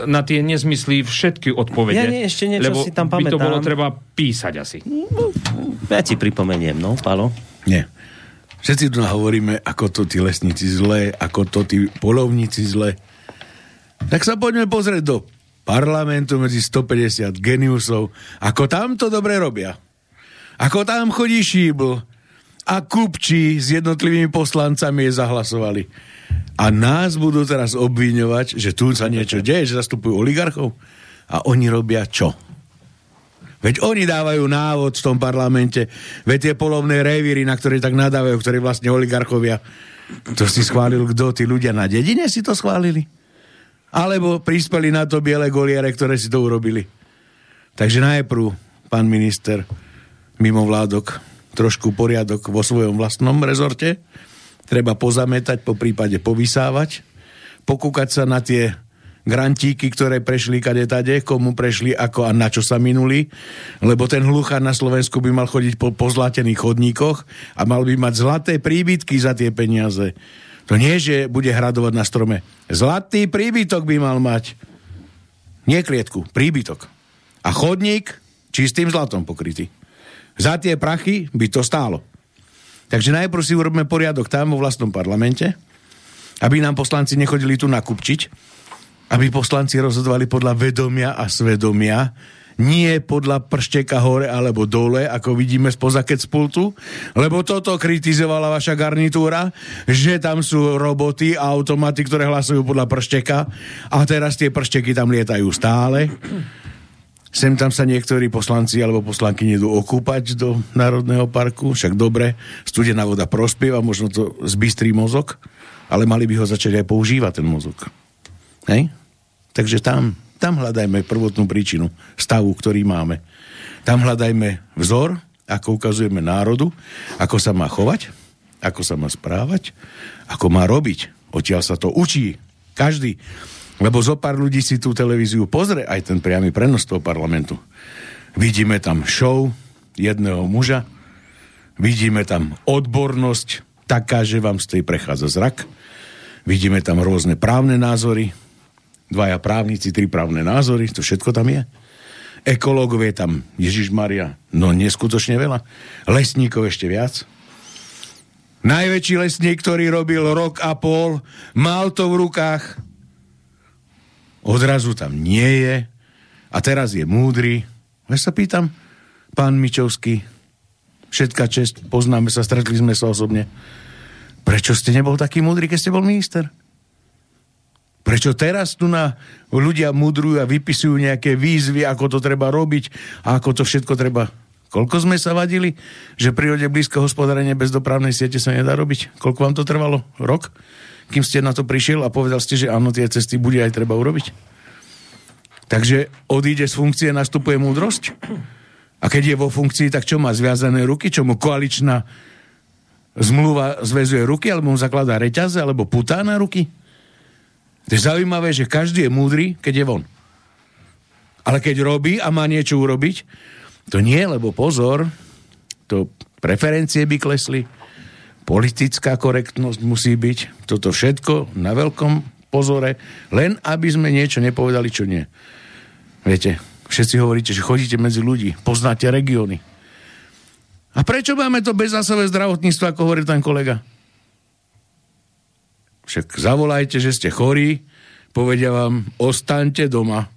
Speaker 3: na tie nezmysly všetky odpovede.
Speaker 2: Ja nie, ešte niečo
Speaker 3: lebo
Speaker 2: si tam pamätám.
Speaker 3: by to bolo treba písať asi.
Speaker 2: Ja ti pripomeniem, no, Palo.
Speaker 4: Nie. Všetci tu hovoríme, ako to tí lesníci zle, ako to tí polovníci zle. Tak sa poďme pozrieť do parlamentu medzi 150 geniusov, ako tam to dobre robia. Ako tam chodí šíbl a kupči s jednotlivými poslancami je zahlasovali. A nás budú teraz obviňovať, že tu sa niečo deje, že zastupujú oligarchov. A oni robia čo? Veď oni dávajú návod v tom parlamente. Veď tie polovné revíry, na ktoré tak nadávajú, ktorí vlastne oligarchovia. To si schválil kto? Tí ľudia na dedine si to schválili? Alebo prispeli na to biele goliere, ktoré si to urobili? Takže najprv, pán minister, mimo vládok, trošku poriadok vo svojom vlastnom rezorte, treba pozametať, po prípade povysávať, pokúkať sa na tie grantíky, ktoré prešli kade tade, komu prešli ako a na čo sa minuli, lebo ten hluchár na Slovensku by mal chodiť po pozlatených chodníkoch a mal by mať zlaté príbytky za tie peniaze. To nie, že bude hradovať na strome. Zlatý príbytok by mal mať. Nie klietku, príbytok. A chodník čistým zlatom pokrytý. Za tie prachy by to stálo. Takže najprv si urobíme poriadok tam vo vlastnom parlamente, aby nám poslanci nechodili tu nakupčiť, aby poslanci rozhodovali podľa vedomia a svedomia, nie podľa pršteka hore alebo dole, ako vidíme spoza keď z pultu, lebo toto kritizovala vaša garnitúra, že tam sú roboty a automaty, ktoré hlasujú podľa pršteka a teraz tie pršteky tam lietajú stále. Sem tam sa niektorí poslanci alebo poslanky nedú okúpať do Národného parku, však dobre, studená voda prospieva, možno to zbystrí mozog, ale mali by ho začať aj používať ten mozog. Hej? Takže tam, tam hľadajme prvotnú príčinu stavu, ktorý máme. Tam hľadajme vzor, ako ukazujeme národu, ako sa má chovať, ako sa má správať, ako má robiť. Odtiaľ sa to učí. Každý. Lebo zo pár ľudí si tú televíziu pozrie, aj ten priamy prenos toho parlamentu. Vidíme tam show jedného muža, vidíme tam odbornosť taká, že vám z tej prechádza zrak, vidíme tam rôzne právne názory, dvaja právnici, tri právne názory, to všetko tam je. Ekológov je tam, Ježiš Maria, no neskutočne veľa. Lesníkov ešte viac. Najväčší lesník, ktorý robil rok a pol, mal to v rukách, odrazu tam nie je a teraz je múdry. Ja sa pýtam, pán Mičovský, všetka čest, poznáme sa, stretli sme sa osobne. Prečo ste nebol taký múdry, keď ste bol minister? Prečo teraz tu na ľudia mudrujú a vypisujú nejaké výzvy, ako to treba robiť a ako to všetko treba... Koľko sme sa vadili, že prírode blízko hospodárenie bez dopravnej siete sa nedá robiť? Koľko vám to trvalo? Rok? Kým ste na to prišiel a povedal ste, že áno, tie cesty bude aj treba urobiť. Takže odíde z funkcie, nastupuje múdrosť. A keď je vo funkcii, tak čo má zviazané ruky? Čo mu koaličná zmluva zväzuje ruky, alebo mu zakladá reťaze, alebo putá na ruky? To je zaujímavé, že každý je múdry, keď je von. Ale keď robí a má niečo urobiť, to nie, lebo pozor, to preferencie by klesli, politická korektnosť musí byť, toto všetko na veľkom pozore, len aby sme niečo nepovedali, čo nie. Viete, všetci hovoríte, že chodíte medzi ľudí, poznáte regióny. A prečo máme to bezzásové zdravotníctvo, ako hovorí ten kolega? Však zavolajte, že ste chorí, povedia vám, ostaňte doma.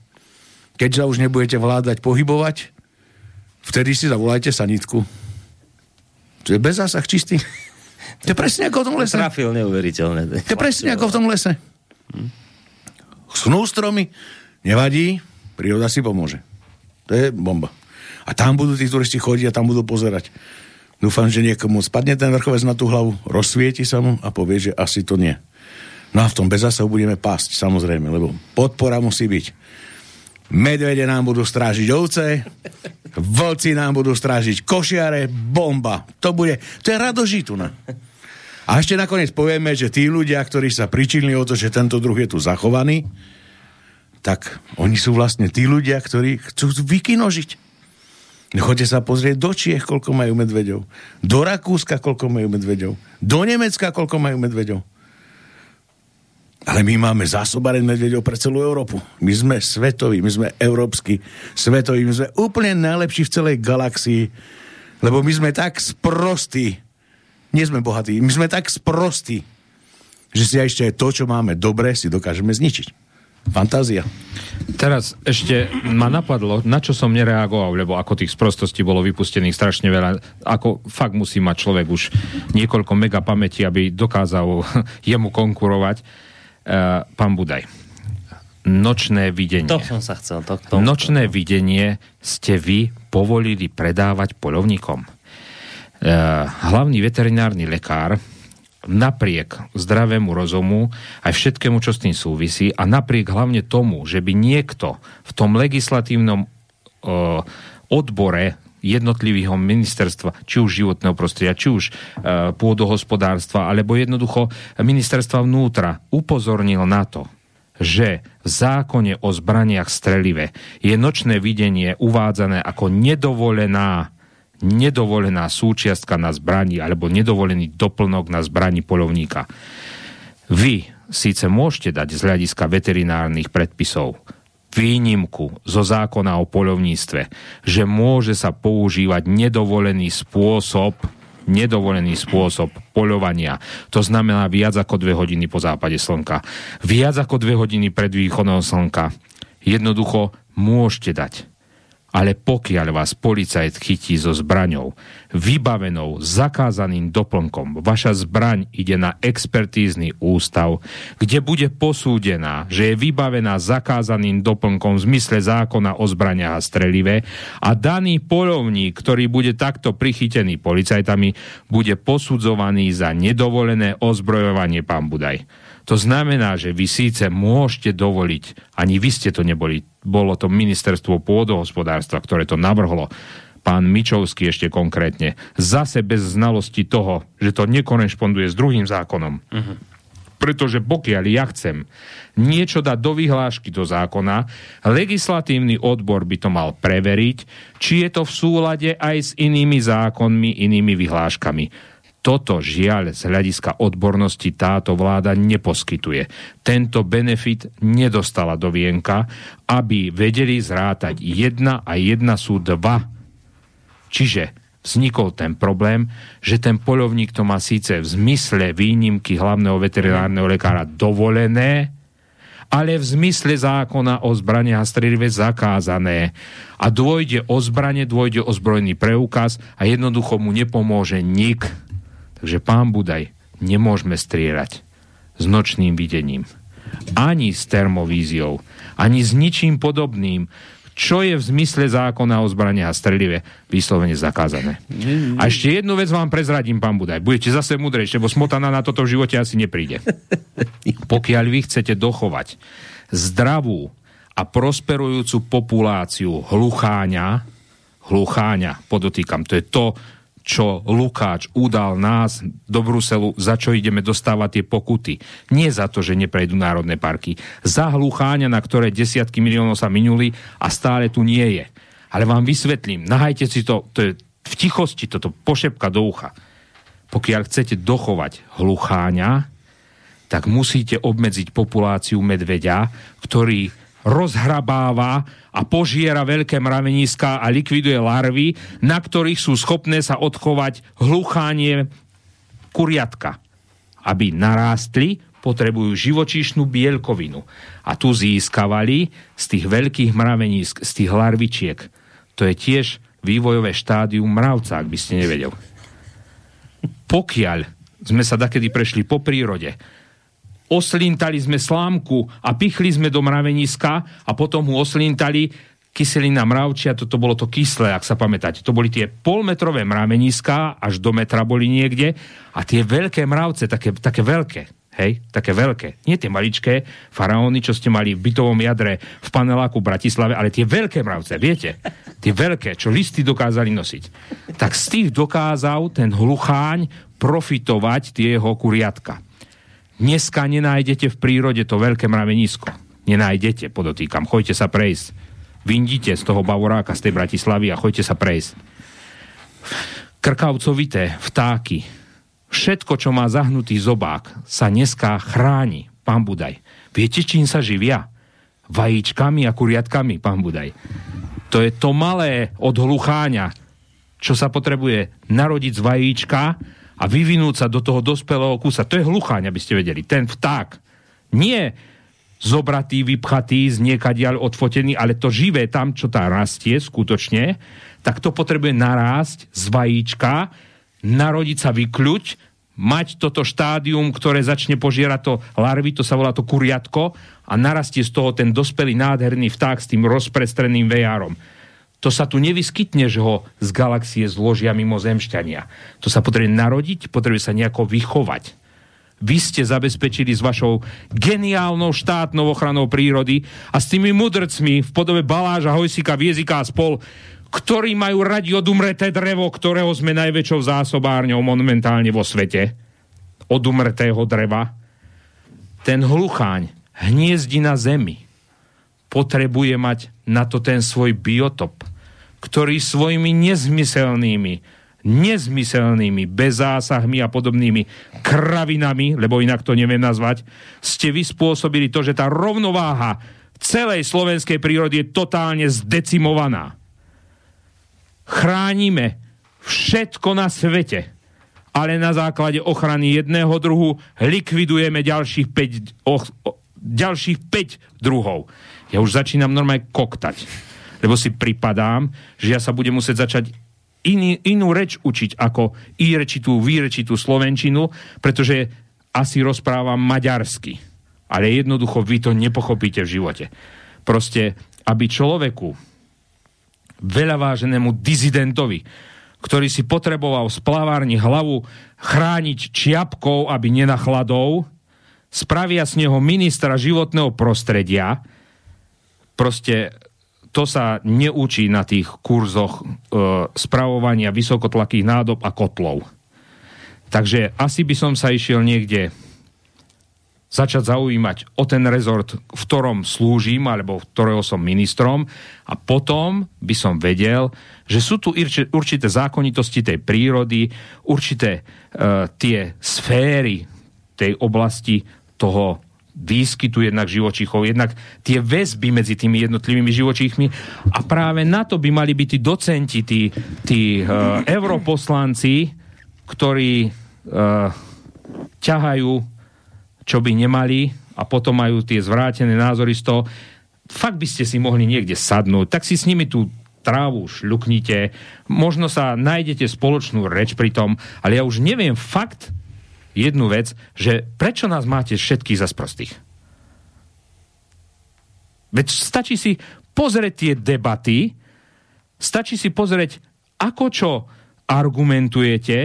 Speaker 4: Keď sa už nebudete vládať pohybovať, vtedy si zavolajte sanitku. To je bezzásah čistý. To je presne ako v tom lese.
Speaker 2: Trafil neuveriteľné.
Speaker 4: To je presne ako v tom lese. Snú stromy, nevadí, príroda si pomôže. To je bomba. A tam budú tí turisti chodiť a tam budú pozerať. Dúfam, že niekomu spadne ten vrchovec na tú hlavu, rozsvieti sa mu a povie, že asi to nie. No a v tom bez zásahu budeme pásť, samozrejme, lebo podpora musí byť. Medvede nám budú strážiť ovce, vlci nám budú strážiť košiare, bomba. To bude, to je radožitu. A ešte nakoniec povieme, že tí ľudia, ktorí sa pričinili o to, že tento druh je tu zachovaný, tak oni sú vlastne tí ľudia, ktorí chcú vykinožiť. Choďte sa pozrieť do Čiech, koľko majú medveďov. Do Rakúska, koľko majú medveďov. Do Nemecka, koľko majú medveďov. Ale my máme zásobareň medveďov pre celú Európu. My sme svetoví, my sme európsky svetoví, my sme úplne najlepší v celej galaxii, lebo my sme tak sprostí, nie sme bohatí. My sme tak sprostí, že si ešte to, čo máme dobre, si dokážeme zničiť. Fantázia.
Speaker 3: Teraz ešte ma napadlo, na čo som nereagoval, lebo ako tých sprostostí bolo vypustených strašne veľa, ako fakt musí mať človek už niekoľko mega pamäti, aby dokázal jemu konkurovať. Uh, pán Budaj, nočné videnie.
Speaker 2: To som sa chcel. To, to,
Speaker 3: Nočné videnie ste vy povolili predávať polovníkom. Uh, hlavný veterinárny lekár napriek zdravému rozumu aj všetkému, čo s tým súvisí a napriek hlavne tomu, že by niekto v tom legislatívnom uh, odbore jednotlivého ministerstva, či už životného prostredia, či už uh, pôdohospodárstva, alebo jednoducho ministerstva vnútra upozornil na to, že v zákone o zbraniach strelive je nočné videnie uvádzané ako nedovolená nedovolená súčiastka na zbrani alebo nedovolený doplnok na zbrani polovníka. Vy síce môžete dať z hľadiska veterinárnych predpisov výnimku zo zákona o polovníctve, že môže sa používať nedovolený spôsob nedovolený spôsob poľovania. To znamená viac ako dve hodiny po západe slnka. Viac ako dve hodiny pred východom slnka. Jednoducho môžete dať ale pokiaľ vás policajt chytí so zbraňou, vybavenou zakázaným doplnkom, vaša zbraň ide na expertízny ústav, kde bude posúdená, že je vybavená zakázaným doplnkom v zmysle zákona o zbraniach a strelive a daný polovník, ktorý bude takto prichytený policajtami, bude posudzovaný za nedovolené ozbrojovanie, pán Budaj. To znamená, že vy síce môžete dovoliť, ani vy ste to neboli, bolo to ministerstvo pôdohospodárstva, ktoré to navrhlo, pán Mičovský ešte konkrétne, zase bez znalosti toho, že to nekorešponduje s druhým zákonom. Uh-huh. Pretože pokiaľ ja chcem niečo dať do vyhlášky do zákona, legislatívny odbor by to mal preveriť, či je to v súlade aj s inými zákonmi, inými vyhláškami toto žiaľ z hľadiska odbornosti táto vláda neposkytuje. Tento benefit nedostala do vienka, aby vedeli zrátať jedna a jedna sú dva. Čiže vznikol ten problém, že ten polovník to má síce v zmysle výnimky hlavného veterinárneho lekára dovolené, ale v zmysle zákona o zbraniach a strelive zakázané. A dôjde o zbranie, dôjde o zbrojný preukaz a jednoducho mu nepomôže nik Takže pán Budaj, nemôžeme strieľať s nočným videním. Ani s termovíziou, ani s ničím podobným, čo je v zmysle zákona o zbrania a strelive vyslovene zakázané. A ešte jednu vec vám prezradím, pán Budaj. Budete zase mudrejšie, lebo smotana na toto v živote asi nepríde. Pokiaľ vy chcete dochovať zdravú a prosperujúcu populáciu hlucháňa, hlucháňa, podotýkam, to je to, čo Lukáč udal nás do Bruselu, za čo ideme dostávať tie pokuty. Nie za to, že neprejdú národné parky. Za hlucháňa, na ktoré desiatky miliónov sa minuli a stále tu nie je. Ale vám vysvetlím, nahajte si to, to je v tichosti toto pošepka do ucha. Pokiaľ chcete dochovať hlucháňa, tak musíte obmedziť populáciu medveďa, ktorý rozhrabáva a požiera veľké mraveniska a likviduje larvy, na ktorých sú schopné sa odchovať hluchánie kuriatka. Aby narástli, potrebujú živočíšnu bielkovinu. A tu získavali z tých veľkých mravenisk, z tých larvičiek. To je tiež vývojové štádium mravca, ak by ste nevedel. Pokiaľ sme sa dakedy prešli po prírode, oslintali sme slámku a pichli sme do mraveniska a potom ho oslintali kyselina mravčia, toto bolo to kyslé, ak sa pamätáte. To boli tie polmetrové mraveniska, až do metra boli niekde a tie veľké mravce, také, také veľké, hej, také veľké. Nie tie maličké faraóny, čo ste mali v bytovom jadre v paneláku v Bratislave, ale tie veľké mravce, viete? Tie veľké, čo listy dokázali nosiť. Tak z tých dokázal ten hlucháň profitovať tie jeho kuriatka. Dneska nenájdete v prírode to veľké mravenisko. Nenájdete, podotýkam. Chojte sa prejsť. Vyndite z toho bavoráka, z tej Bratislavy a chojte sa prejsť. Krkavcovité vtáky. Všetko, čo má zahnutý zobák, sa dneska chráni. Pán Budaj. Viete, čím sa živia? Vajíčkami a kuriatkami, pán Budaj. To je to malé od čo sa potrebuje narodiť z vajíčka a vyvinúť sa do toho dospelého kusa. To je hlucháň, aby ste vedeli. Ten vták. Nie zobratý, vypchatý, z niekadiaľ odfotený, ale to živé tam, čo tá rastie skutočne, tak to potrebuje narásť z vajíčka, narodiť sa vykľuť, mať toto štádium, ktoré začne požierať to larvy, to sa volá to kuriatko a narastie z toho ten dospelý nádherný vták s tým rozprestreným vejárom. To sa tu nevyskytne, že ho z galaxie zložia mimozemšťania. To sa potrebuje narodiť, potrebuje sa nejako vychovať. Vy ste zabezpečili s vašou geniálnou štátnou ochranou prírody a s tými mudrcmi v podobe Baláža, Hojsika, Viezika a spol, ktorí majú radi odumreté drevo, ktorého sme najväčšou zásobárňou monumentálne vo svete. Odumretého dreva. Ten hlucháň hniezdi na zemi. Potrebuje mať na to ten svoj biotop, ktorý svojimi nezmyselnými, nezmyselnými bezásahmi a podobnými kravinami, lebo inak to neviem nazvať, ste vyspôsobili to, že tá rovnováha celej slovenskej prírody je totálne zdecimovaná. Chránime všetko na svete, ale na základe ochrany jedného druhu likvidujeme ďalších 5, oh, oh, ďalších 5 druhov. Ja už začínam normálne koktať, lebo si pripadám, že ja sa budem musieť začať iný, inú reč učiť ako i rečitú, výrečitú slovenčinu, pretože asi rozprávam maďarsky. Ale jednoducho vy to nepochopíte v živote. Proste, aby človeku, veľa váženému dizidentovi, ktorý si potreboval v splavárni hlavu chrániť čiapkou, aby nenachladol, spravia z neho ministra životného prostredia, proste to sa neučí na tých kurzoch e, spravovania vysokotlakých nádob a kotlov. Takže asi by som sa išiel niekde začať zaujímať o ten rezort, v ktorom slúžim, alebo v ktorého som ministrom a potom by som vedel, že sú tu určité zákonitosti tej prírody, určité uh, tie sféry tej oblasti toho výskytu jednak živočíchov, jednak tie väzby medzi tými jednotlivými živočíchmi a práve na to by mali byť tí docenti, tí, tí uh, europoslanci, ktorí uh, ťahajú, čo by nemali a potom majú tie zvrátené názory z toho. Fakt by ste si mohli niekde sadnúť, tak si s nimi tú trávu šľuknite, možno sa nájdete spoločnú reč pri tom, ale ja už neviem fakt, jednu vec, že prečo nás máte všetkých za sprostých? Veď stačí si pozrieť tie debaty, stačí si pozrieť, ako čo argumentujete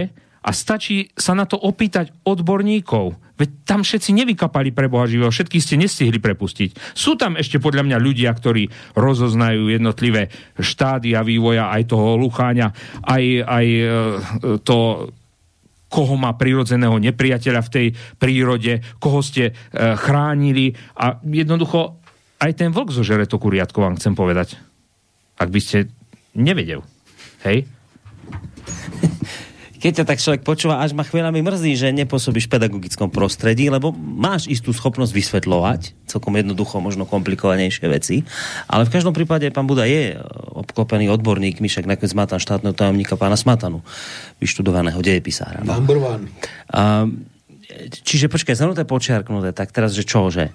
Speaker 3: a stačí sa na to opýtať odborníkov. Veď tam všetci nevykapali pre Boha živého, všetky ste nestihli prepustiť. Sú tam ešte podľa mňa ľudia, ktorí rozoznajú jednotlivé štádia vývoja aj toho lucháňa, aj, aj e, to koho má prirodzeného nepriateľa v tej prírode, koho ste e, chránili a jednoducho aj ten vlk zožere to kuriatko, vám chcem povedať. Ak by ste nevedel. Hej?
Speaker 2: keď ťa tak človek počúva, až ma chvíľami mrzí, že nepôsobíš v pedagogickom prostredí, lebo máš istú schopnosť vysvetľovať, celkom jednoducho, možno komplikovanejšie veci, ale v každom prípade pán Buda je obklopený odborníkmi, však nakoniec má tam štátneho tajomníka pána Smatanu, vyštudovaného dejepisára.
Speaker 4: No. Number one.
Speaker 2: A, čiže počkaj, zhrnuté počiarknuté, tak teraz, že čože?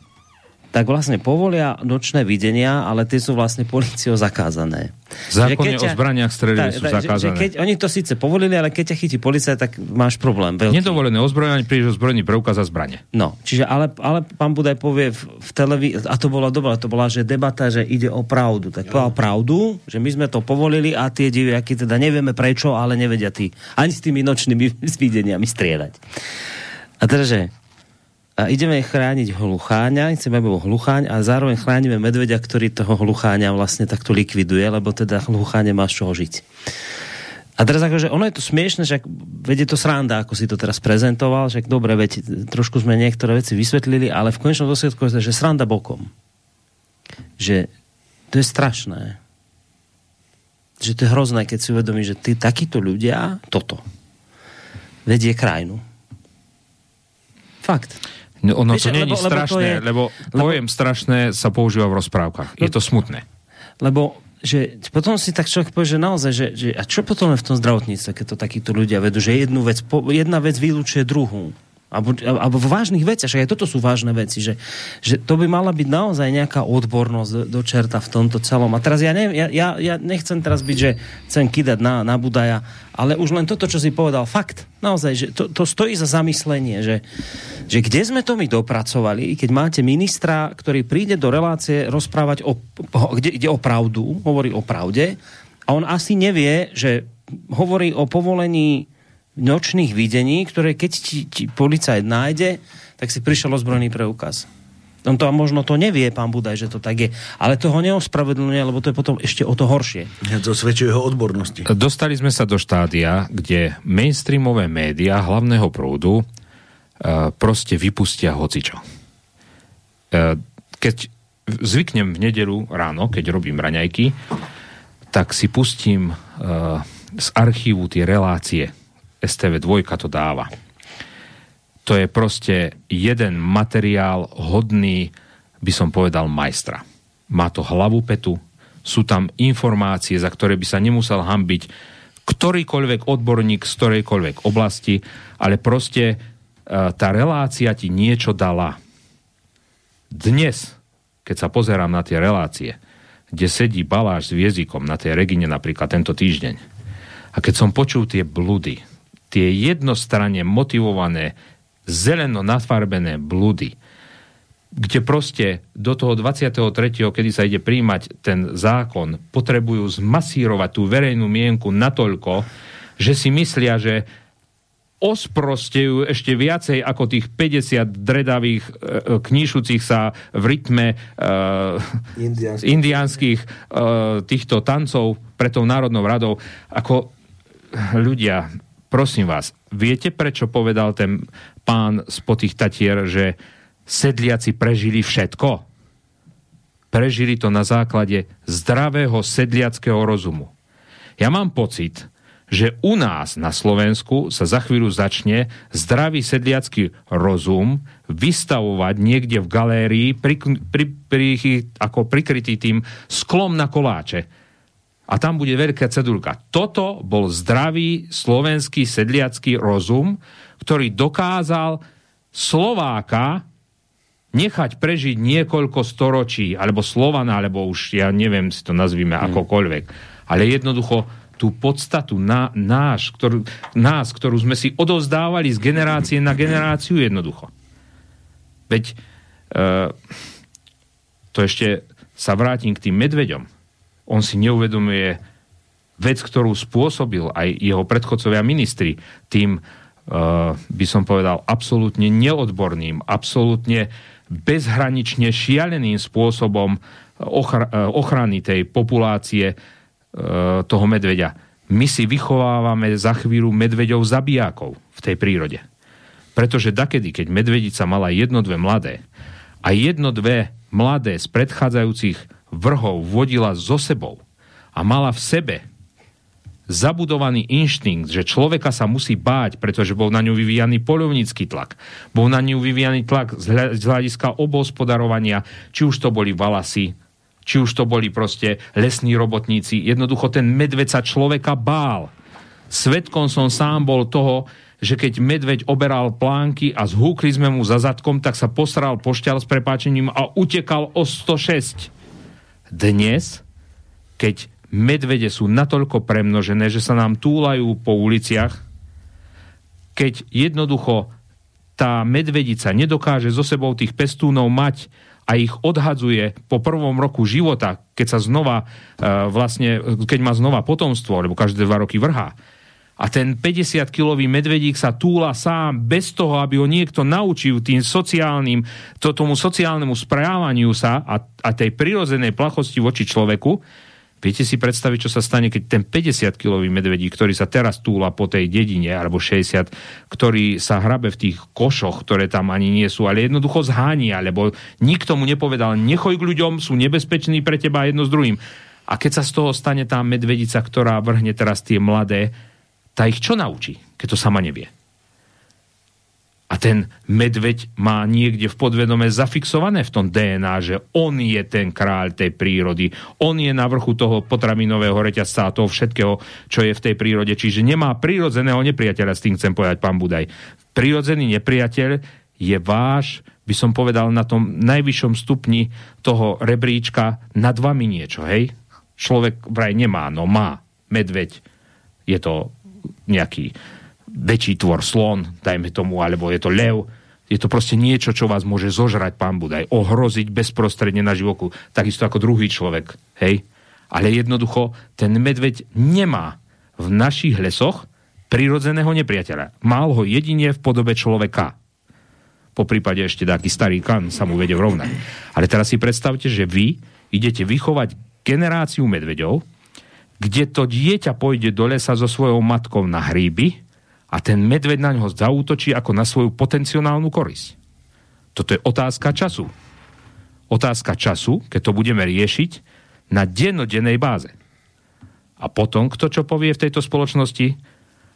Speaker 2: Tak vlastne povolia nočné videnia, ale tie sú vlastne policiou zakázané.
Speaker 3: Zákony ťa, o zbraniach strely sú zakázané.
Speaker 2: Že, že keď oni to síce povolili, ale keď ťa chytí policia, tak máš problém. Veľký.
Speaker 3: Nedovolené ozbrojenie, príliš ozbrojený preukaz za zbranie.
Speaker 2: No, čiže ale, ale pán Budaj povie v, v televízii, a to bola dobrá, to bola, že debata, že ide o pravdu. Tak povedal pravdu, že my sme to povolili a tie diviaky teda nevieme prečo, ale nevedia tí ani s tými nočnými videniami strieľať. A teda, že a ideme chrániť hlucháňa, chceme, bol hlucháň a zároveň chránime medveďa, ktorý toho hlucháňa vlastne takto likviduje, lebo teda hlucháňa má z čoho žiť. A teraz akože ono je to smiešne, že vedie to sranda, ako si to teraz prezentoval, že dobre, veď trošku sme niektoré veci vysvetlili, ale v konečnom dôsledku je, že sranda bokom. Že to je strašné. Že to je hrozné, keď si uvedomí, že tí takíto ľudia toto vedie krajinu. Fakt.
Speaker 3: No, ono Víš, to nie je strašné, je, lebo pojem lebo, strašné sa používa v rozprávkach. Je to smutné.
Speaker 2: Lebo že potom si tak človek povie, že naozaj, že, že a čo potom je v tom zdravotníctve, keď to takíto ľudia vedú, že jednu vec, jedna vec vylúčuje druhú. Alebo, alebo v vážnych veciach, aj toto sú vážne veci, že, že to by mala byť naozaj nejaká odbornosť do čerta v tomto celom. A teraz ja, neviem, ja, ja, ja nechcem teraz byť, že chcem kidať na, na Budaja, ale už len toto, čo si povedal, fakt, naozaj, že to, to stojí za zamyslenie, že, že kde sme to my dopracovali, keď máte ministra, ktorý príde do relácie rozprávať o, kde ide o pravdu, hovorí o pravde, a on asi nevie, že hovorí o povolení nočných videní, ktoré keď ti, ti policajt nájde, tak si prišiel ozbrojený preukaz. On to možno to nevie, pán Budaj, že to tak je. Ale to ho neospravedlňuje, lebo to je potom ešte o to horšie.
Speaker 4: Ja to svedčuje jeho odbornosti.
Speaker 3: Dostali sme sa do štádia, kde mainstreamové médiá hlavného prúdu uh, proste vypustia hocičo. Uh, keď zvyknem v nedelu ráno, keď robím raňajky, tak si pustím uh, z archívu tie relácie STV2 to dáva. To je proste jeden materiál hodný, by som povedal, majstra. Má to hlavu petu, sú tam informácie, za ktoré by sa nemusel hambiť ktorýkoľvek odborník z ktorejkoľvek oblasti, ale proste e, tá relácia ti niečo dala. Dnes, keď sa pozerám na tie relácie, kde sedí Baláš s Viezikom na tej Regine napríklad tento týždeň, a keď som počul tie bludy, tie jednostranne motivované, zeleno nafarbené blúdy, kde proste do toho 23., kedy sa ide príjmať ten zákon, potrebujú zmasírovať tú verejnú mienku natoľko, že si myslia, že osprostejú ešte viacej ako tých 50 dredavých e, kníšucich sa v rytme e, indiánskych e, týchto tancov pre tou Národnou radou. Ako ľudia, prosím vás, viete, prečo povedal ten pán z tých Tatier, že sedliaci prežili všetko? Prežili to na základe zdravého sedliackého rozumu. Ja mám pocit, že u nás na Slovensku sa za chvíľu začne zdravý sedliacký rozum vystavovať niekde v galérii pri, pri, pri, ako prikrytý tým sklom na koláče a tam bude veľká cedulka. Toto bol zdravý slovenský sedliacký rozum, ktorý dokázal Slováka nechať prežiť niekoľko storočí, alebo Slovana, alebo už, ja neviem, si to nazvíme hmm. akokoľvek. Ale jednoducho tú podstatu na, náš, ktorú, nás, ktorú sme si odozdávali z generácie na generáciu jednoducho. Veď e, to ešte sa vrátim k tým medveďom on si neuvedomuje vec, ktorú spôsobil aj jeho predchodcovia ministri tým, uh, by som povedal, absolútne neodborným, absolútne bezhranične šialeným spôsobom ochr- uh, ochrany tej populácie toho medveďa. My si vychovávame za chvíľu medveďov zabijákov v tej prírode. Pretože dakedy, keď medvedica mala jedno, dve mladé a jedno, dve mladé z predchádzajúcich vrhov vodila so sebou a mala v sebe zabudovaný inštinkt, že človeka sa musí báť, pretože bol na ňu vyvíjaný polovnícky tlak, bol na ňu vyvíjaný tlak z hľadiska obospodarovania, či už to boli valasy, či už to boli proste lesní robotníci. Jednoducho ten medveď sa človeka bál. Svetkom som sám bol toho, že keď medveď oberal plánky a zhúkli sme mu za zadkom, tak sa posral pošťal s prepáčením a utekal o 106 dnes, keď medvede sú natoľko premnožené, že sa nám túlajú po uliciach, keď jednoducho tá medvedica nedokáže so sebou tých pestúnov mať a ich odhadzuje po prvom roku života, keď sa znova uh, vlastne, keď má znova potomstvo, lebo každé dva roky vrhá, a ten 50-kilový medvedík sa túla sám bez toho, aby ho niekto naučil tým sociálnym, to, tomu sociálnemu správaniu sa a, a tej prirozenej plachosti voči človeku, Viete si predstaviť, čo sa stane, keď ten 50-kilový medvedík, ktorý sa teraz túla po tej dedine, alebo 60, ktorý sa hrabe v tých košoch, ktoré tam ani nie sú, ale jednoducho zhánia, lebo nikto mu nepovedal, nechoj k ľuďom, sú nebezpeční pre teba jedno s druhým. A keď sa z toho stane tá medvedica, ktorá vrhne teraz tie mladé, tá ich čo naučí, keď to sama nevie? A ten medveď má niekde v podvedome zafixované v tom DNA, že on je ten kráľ tej prírody. On je na vrchu toho potravinového reťazca a toho všetkého, čo je v tej prírode. Čiže nemá prírodzeného nepriateľa, s tým chcem povedať pán Budaj. Prírodzený nepriateľ je váš, by som povedal, na tom najvyššom stupni toho rebríčka nad vami niečo, hej? Človek vraj nemá, no má. Medveď. Je to nejaký väčší tvor slon, dajme tomu, alebo je to lev, je to proste niečo, čo vás môže zožrať, pán Budaj, ohroziť bezprostredne na živoku, takisto ako druhý človek, hej? Ale jednoducho, ten medveď nemá v našich lesoch prirodzeného nepriateľa. Mal ho jedine v podobe človeka. Po prípade ešte taký starý kan sa mu vedie vrovnať. Ale teraz si predstavte, že vy idete vychovať generáciu medveďov, kde to dieťa pôjde do lesa so svojou matkou na hríby a ten medveď na ňo zaútočí ako na svoju potenciálnu korisť. Toto je otázka času. Otázka času, keď to budeme riešiť na dennodennej báze. A potom, kto čo povie v tejto spoločnosti,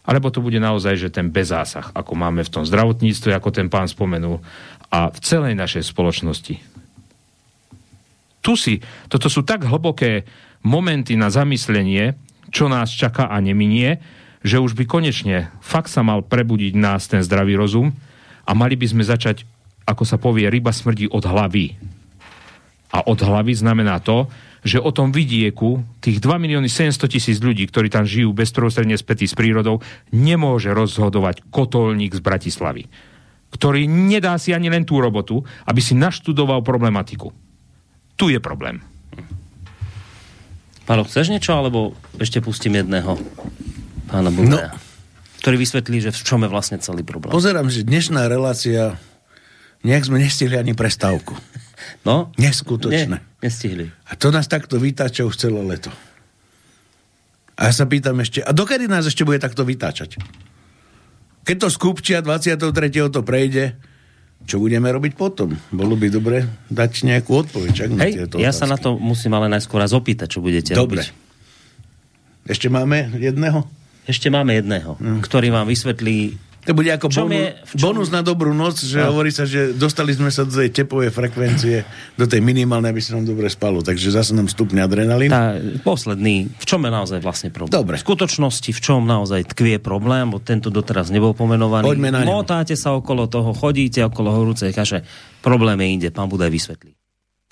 Speaker 3: alebo to bude naozaj, že ten bezásah, ako máme v tom zdravotníctve, ako ten pán spomenul, a v celej našej spoločnosti. Tu si, toto sú tak hlboké momenty na zamyslenie, čo nás čaká a neminie, že už by konečne fakt sa mal prebudiť nás ten zdravý rozum a mali by sme začať, ako sa povie, ryba smrdí od hlavy. A od hlavy znamená to, že o tom vidieku tých 2 milióny 700 tisíc ľudí, ktorí tam žijú bezprostredne spätí s prírodou, nemôže rozhodovať kotolník z Bratislavy, ktorý nedá si ani len tú robotu, aby si naštudoval problematiku. Tu je problém.
Speaker 2: Pálo, chceš niečo, alebo ešte pustím jedného? pána Budaja, no. ktorý vysvetlí, že v čom je vlastne celý problém.
Speaker 4: Pozerám, že dnešná relácia nejak sme nestihli ani prestávku.
Speaker 2: No?
Speaker 4: Neskutočné.
Speaker 2: Ne, nestihli.
Speaker 4: A to nás takto vytáča už celé leto. A ja sa pýtam ešte, a dokedy nás ešte bude takto vytáčať? Keď to skúpčia 23. to prejde, čo budeme robiť potom? Bolo by dobre dať nejakú odpoveď. Čak
Speaker 2: Hej, ja otázky. sa na to musím ale najskôr raz opýtať, čo budete
Speaker 4: dobre.
Speaker 2: robiť.
Speaker 4: Ešte máme jedného?
Speaker 2: Ešte máme jedného, mm. ktorý vám vysvetlí
Speaker 4: to bude ako bonus, je, čom... bonus na dobrú noc, že no. hovorí sa, že dostali sme sa do tej tepovej frekvencie, do tej minimálnej, aby sa nám dobre spalo. Takže zase nám stupne adrenalín.
Speaker 2: Tá, posledný, v čom je naozaj vlastne problém?
Speaker 4: Dobre.
Speaker 2: V skutočnosti, v čom naozaj tkvie problém, bo tento doteraz nebol pomenovaný.
Speaker 4: Poďme na
Speaker 2: Motáte sa okolo toho, chodíte okolo horúcej kaše. Problém je inde, pán Budaj vysvetlí.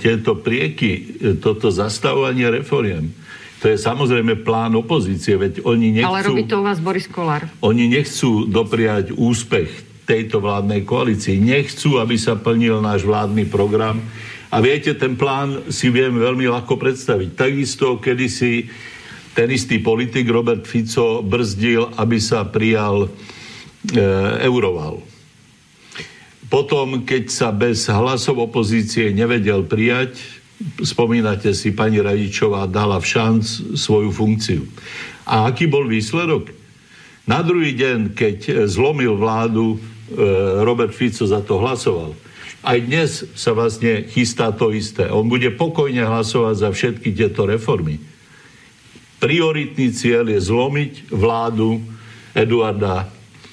Speaker 5: Tieto prieky, toto zastavovanie reforiem, to je samozrejme plán opozície, veď oni nechcú...
Speaker 6: Ale robí to u vás Boris Kolár.
Speaker 5: Oni nechcú dopriať úspech tejto vládnej koalícii. Nechcú, aby sa plnil náš vládny program. A viete, ten plán si viem veľmi ľahko predstaviť. Takisto kedysi ten istý politik Robert Fico brzdil, aby sa prijal e, euroval. Potom, keď sa bez hlasov opozície nevedel prijať, spomínate si, pani Radičová dala v šanc svoju funkciu. A aký bol výsledok? Na druhý deň, keď zlomil vládu, e, Robert Fico za to hlasoval. Aj dnes sa vlastne chystá to isté. On bude pokojne hlasovať za všetky tieto reformy. Prioritný cieľ je zlomiť vládu Eduarda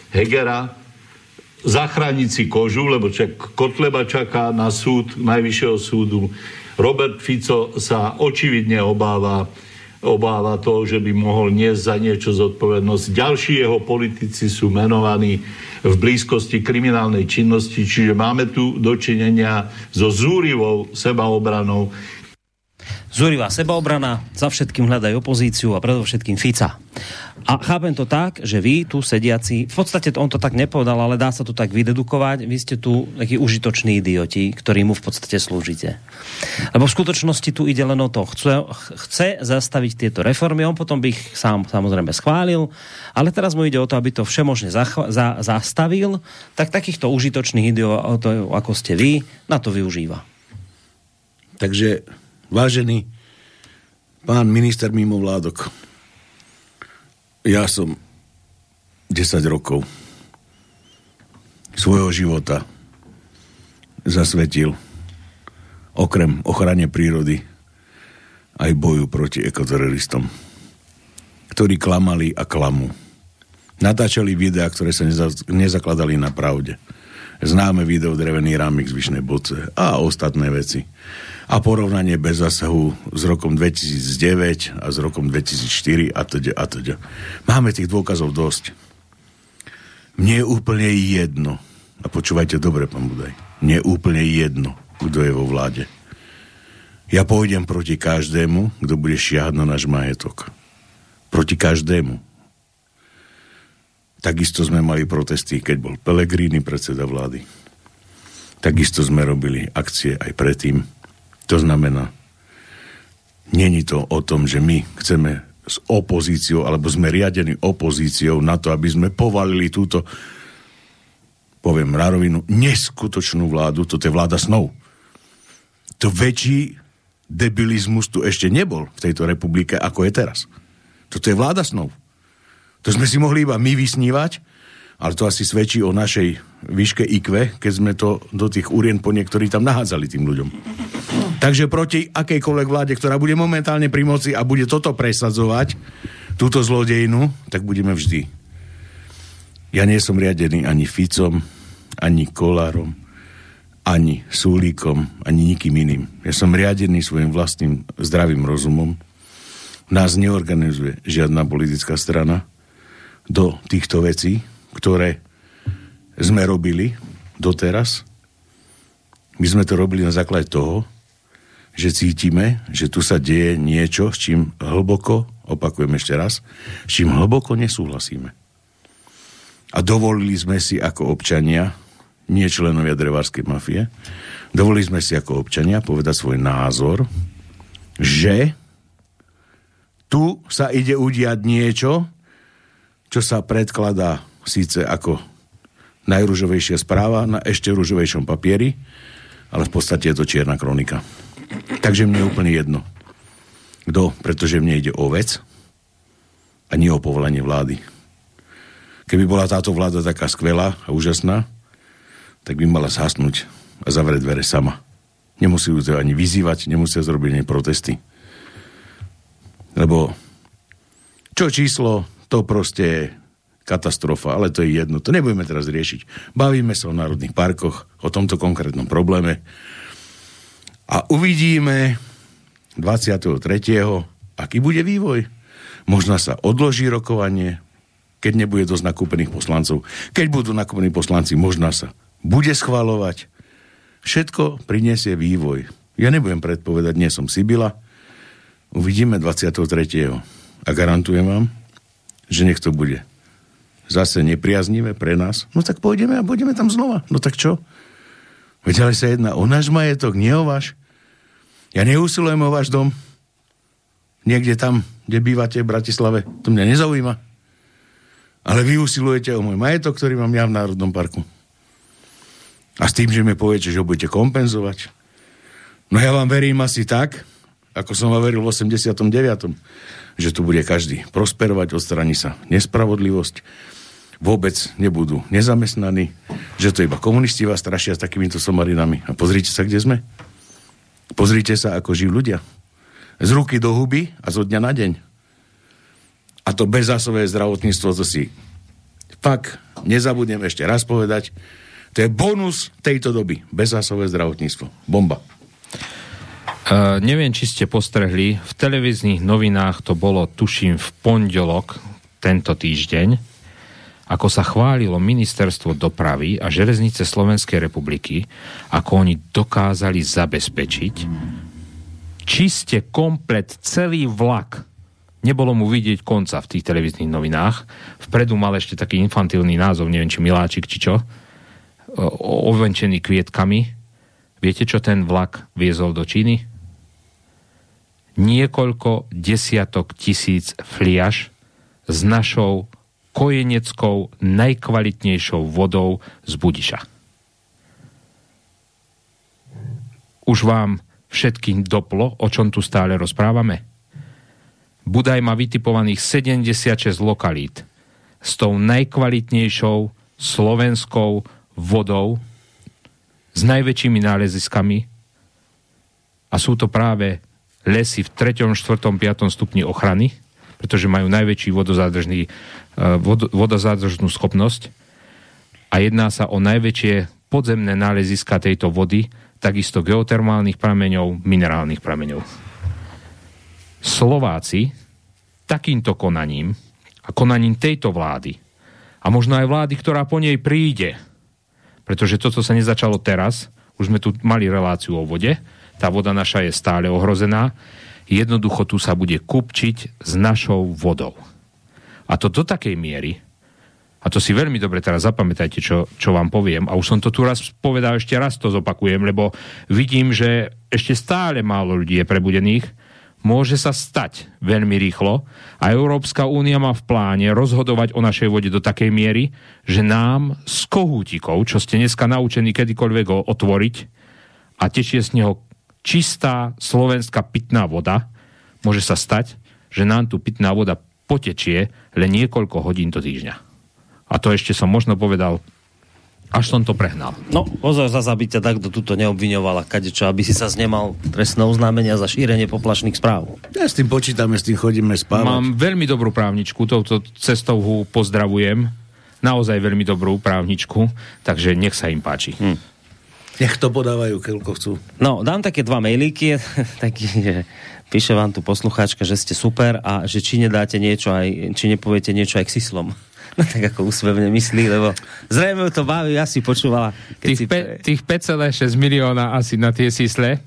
Speaker 5: Hegera, zachrániť si kožu, lebo čak Kotleba čaká na súd Najvyššieho súdu, Robert Fico sa očividne obáva obáva toho, že by mohol niesť za niečo zodpovednosť. Ďalší jeho politici sú menovaní v blízkosti kriminálnej činnosti, čiže máme tu dočinenia so zúrivou sebaobranou.
Speaker 2: Zúrivá sebaobrana, za všetkým hľadaj opozíciu a predovšetkým Fica. A chápem to tak, že vy tu sediaci, v podstate on to tak nepovedal, ale dá sa to tak vydedukovať, vy ste tu takí užitoční idioti, ktorí mu v podstate slúžite. Lebo v skutočnosti tu ide len o to, chce, chce zastaviť tieto reformy, on potom by ich sám samozrejme schválil, ale teraz mu ide o to, aby to všemožne za, za, zastavil, tak takýchto užitočných idiotov, ako ste vy, na to využíva.
Speaker 4: Takže, vážený pán minister mimo vládok, ja som 10 rokov svojho života zasvetil okrem ochrane prírody aj boju proti ekoteroristom, ktorí klamali a klamú. Natáčali videá, ktoré sa neza, nezakladali na pravde. Známe video drevený rámik z Vyšnej Boce a ostatné veci. A porovnanie bez zásahu s rokom 2009 a s rokom 2004 a teda a teda. Máme tých dôkazov dosť. Mne je úplne jedno, a počúvajte dobre, pán Budaj, mne je úplne jedno, kto je vo vláde. Ja pôjdem proti každému, kto bude šiahať na náš majetok. Proti každému. Takisto sme mali protesty, keď bol Pelegrini predseda vlády. Takisto sme robili akcie aj predtým. To znamená, není to o tom, že my chceme s opozíciou, alebo sme riadení opozíciou na to, aby sme povalili túto, poviem Rarovinu, neskutočnú vládu. Toto je vláda snov. To väčší debilizmus tu ešte nebol v tejto republike, ako je teraz. Toto je vláda snov. To sme si mohli iba my vysnívať, ale to asi svedčí o našej výške IQ, keď sme to do tých urien po niektorí tam nahádzali tým ľuďom. Takže proti akejkoľvek vláde, ktorá bude momentálne pri moci a bude toto presadzovať, túto zlodejinu, tak budeme vždy. Ja nie som riadený ani Ficom, ani Kolárom, ani Súlíkom, ani nikým iným. Ja som riadený svojim vlastným zdravým rozumom. Nás neorganizuje žiadna politická strana, do týchto vecí, ktoré sme robili doteraz. My sme to robili na základe toho, že cítime, že tu sa deje niečo, s čím hlboko, opakujem ešte raz, s čím hlboko nesúhlasíme. A dovolili sme si ako občania, nie členovia drevárskej mafie, dovolili sme si ako občania povedať svoj názor, že tu sa ide udiať niečo, čo sa predkladá síce ako najružovejšia správa na ešte ružovejšom papieri, ale v podstate je to čierna kronika. Takže mne je úplne jedno. Kto? Pretože mne ide o vec a nie o povolanie vlády. Keby bola táto vláda taká skvelá a úžasná, tak by mala zhasnúť a zavrieť dvere sama. Nemusí ju ani vyzývať, nemusia zrobiť ani protesty. Lebo čo číslo, to proste katastrofa, ale to je jedno. To nebudeme teraz riešiť. Bavíme sa o národných parkoch, o tomto konkrétnom probléme a uvidíme 23. aký bude vývoj. Možno sa odloží rokovanie, keď nebude dosť nakúpených poslancov. Keď budú nakúpení poslanci, možno sa bude schvalovať. Všetko priniesie vývoj. Ja nebudem predpovedať, nie som Sibila. Uvidíme 23. A garantujem vám, že nech to bude zase nepriaznivé pre nás, no tak pôjdeme a pôjdeme tam znova. No tak čo? Veď ale sa jedná o náš majetok, nie o váš. Ja neusilujem o váš dom. Niekde tam, kde bývate v Bratislave. To mňa nezaujíma. Ale vy usilujete o môj majetok, ktorý mám ja v Národnom parku. A s tým, že mi poviete, že ho budete kompenzovať. No ja vám verím asi tak, ako som vám veril v 89 že tu bude každý prosperovať, odstraní sa nespravodlivosť, vôbec nebudú nezamestnaní, že to iba komunisti vás strašia s takýmito somarinami. A pozrite sa, kde sme. Pozrite sa, ako žijú ľudia. Z ruky do huby a zo dňa na deň. A to bezzásové zdravotníctvo, to si fakt nezabudnem ešte raz povedať, to je bonus tejto doby. Bezzásové zdravotníctvo. Bomba.
Speaker 3: Uh, neviem, či ste postrehli, v televíznych novinách to bolo, tuším, v pondelok tento týždeň, ako sa chválilo ministerstvo dopravy a železnice Slovenskej republiky, ako oni dokázali zabezpečiť čiste komplet celý vlak. Nebolo mu vidieť konca v tých televíznych novinách. Vpredu mal ešte taký infantilný názov, neviem, či Miláčik, či čo, ovenčený kvietkami. Viete, čo ten vlak viezol do Číny? niekoľko desiatok tisíc fliaž s našou kojeneckou najkvalitnejšou vodou z Budiša. Už vám všetkým doplo, o čom tu stále rozprávame? Budaj má vytipovaných 76 lokalít s tou najkvalitnejšou slovenskou vodou, s najväčšími náleziskami a sú to práve lesy v 3., 4., 5. stupni ochrany, pretože majú najväčší vodozádržný, vod, vodozádržnú schopnosť a jedná sa o najväčšie podzemné náleziska tejto vody, takisto geotermálnych prameňov, minerálnych prameňov. Slováci takýmto konaním a konaním tejto vlády a možno aj vlády, ktorá po nej príde, pretože toto sa nezačalo teraz, už sme tu mali reláciu o vode, tá voda naša je stále ohrozená, jednoducho tu sa bude kupčiť s našou vodou. A to do takej miery, a to si veľmi dobre teraz zapamätajte, čo, čo vám poviem, a už som to tu raz povedal, ešte raz to zopakujem, lebo vidím, že ešte stále málo ľudí je prebudených, môže sa stať veľmi rýchlo a Európska únia má v pláne rozhodovať o našej vode do takej miery, že nám z kohútikov, čo ste dneska naučení kedykoľvek ho otvoriť a tečie z neho čistá slovenská pitná voda, môže sa stať, že nám tu pitná voda potečie len niekoľko hodín do týždňa. A to ešte som možno povedal až som to prehnal.
Speaker 2: No, pozor zase, aby ťa takto tuto neobviňovala, kadečo, aby si sa znemal trestné oznámenia za šírenie poplašných správ.
Speaker 4: Ja s tým počítame, s tým chodíme spávať.
Speaker 3: Mám veľmi dobrú právničku, touto cestou ho pozdravujem. Naozaj veľmi dobrú právničku, takže nech sa im páči. Hm.
Speaker 4: Nech to podávajú, keľko chcú.
Speaker 2: No, dám také dva mailíky, taký, že píše vám tu poslucháčka, že ste super a že či nedáte niečo aj, či nepoviete niečo aj k sislom. No tak ako úsmevne myslí, lebo zrejme to baví, asi počúvala.
Speaker 3: Keď tých, si... pe, tých 5,6 milióna asi na tie sisle.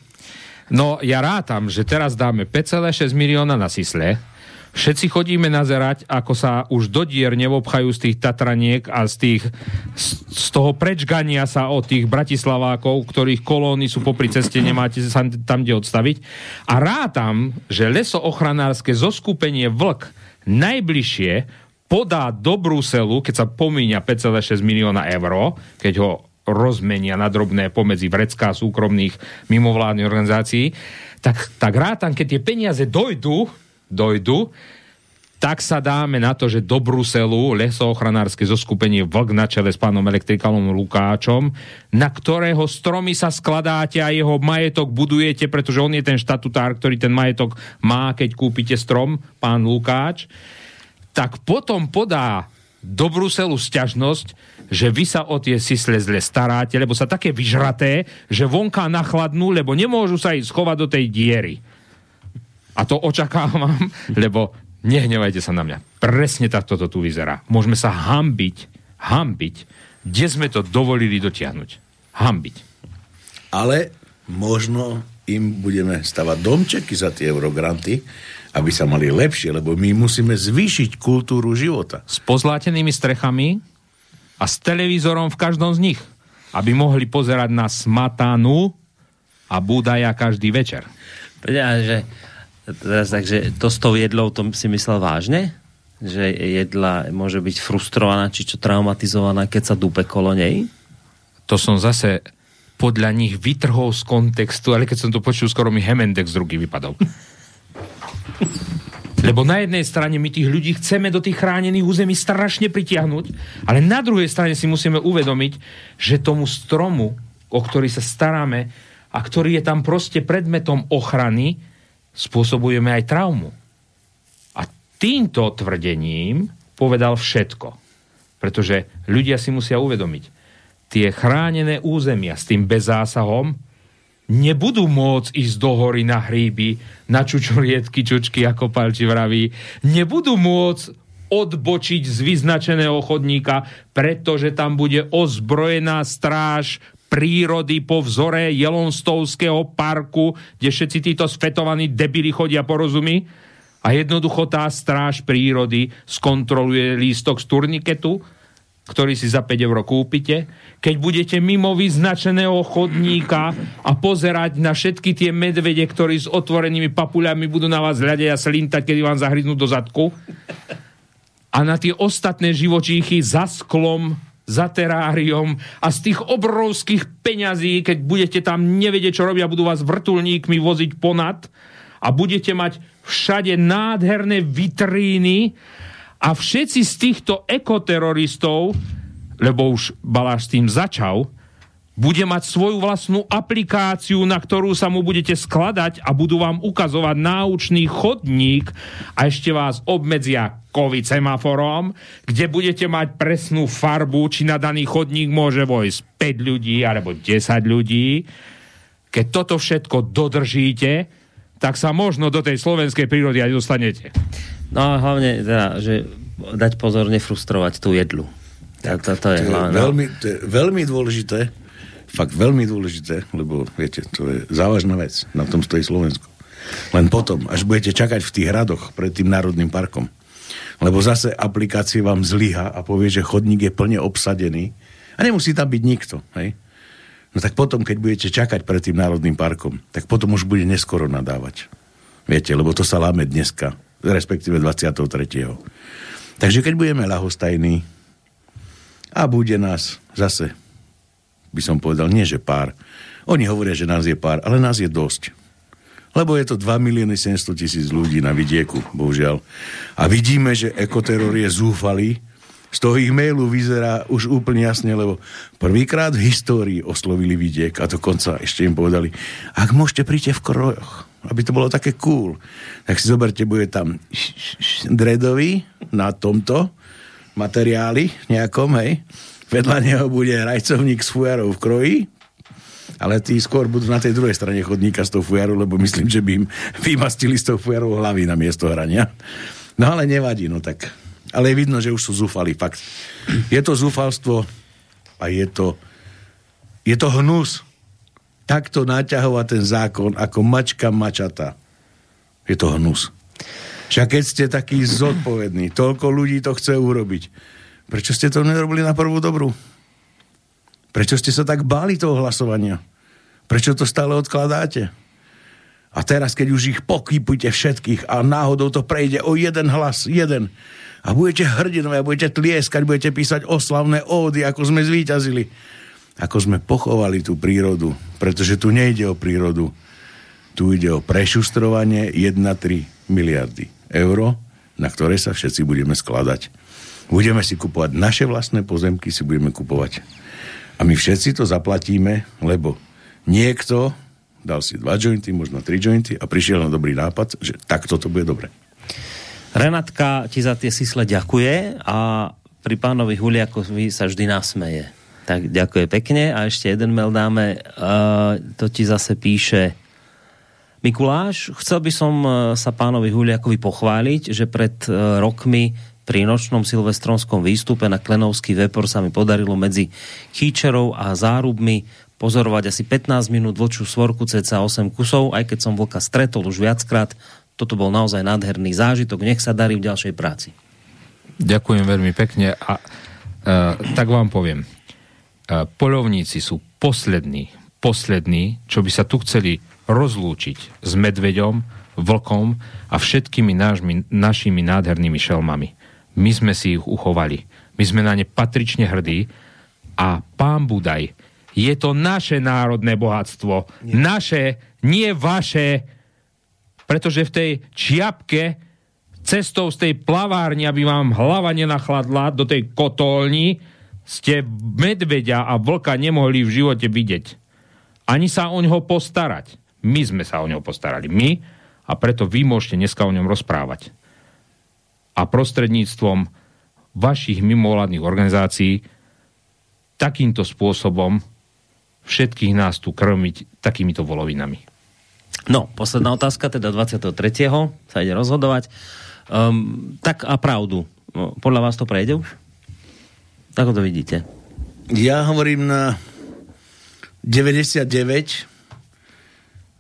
Speaker 3: No ja rátam, že teraz dáme 5,6 milióna na sisle, Všetci chodíme nazerať, ako sa už do dier nevobchajú z tých Tatraniek a z, tých, z, z toho prečgania sa od tých Bratislavákov, ktorých kolóny sú popri ceste, nemáte sa tam kde odstaviť. A rátam, že lesoochranárske zoskupenie Vlk najbližšie podá do Bruselu, keď sa pomíňa 5,6 milióna eur, keď ho rozmenia na drobné pomedzi vrecká súkromných mimovládnych organizácií, tak, tak rátam, keď tie peniaze dojdu, dojdu, tak sa dáme na to, že do Bruselu lesoochranárske zoskupenie Vlk na čele s pánom elektrikalom Lukáčom, na ktorého stromy sa skladáte a jeho majetok budujete, pretože on je ten štatutár, ktorý ten majetok má, keď kúpite strom, pán Lukáč, tak potom podá do Bruselu sťažnosť, že vy sa o tie sisle zle staráte, lebo sa také vyžraté, že vonká nachladnú, lebo nemôžu sa ísť schovať do tej diery. A to očakávam, lebo nehnevajte sa na mňa. Presne takto to tu vyzerá. Môžeme sa hambiť, hambiť, kde sme to dovolili dotiahnuť. Hambiť.
Speaker 4: Ale možno im budeme stavať domčeky za tie eurogranty, aby sa mali lepšie, lebo my musíme zvýšiť kultúru života.
Speaker 3: S pozlátenými strechami a s televízorom v každom z nich, aby mohli pozerať na smatanu a Budaja každý večer.
Speaker 2: Ja, že, teraz, takže to s tou jedlou, to si myslel vážne? Že jedla môže byť frustrovaná, či čo traumatizovaná, keď sa dupe kolo nej?
Speaker 3: To som zase podľa nich vytrhol z kontextu, ale keď som to počul, skoro mi Hemendex druhý vypadol. Lebo na jednej strane my tých ľudí chceme do tých chránených území strašne pritiahnuť, ale na druhej strane si musíme uvedomiť, že tomu stromu, o ktorý sa staráme a ktorý je tam proste predmetom ochrany, spôsobujeme aj traumu. A týmto tvrdením povedal všetko. Pretože ľudia si musia uvedomiť, tie chránené územia s tým bezzásahom nebudú môcť ísť do hory na hríby, na čučorietky, čučky, ako Palči vraví, nebudú môcť odbočiť z vyznačeného chodníka, pretože tam bude ozbrojená stráž prírody po vzore Jelonstovského parku, kde všetci títo sfetovaní debili chodia porozumí. A jednoducho tá stráž prírody skontroluje lístok z turniketu, ktorý si za 5 eur kúpite, keď budete mimo vyznačeného chodníka a pozerať na všetky tie medvede, ktorí s otvorenými papuľami budú na vás hľadať a slintať, kedy vám zahryznú do zadku. A na tie ostatné živočíchy za sklom, za teráriom a z tých obrovských peňazí, keď budete tam nevedieť, čo robia, budú vás vrtulníkmi voziť ponad a budete mať všade nádherné vitríny a všetci z týchto ekoteroristov, lebo už Baláš s tým začal, bude mať svoju vlastnú aplikáciu, na ktorú sa mu budete skladať a budú vám ukazovať náučný chodník a ešte vás obmedzia COVID semaforom, kde budete mať presnú farbu, či na daný chodník môže vojsť 5 ľudí alebo 10 ľudí. Keď toto všetko dodržíte, tak sa možno do tej slovenskej prírody aj dostanete.
Speaker 2: No a hlavne teda, že dať pozor, nefrustrovať tú jedlu. To, to, to je
Speaker 4: To je,
Speaker 2: hlavné.
Speaker 4: veľmi, to je veľmi dôležité, fakt veľmi dôležité, lebo viete, to je závažná vec, na tom stojí Slovensko. Len potom, až budete čakať v tých radoch pred tým národným parkom, lebo zase aplikácie vám zlyha a povie, že chodník je plne obsadený a nemusí tam byť nikto, hej? No tak potom, keď budete čakať pred tým národným parkom, tak potom už bude neskoro nadávať. Viete, lebo to sa láme dneska, respektíve 23. Takže keď budeme ľahostajní, a bude nás zase, by som povedal, nie že pár. Oni hovoria, že nás je pár, ale nás je dosť. Lebo je to 2 milióny 700 tisíc ľudí na vidieku, bohužiaľ. A vidíme, že ekoteror je zúfalý. Z toho ich mailu vyzerá už úplne jasne, lebo prvýkrát v histórii oslovili vidiek a dokonca ešte im povedali, ak môžete, príďte v krojoch, aby to bolo také cool. Tak si zoberte, bude tam dredový na tomto, materiáli nejakom, hej. Vedľa neho bude rajcovník s fujarou v kroji, ale tí skôr budú na tej druhej strane chodníka s tou fujarou, lebo myslím, že by im vymastili s tou fujarou hlavy na miesto hrania. No ale nevadí, no tak. Ale je vidno, že už sú zúfali, fakt. Je to zúfalstvo a je to, je to hnus. Takto naťahovať ten zákon ako mačka mačata. Je to hnus. Však keď ste takí zodpovední, toľko ľudí to chce urobiť, prečo ste to nerobili na prvú dobrú? Prečo ste sa tak báli toho hlasovania? Prečo to stále odkladáte? A teraz, keď už ich pokýpujte všetkých a náhodou to prejde o jeden hlas, jeden, a budete hrdinové, a budete tlieskať, budete písať oslavné ódy, ako sme zvíťazili, ako sme pochovali tú prírodu, pretože tu nejde o prírodu, tu ide o prešustrovanie 1,3 miliardy eur, na ktoré sa všetci budeme skladať. Budeme si kupovať naše vlastné pozemky, si budeme kupovať. A my všetci to zaplatíme, lebo niekto dal si dva jointy, možno tri jointy a prišiel na dobrý nápad, že takto to bude dobre.
Speaker 2: Renatka ti za tie sisle ďakuje a pri pánovi Huliakovi sa vždy nasmeje. Tak ďakuje pekne a ešte jeden mail dáme. Uh, to ti zase píše Mikuláš, chcel by som uh, sa pánovi Huliakovi pochváliť, že pred uh, rokmi pri nočnom silvestronskom výstupe na Klenovský vepor sa mi podarilo medzi Chýčerou a Zárubmi pozorovať asi 15 minút vlčiu svorku cca 8 kusov, aj keď som vlka stretol už viackrát. Toto bol naozaj nádherný zážitok. Nech sa darí v ďalšej práci.
Speaker 3: Ďakujem veľmi pekne a uh, tak vám poviem. Uh, polovníci sú poslední, poslední, čo by sa tu chceli rozlúčiť s medveďom, vlkom a všetkými nášmi, našimi nádhernými šelmami. My sme si ich uchovali. My sme na ne patrične hrdí a pán Budaj, je to naše národné bohatstvo. Nie. Naše, nie vaše, pretože v tej čiapke cestou z tej plavárne, aby vám hlava nenachladla do tej kotolni, ste medveďa a vlka nemohli v živote vidieť. Ani sa o ňoho postarať. My sme sa o ňoho postarali. My a preto vy môžete dneska o ňom rozprávať. A prostredníctvom vašich mimovládnych organizácií takýmto spôsobom všetkých nás tu krmiť takýmito volovinami.
Speaker 2: No, posledná otázka, teda 23. sa ide rozhodovať. Um, tak a pravdu. No, podľa vás to prejde už? Ako to vidíte?
Speaker 4: Ja hovorím na 99.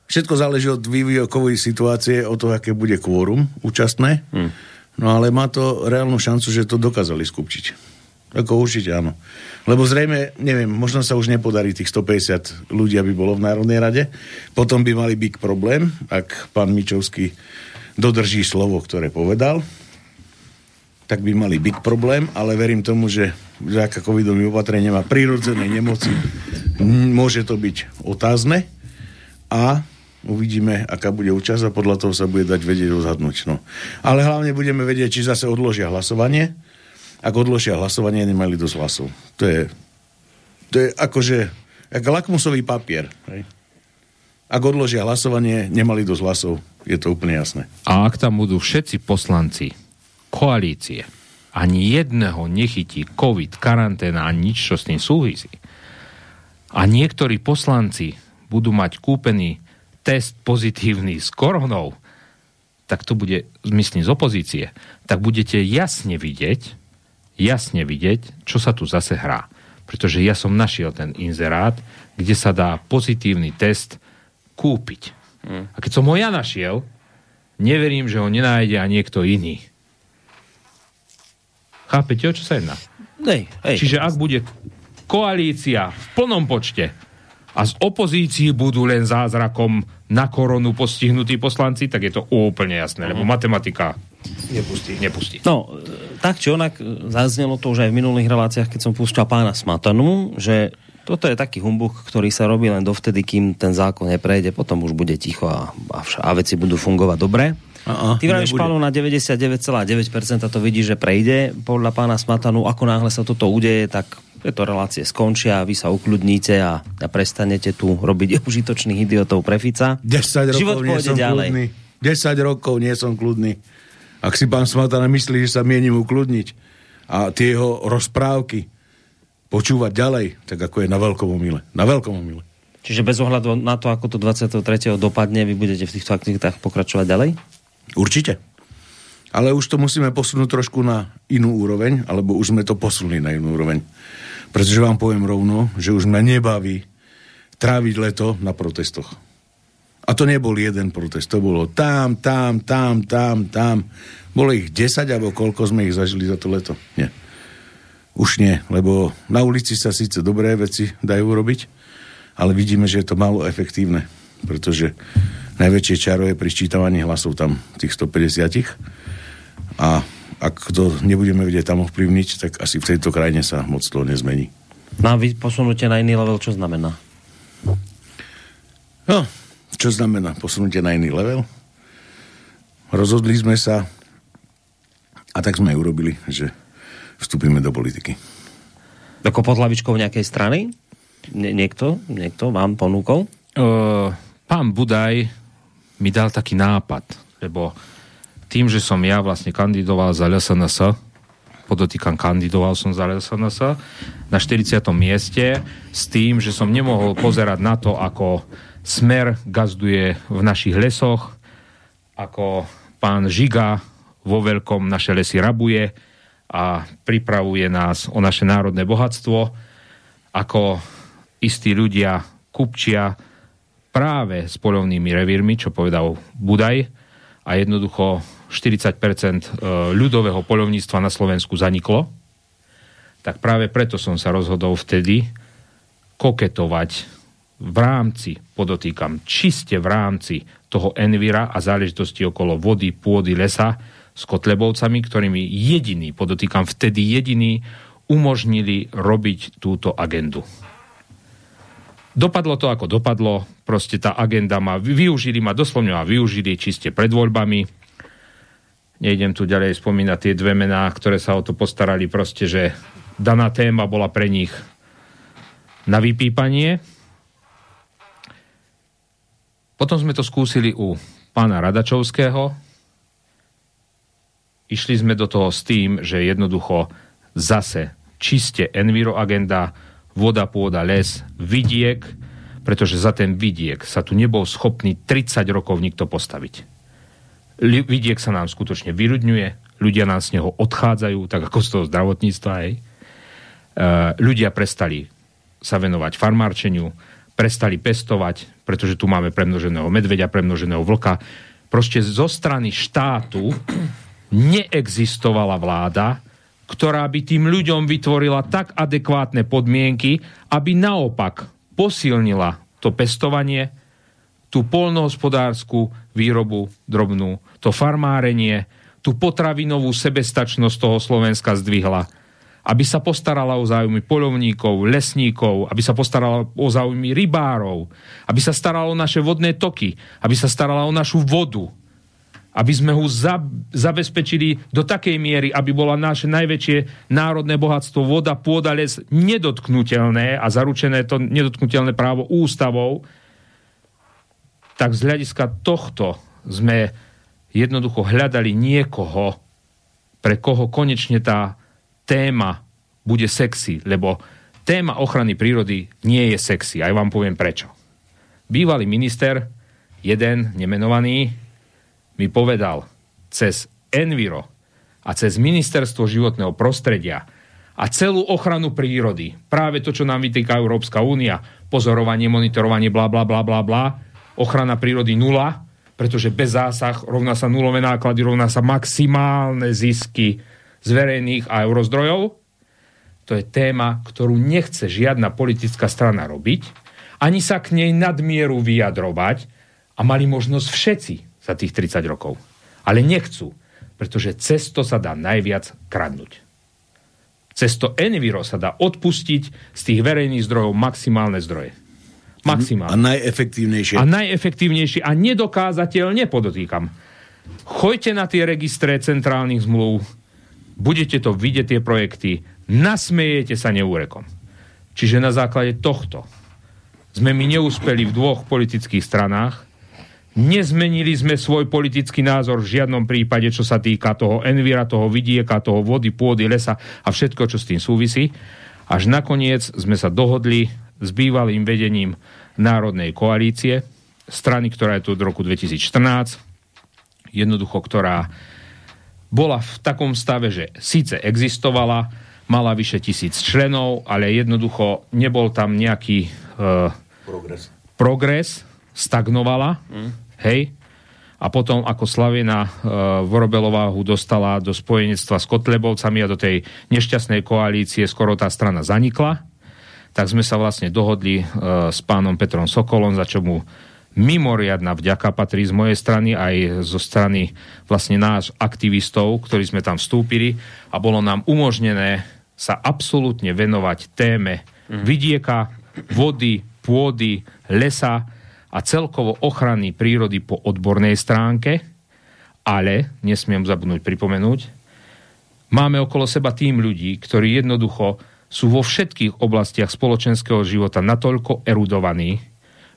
Speaker 4: Všetko záleží od vývojovej situácie, od toho, aké bude kvórum účastné. Hmm. No ale má to reálnu šancu, že to dokázali skupčiť. Ako určite áno. Lebo zrejme, neviem, možno sa už nepodarí tých 150 ľudí, aby bolo v Národnej rade. Potom by mali byť problém, ak pán Mičovský dodrží slovo, ktoré povedal, tak by mali big problém, ale verím tomu, že vďaka covidovým opatreniam a prírodzenej nemoci môže to byť otázne a uvidíme, aká bude účasť a podľa toho sa bude dať vedieť rozhodnúť. No. Ale hlavne budeme vedieť, či zase odložia hlasovanie. Ak odložia hlasovanie, nemali dosť hlasov. To je, to je akože jak lakmusový papier. Hej. Ak odložia hlasovanie, nemali dosť hlasov. Je to úplne jasné.
Speaker 3: A ak tam budú všetci poslanci koalície, ani jedného nechytí COVID, karanténa a nič, čo s tým súvisí. A niektorí poslanci budú mať kúpený test pozitívny s koronou, tak to bude, myslím, z opozície, tak budete jasne vidieť, jasne vidieť, čo sa tu zase hrá. Pretože ja som našiel ten inzerát, kde sa dá pozitívny test kúpiť. Hmm. A keď som ho ja našiel, neverím, že ho nenájde a niekto iný. Chápete, o čo sa jedná?
Speaker 2: Hej, hej.
Speaker 3: Čiže ak bude koalícia v plnom počte a z opozícii budú len zázrakom na koronu postihnutí poslanci, tak je to úplne jasné, lebo matematika
Speaker 4: Nepustí.
Speaker 3: nepustí.
Speaker 2: No, tak či onak, zaznelo to už aj v minulých reláciách, keď som púšťal pána Smatanu, že toto je taký humbuk, ktorý sa robí len dovtedy, kým ten zákon neprejde, potom už bude ticho a, a, vš- a veci budú fungovať dobre.
Speaker 4: A-a,
Speaker 2: Ty vravíš. Pálo, na 99,9% to vidí, že prejde. Podľa pána Smatanu, ako náhle sa toto udeje, tak tieto relácie skončia, vy sa ukludníte a, a prestanete tu robiť užitočných idiotov pre Fica.
Speaker 4: 10 rokov
Speaker 2: Život
Speaker 4: nie som
Speaker 2: ďalej.
Speaker 4: kľudný. 10 rokov nie som kľudný. Ak si pán Smatana myslí, že sa mienim ukludniť a tie jeho rozprávky počúvať ďalej, tak ako je na veľkom omyle. Na veľkom omyle.
Speaker 2: Čiže bez ohľadu na to, ako to 23. dopadne, vy budete v týchto aktivitách pokračovať ďalej?
Speaker 4: Určite. Ale už to musíme posunúť trošku na inú úroveň, alebo už sme to posunuli na inú úroveň. Pretože vám poviem rovno, že už mňa nebaví tráviť leto na protestoch. A to nebol jeden protest, to bolo tam, tam, tam, tam, tam. Bolo ich 10, alebo koľko sme ich zažili za to leto? Nie. Už nie, lebo na ulici sa síce dobré veci dajú robiť, ale vidíme, že je to málo efektívne, pretože najväčšie čaro je pri hlasov tam tých 150 a ak to nebudeme vedieť tam ovplyvniť, tak asi v tejto krajine sa moc to nezmení.
Speaker 2: No a vy posunutie na iný level, čo znamená?
Speaker 4: No, čo znamená posunutie na iný level? Rozhodli sme sa a tak sme aj urobili, že vstúpime do politiky.
Speaker 2: Ako pod hlavičkou nejakej strany? Nie, niekto? Niekto vám ponúkol?
Speaker 3: Uh, pán Budaj mi dal taký nápad, lebo tým, že som ja vlastne kandidoval za LSNS, podotýkam, kandidoval som za LSNS na 40. mieste s tým, že som nemohol pozerať na to, ako Smer gazduje v našich lesoch, ako pán Žiga vo veľkom naše lesy rabuje a pripravuje nás o naše národné bohatstvo, ako istí ľudia kupčia práve s polovnými revírmi, čo povedal Budaj, a jednoducho 40% ľudového polovníctva na Slovensku zaniklo, tak práve preto som sa rozhodol vtedy koketovať v rámci, podotýkam, čiste v rámci toho Envira a záležitosti okolo vody, pôdy, lesa s Kotlebovcami, ktorými jediný, podotýkam, vtedy jediný umožnili robiť túto agendu. Dopadlo to, ako dopadlo. Proste tá agenda ma využili, ma doslovne ma využili čiste pred voľbami. Nejdem tu ďalej spomínať tie dve mená, ktoré sa o to postarali. Proste, že daná téma bola pre nich na vypípanie. Potom sme to skúsili u pána Radačovského. Išli sme do toho s tým, že jednoducho zase čiste enviro agenda, voda, pôda, les, vidiek, pretože za ten vidiek sa tu nebol schopný 30 rokov nikto postaviť. Vidiek sa nám skutočne vyľudňuje, ľudia nám z neho odchádzajú, tak ako z toho zdravotníctva aj. E, ľudia prestali sa venovať farmárčeniu, prestali pestovať, pretože tu máme premnoženého medveďa, premnoženého vlka. Proste zo strany štátu neexistovala vláda, ktorá by tým ľuďom vytvorila tak adekvátne podmienky, aby naopak posilnila to pestovanie, tú polnohospodárskú výrobu drobnú, to farmárenie, tú potravinovú sebestačnosť toho Slovenska zdvihla, aby sa postarala o záujmy polovníkov, lesníkov, aby sa postarala o záujmy rybárov, aby sa starala o naše vodné toky, aby sa starala o našu vodu. aby sme ho za, zabezpečili do takej miery, aby bola naše najväčšie národné bohatstvo, voda, pôda, les nedotknutelné a zaručené to nedotknutelné právo ústavou, tak z hľadiska tohto sme jednoducho hľadali niekoho, pre koho konečne tá téma bude sexy, lebo téma ochrany prírody nie je sexy. Aj vám poviem prečo. Bývalý minister, jeden nemenovaný, mi povedal cez Enviro a cez Ministerstvo životného prostredia a celú ochranu prírody, práve to, čo nám vytýka Európska únia, pozorovanie, monitorovanie, bla, bla, bla, bla, bla, ochrana prírody nula, pretože bez zásah rovná sa nulové náklady, rovná sa maximálne zisky z verejných a eurozdrojov. To je téma, ktorú nechce žiadna politická strana robiť, ani sa k nej nadmieru vyjadrovať a mali možnosť všetci za tých 30 rokov. Ale nechcú, pretože cesto sa dá najviac kradnúť. Cesto Enviro sa dá odpustiť z tých verejných zdrojov maximálne zdroje. Maximálne.
Speaker 4: A najefektívnejšie.
Speaker 3: A najefektívnejšie a nedokázateľne podotýkam. Choďte na tie registre centrálnych zmluv, budete to vidieť tie projekty, nasmejete sa neúrekom. Čiže na základe tohto sme my neúspeli v dvoch politických stranách, Nezmenili sme svoj politický názor v žiadnom prípade, čo sa týka toho envira, toho vidieka, toho vody, pôdy, lesa a všetko, čo s tým súvisí. Až nakoniec sme sa dohodli s bývalým vedením Národnej koalície, strany, ktorá je tu od roku 2014, jednoducho, ktorá bola v takom stave, že síce existovala, mala vyše tisíc členov, ale jednoducho nebol tam nejaký uh, progres. progres, stagnovala. Mm Hej? A potom, ako Slavina e, Vorobelováhu dostala do spojenectva s Kotlebovcami a do tej nešťastnej koalície skoro tá strana zanikla, tak sme sa vlastne dohodli e, s pánom Petrom Sokolom, za čo mu mimoriadná vďaka patrí z mojej strany aj zo strany vlastne náš aktivistov, ktorí sme tam vstúpili a bolo nám umožnené sa absolútne venovať téme mm. vidieka, vody, pôdy, lesa, a celkovo ochrany prírody po odbornej stránke, ale, nesmiem zabudnúť pripomenúť, máme okolo seba tým ľudí, ktorí jednoducho sú vo všetkých oblastiach spoločenského života natoľko erudovaní,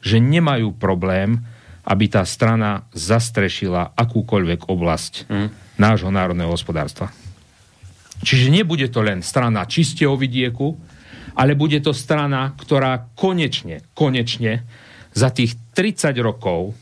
Speaker 3: že nemajú problém, aby tá strana zastrešila akúkoľvek oblasť mm. nášho národného hospodárstva. Čiže nebude to len strana čiste o vidieku, ale bude to strana, ktorá konečne, konečne za tých 30 rokov,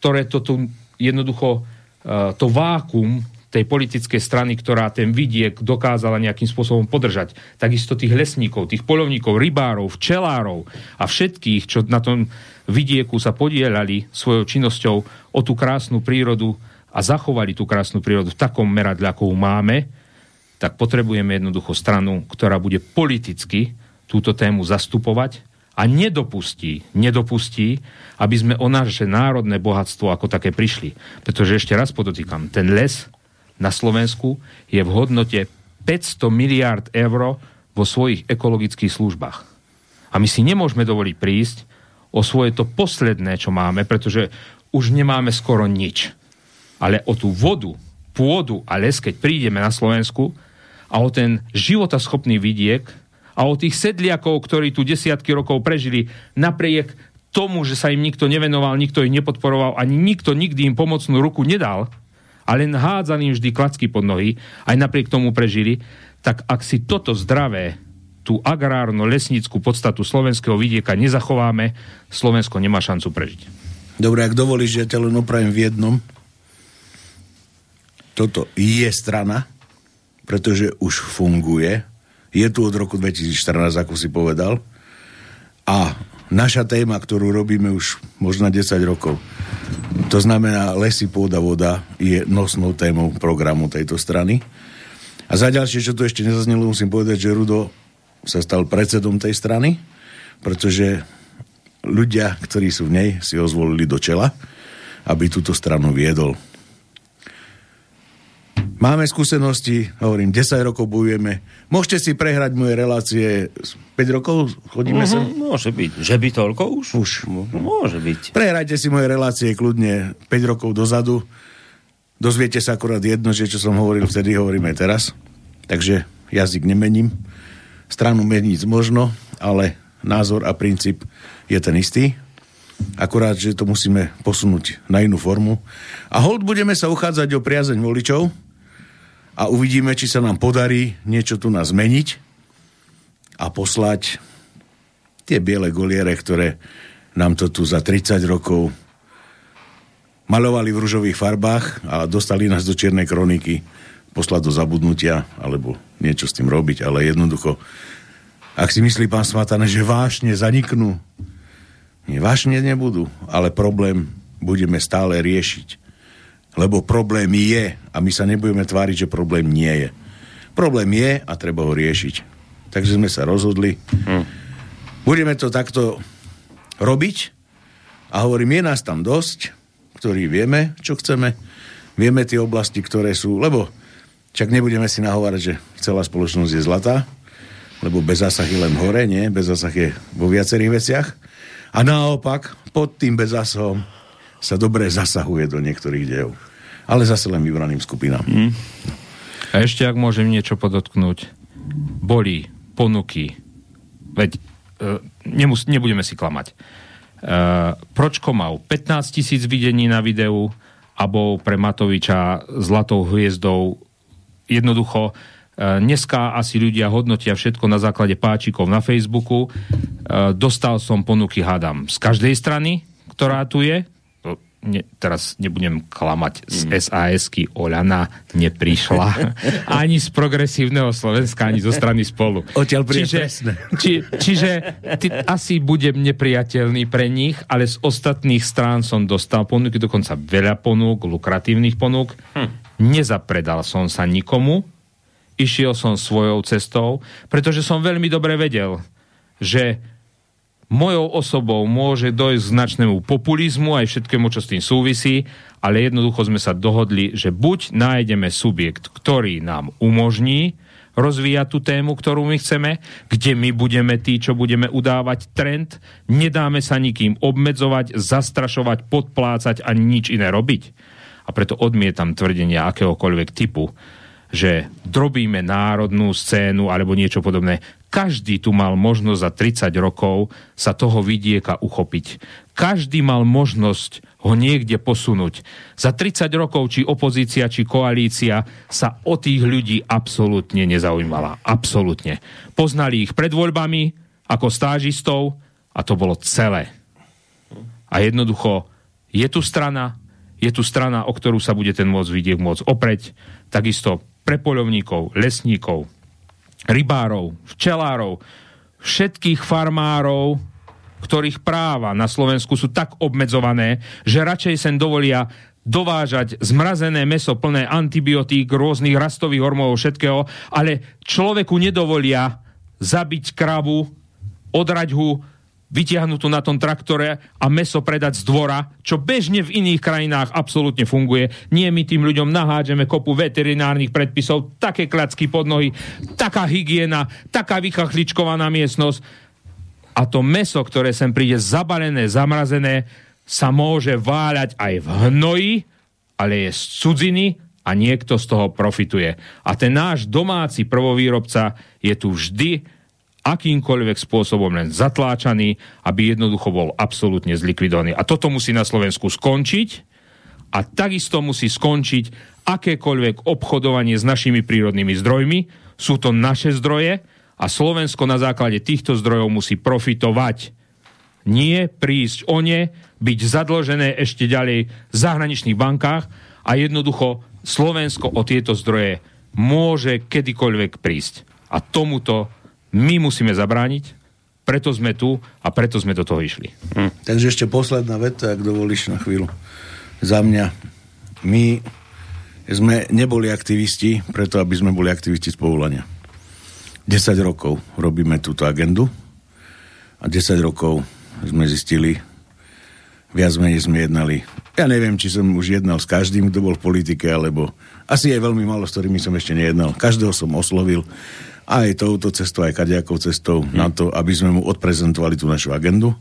Speaker 3: ktoré to tu jednoducho, e, to vákum tej politickej strany, ktorá ten vidiek dokázala nejakým spôsobom podržať. Takisto tých lesníkov, tých polovníkov, rybárov, včelárov a všetkých, čo na tom vidieku sa podielali svojou činnosťou o tú krásnu prírodu a zachovali tú krásnu prírodu v takom meradle, ako máme, tak potrebujeme jednoducho stranu, ktorá bude politicky túto tému zastupovať a nedopustí, nedopustí, aby sme o naše národné bohatstvo ako také prišli. Pretože ešte raz podotýkam, ten les na Slovensku je v hodnote 500 miliard eur vo svojich ekologických službách. A my si nemôžeme dovoliť prísť o svoje to posledné, čo máme, pretože už nemáme skoro nič. Ale o tú vodu, pôdu a les, keď prídeme na Slovensku a o ten životaschopný vidiek, a o tých sedliakov, ktorí tu desiatky rokov prežili napriek tomu, že sa im nikto nevenoval, nikto ich nepodporoval, ani nikto nikdy im pomocnú ruku nedal, a len hádzali vždy klacky pod nohy, aj napriek tomu prežili, tak ak si toto zdravé, tú agrárno-lesníckú podstatu slovenského vidieka nezachováme, Slovensko nemá šancu prežiť.
Speaker 4: Dobre, ak dovolíš, ja ťa len opravím v jednom. Toto je strana, pretože už funguje, je tu od roku 2014, ako si povedal. A naša téma, ktorú robíme už možno 10 rokov, to znamená lesy, pôda, voda, je nosnou témou programu tejto strany. A za ďalšie, čo tu ešte nezaznelo, musím povedať, že Rudo sa stal predsedom tej strany, pretože ľudia, ktorí sú v nej, si ho zvolili do čela, aby túto stranu viedol. Máme skúsenosti, hovorím, 10 rokov bojujeme. Môžete si prehrať moje relácie 5 rokov, chodíme
Speaker 2: Mhm,
Speaker 4: sem?
Speaker 2: Môže byť. Že by toľko už?
Speaker 4: Už.
Speaker 2: Môže byť.
Speaker 4: Prehrajte si moje relácie kľudne 5 rokov dozadu. Dozviete sa akorát jedno, že čo som hovoril vtedy, hovorím aj teraz. Takže jazyk nemením. Stranu meniť možno, ale názor a princíp je ten istý. Akurát, že to musíme posunúť na inú formu. A hold budeme sa uchádzať o priazeň voličov a uvidíme, či sa nám podarí niečo tu nás zmeniť a poslať tie biele goliere, ktoré nám to tu za 30 rokov malovali v ružových farbách a dostali nás do čiernej kroniky poslať do zabudnutia alebo niečo s tým robiť, ale jednoducho ak si myslí pán Smatane, že vášne zaniknú, vášne nebudú, ale problém budeme stále riešiť. Lebo problém je a my sa nebudeme tváriť, že problém nie je. Problém je a treba ho riešiť. Takže sme sa rozhodli. Hm. Budeme to takto robiť a hovorím, je nás tam dosť, ktorí vieme, čo chceme, vieme tie oblasti, ktoré sú, lebo však nebudeme si nahovárať, že celá spoločnosť je zlatá, lebo bez zásahy len hore, nie? Bez zásah je vo viacerých veciach. A naopak, pod tým bezásahom sa dobre zasahuje do niektorých dejov. Ale zase len vybraným skupinám. Mm.
Speaker 3: A ešte, ak môžem niečo podotknúť. Boli ponuky. Veď e, nemus, nebudeme si klamať. E, Pročko mal 15 tisíc videní na videu a bol pre Matoviča zlatou hviezdou jednoducho Dneska asi ľudia hodnotia všetko na základe páčikov na Facebooku. Dostal som ponuky, hádam, z každej strany, ktorá tu je. Ne, teraz nebudem klamať, z SAS-ky Oľana neprišla. ani z progresívneho Slovenska, ani zo strany spolu.
Speaker 4: Odtiaľ
Speaker 3: čiže, či, čiže ty, asi budem nepriateľný pre nich, ale z ostatných strán som dostal ponuky, dokonca veľa ponúk, lukratívnych ponúk. Hm. Nezapredal som sa nikomu, išiel som svojou cestou, pretože som veľmi dobre vedel, že mojou osobou môže dojsť k značnému populizmu aj všetkému, čo s tým súvisí, ale jednoducho sme sa dohodli, že buď nájdeme subjekt, ktorý nám umožní rozvíjať tú tému, ktorú my chceme, kde my budeme tí, čo budeme udávať trend, nedáme sa nikým obmedzovať, zastrašovať, podplácať a nič iné robiť. A preto odmietam tvrdenia akéhokoľvek typu, že drobíme národnú scénu alebo niečo podobné. Každý tu mal možnosť za 30 rokov sa toho vidieka uchopiť. Každý mal možnosť ho niekde posunúť. Za 30 rokov či opozícia, či koalícia sa o tých ľudí absolútne nezaujímala. Absolútne. Poznali ich pred voľbami ako stážistov a to bolo celé. A jednoducho je tu strana, je tu strana, o ktorú sa bude ten môcť vidiek môcť opreť. Takisto pre poľovníkov, lesníkov, rybárov, včelárov, všetkých farmárov, ktorých práva na Slovensku sú tak obmedzované, že radšej sem dovolia dovážať zmrazené meso plné antibiotík, rôznych rastových hormónov, všetkého, ale človeku nedovolia zabiť kravu, odrať hu, vytiahnutú na tom traktore a meso predať z dvora, čo bežne v iných krajinách absolútne funguje. Nie my tým ľuďom nahádžeme kopu veterinárnych predpisov, také klacky pod nohy, taká hygiena, taká vychachličkovaná miestnosť. A to meso, ktoré sem príde zabalené, zamrazené, sa môže váľať aj v hnoji, ale je z cudziny a niekto z toho profituje. A ten náš domáci prvovýrobca je tu vždy akýmkoľvek spôsobom len zatláčaný, aby jednoducho bol absolútne zlikvidovaný. A toto musí na Slovensku skončiť a takisto musí skončiť akékoľvek obchodovanie s našimi prírodnými zdrojmi. Sú to naše zdroje a Slovensko na základe týchto zdrojov musí profitovať. Nie prísť o ne, byť zadlžené ešte ďalej v zahraničných bankách a jednoducho Slovensko o tieto zdroje môže kedykoľvek prísť. A tomuto my musíme zabrániť, preto sme tu a preto sme do toho išli.
Speaker 4: Hm. Takže ešte posledná veta, ak dovolíš na chvíľu. Za mňa. My sme neboli aktivisti, preto aby sme boli aktivisti z povolania. 10 rokov robíme túto agendu a 10 rokov sme zistili, viac menej sme jednali Ja neviem, či som už jednal s každým, kto bol v politike, alebo asi aj veľmi málo, s ktorými som ešte nejednal. Každého som oslovil aj touto cestou, aj kadejakou cestou hmm. na to, aby sme mu odprezentovali tú našu agendu.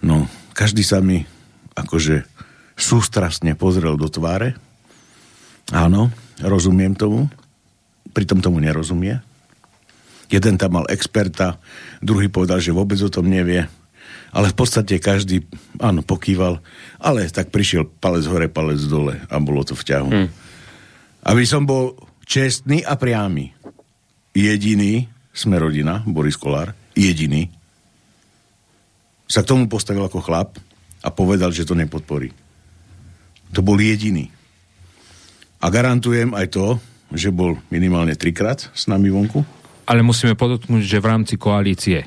Speaker 4: No, každý sa mi akože sústrastne pozrel do tváre. Áno, rozumiem tomu. Pritom tomu nerozumie. Jeden tam mal experta, druhý povedal, že vôbec o tom nevie. Ale v podstate každý, áno, pokýval, ale tak prišiel palec hore, palec dole a bolo to v ťahu. Hmm. Aby som bol čestný a priamy. Jediný, sme rodina, Boris Kolár, jediný, sa k tomu postavil ako chlap a povedal, že to nepodporí. To bol jediný. A garantujem aj to, že bol minimálne trikrát s nami vonku
Speaker 3: ale musíme podotknúť, že v rámci koalície.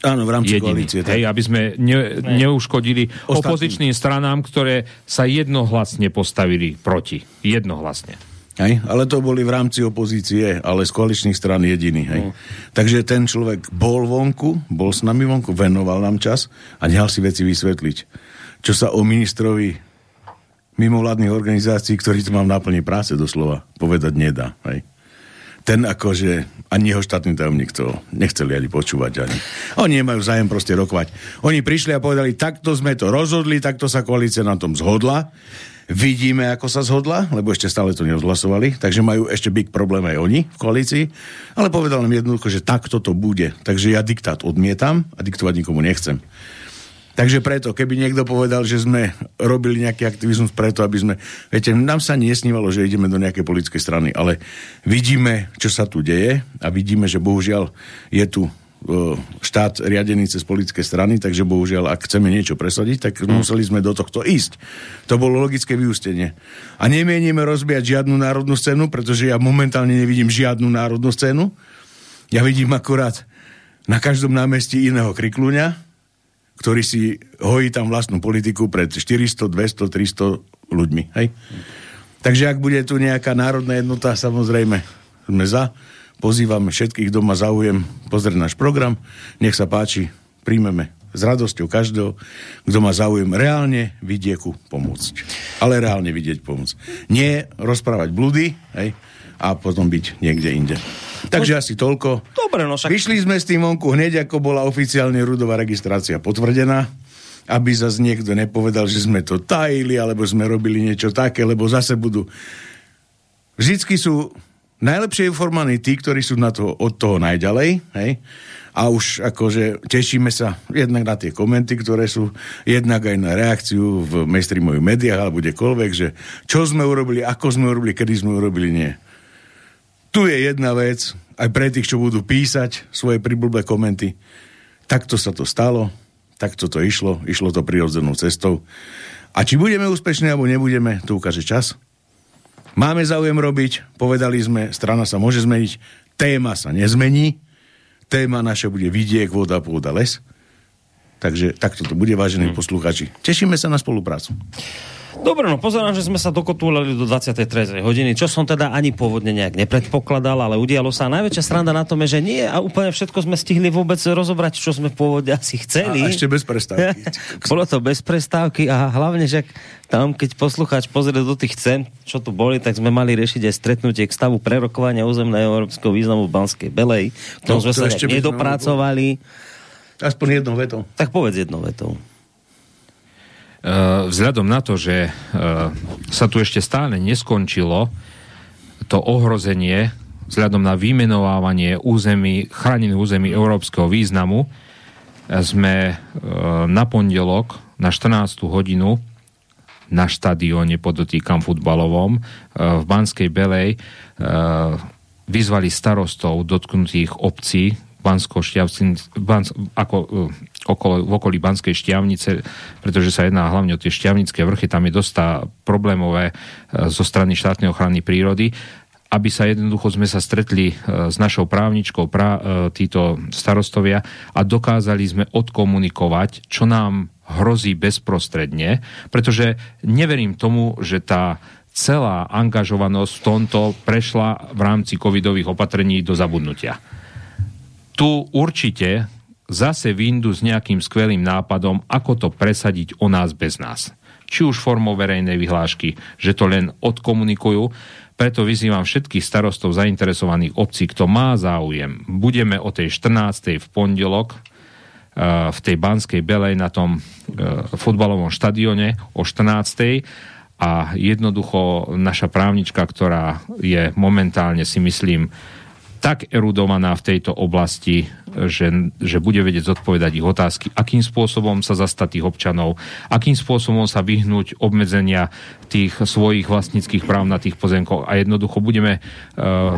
Speaker 4: Áno, v rámci
Speaker 3: Jediný,
Speaker 4: koalície.
Speaker 3: Tak. Hej, aby sme ne, neuškodili Ostatný. opozičným stranám, ktoré sa jednohlasne postavili proti. Jednohlasne.
Speaker 4: Hej, ale to boli v rámci opozície, ale z koaličných stran jediný. Hej. Mm. Takže ten človek bol vonku, bol s nami vonku, venoval nám čas a nehal si veci vysvetliť. Čo sa o ministrovi mimovládnych organizácií, ktorý tu mám náplne práce doslova, povedať nedá. Hej ten akože ani jeho štátny tajomník to nechceli ani počúvať. Ani. Oni nemajú zájem proste rokovať. Oni prišli a povedali, takto sme to rozhodli, takto sa koalícia na tom zhodla. Vidíme, ako sa zhodla, lebo ešte stále to neodhlasovali, takže majú ešte big problém aj oni v koalícii, ale povedal nám jednoducho, že takto to bude. Takže ja diktát odmietam a diktovať nikomu nechcem. Takže preto, keby niekto povedal, že sme robili nejaký aktivizmus preto, aby sme... Viete, nám sa nesnívalo, že ideme do nejakej politickej strany, ale vidíme, čo sa tu deje a vidíme, že bohužiaľ je tu štát riadený cez politické strany, takže bohužiaľ, ak chceme niečo presadiť, tak mm. museli sme do tohto ísť. To bolo logické vyústenie. A nemienime rozbiať žiadnu národnú scénu, pretože ja momentálne nevidím žiadnu národnú scénu. Ja vidím akurát na každom námestí iného kriklúňa, ktorý si hojí tam vlastnú politiku pred 400, 200, 300 ľuďmi. Hej? Takže ak bude tu nejaká národná jednota, samozrejme sme za. Pozývame všetkých, kto má záujem pozrieť náš program. Nech sa páči, príjmeme s radosťou každého, kto má záujem reálne vidieku pomôcť. Ale reálne vidieť pomôcť. Nie rozprávať blúdy, hej, a potom byť niekde inde. Takže asi toľko.
Speaker 2: Dobre, no však...
Speaker 4: Vyšli sme s tým vonku hneď, ako bola oficiálne rudová registrácia potvrdená, aby zase niekto nepovedal, že sme to tajili, alebo sme robili niečo také, lebo zase budú... Vždycky sú najlepšie informovaní tí, ktorí sú na to, od toho najďalej, hej? A už akože tešíme sa jednak na tie komenty, ktoré sú, jednak aj na reakciu v mainstreamových médiách alebo kdekoľvek, že čo sme urobili, ako sme urobili, kedy sme urobili, nie tu je jedna vec, aj pre tých, čo budú písať svoje priblblé komenty. Takto sa to stalo, takto to išlo, išlo to prirodzenou cestou. A či budeme úspešní, alebo nebudeme, to ukáže čas. Máme záujem robiť, povedali sme, strana sa môže zmeniť, téma sa nezmení, téma naša bude vidiek, voda, pôda, les. Takže takto to bude, vážení hmm. posluchači. Tešíme sa na spoluprácu.
Speaker 2: Dobre, no pozerám, že sme sa dokotúľali do 23. hodiny, čo som teda ani pôvodne nejak nepredpokladal, ale udialo sa. Najväčšia sranda na tom je, že nie a úplne všetko sme stihli vôbec rozobrať, čo sme pôvodne asi chceli.
Speaker 4: A ešte bez prestávky.
Speaker 2: Bolo to bez prestávky a hlavne, že tam, keď poslucháč pozrie do tých cen, čo tu boli, tak sme mali riešiť aj stretnutie k stavu prerokovania územného európskeho významu v Banskej Belej, k tomu no, sme sa nedopracovali.
Speaker 4: Aspoň jednou vetou.
Speaker 2: Tak povedz jednou vetou.
Speaker 3: Eh, vzhľadom na to, že eh, sa tu ešte stále neskončilo to ohrozenie vzhľadom na vymenovávanie území, chránených území európskeho významu, eh, sme na pondelok na 14. hodinu na štadióne, podotýkam futbalovom, v Banskej Belej vyzvali starostov dotknutých obcí Bansko Bans, ako, uh, okolo, v okolí Banskej šťavnice, pretože sa jedná hlavne o tie šťavnické vrchy, tam je dosť problémové uh, zo strany štátnej ochrany prírody. Aby sa jednoducho sme sa stretli uh, s našou právničkou, pra, títo starostovia a dokázali sme odkomunikovať, čo nám hrozí bezprostredne, pretože neverím tomu, že tá celá angažovanosť v tomto prešla v rámci covidových opatrení do zabudnutia tu určite zase vyndu s nejakým skvelým nápadom, ako to presadiť o nás bez nás. či už formou verejnej vyhlášky, že to len odkomunikujú. Preto vyzývam všetkých starostov zainteresovaných obcí, kto má záujem. Budeme o tej 14. v pondelok v tej Banskej Belej na tom futbalovom štadione o 14 a jednoducho naša právnička, ktorá je momentálne si myslím tak erudovaná v tejto oblasti, že, že bude vedieť zodpovedať ich otázky, akým spôsobom sa zastať tých občanov, akým spôsobom sa vyhnúť obmedzenia tých svojich vlastníckých práv na tých pozemkoch a jednoducho budeme e,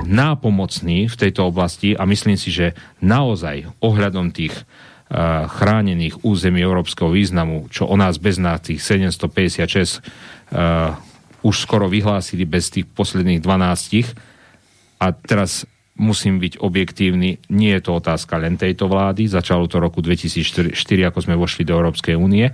Speaker 3: nápomocní v tejto oblasti a myslím si, že naozaj ohľadom tých e, chránených území európskeho významu, čo o nás bez nás tých 756 uh, už skoro vyhlásili bez tých posledných 12. A teraz musím byť objektívny, nie je to otázka len tejto vlády, začalo to roku 2004, ako sme vošli do Európskej únie.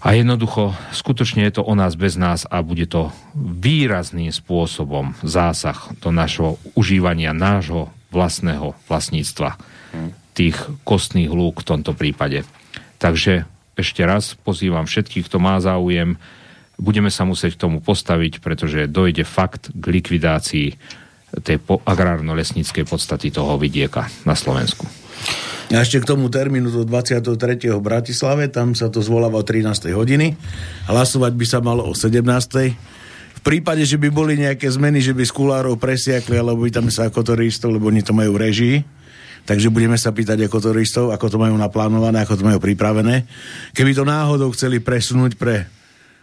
Speaker 3: A jednoducho, skutočne je to o nás bez nás a bude to výrazným spôsobom zásah do našho užívania nášho vlastného vlastníctva. Tých kostných lúk v tomto prípade. Takže ešte raz pozývam všetkých, kto má záujem, budeme sa musieť k tomu postaviť, pretože dojde fakt k likvidácii tej agrárno-lesníckej podstaty toho vidieka na Slovensku.
Speaker 4: A ešte k tomu termínu do 23. v Bratislave, tam sa to zvoláva o 13. hodiny. Hlasovať by sa malo o 17. V prípade, že by boli nejaké zmeny, že by z kulárov presiakli, alebo by tam sa ako turistov, lebo oni to majú v režii, takže budeme sa pýtať ako turistov, ako to majú naplánované, ako to majú pripravené. Keby to náhodou chceli presunúť pre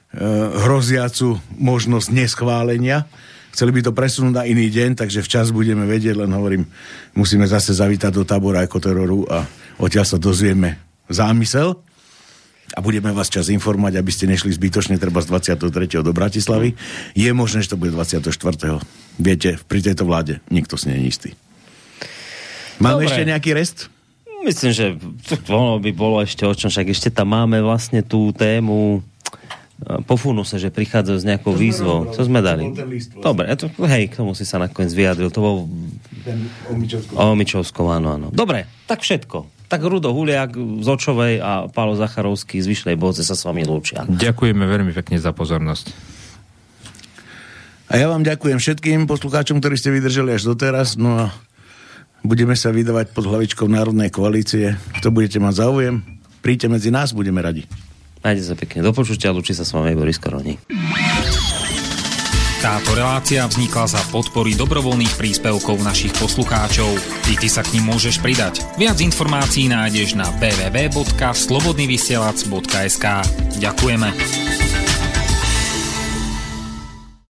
Speaker 4: Eh, hroziacu možnosť neschválenia. Chceli by to presunúť na iný deň, takže včas budeme vedieť, len hovorím, musíme zase zavítať do tábora teroru a odtiaľ sa dozvieme zámysel a budeme vás čas informovať, aby ste nešli zbytočne treba z 23. do Bratislavy. Je možné, že to bude 24. Viete, pri tejto vláde nikto si je istý. Máme Dobre. ešte nejaký rest?
Speaker 2: Myslím, že ono by bolo ešte o čom, však ešte tam máme vlastne tú tému pofúnu sa, že prichádzajú s nejakou výzvou. Co sme dali? Vlastne. Dobre, to, hej, k tomu si sa nakoniec vyjadril. To bol... O Omičovskom, áno, áno. Dobre, tak všetko. Tak Rudo Huliak z Očovej a Pálo Zacharovský z Vyšnej Boce sa s vami lúčia.
Speaker 3: Ďakujeme veľmi pekne za pozornosť.
Speaker 4: A ja vám ďakujem všetkým poslucháčom, ktorí ste vydržali až doteraz. No a budeme sa vydávať pod hlavičkou Národnej koalície. Kto budete mať záujem, príďte medzi nás, budeme radi.
Speaker 2: Majte sa pekne do počutia, ľučí sa s vami Boris Koroni.
Speaker 8: Táto relácia vznikla za podpory dobrovoľných príspevkov našich poslucháčov. Ty, ty sa k ním môžeš pridať. Viac informácií nájdeš na www.slobodnyvysielac.sk Ďakujeme.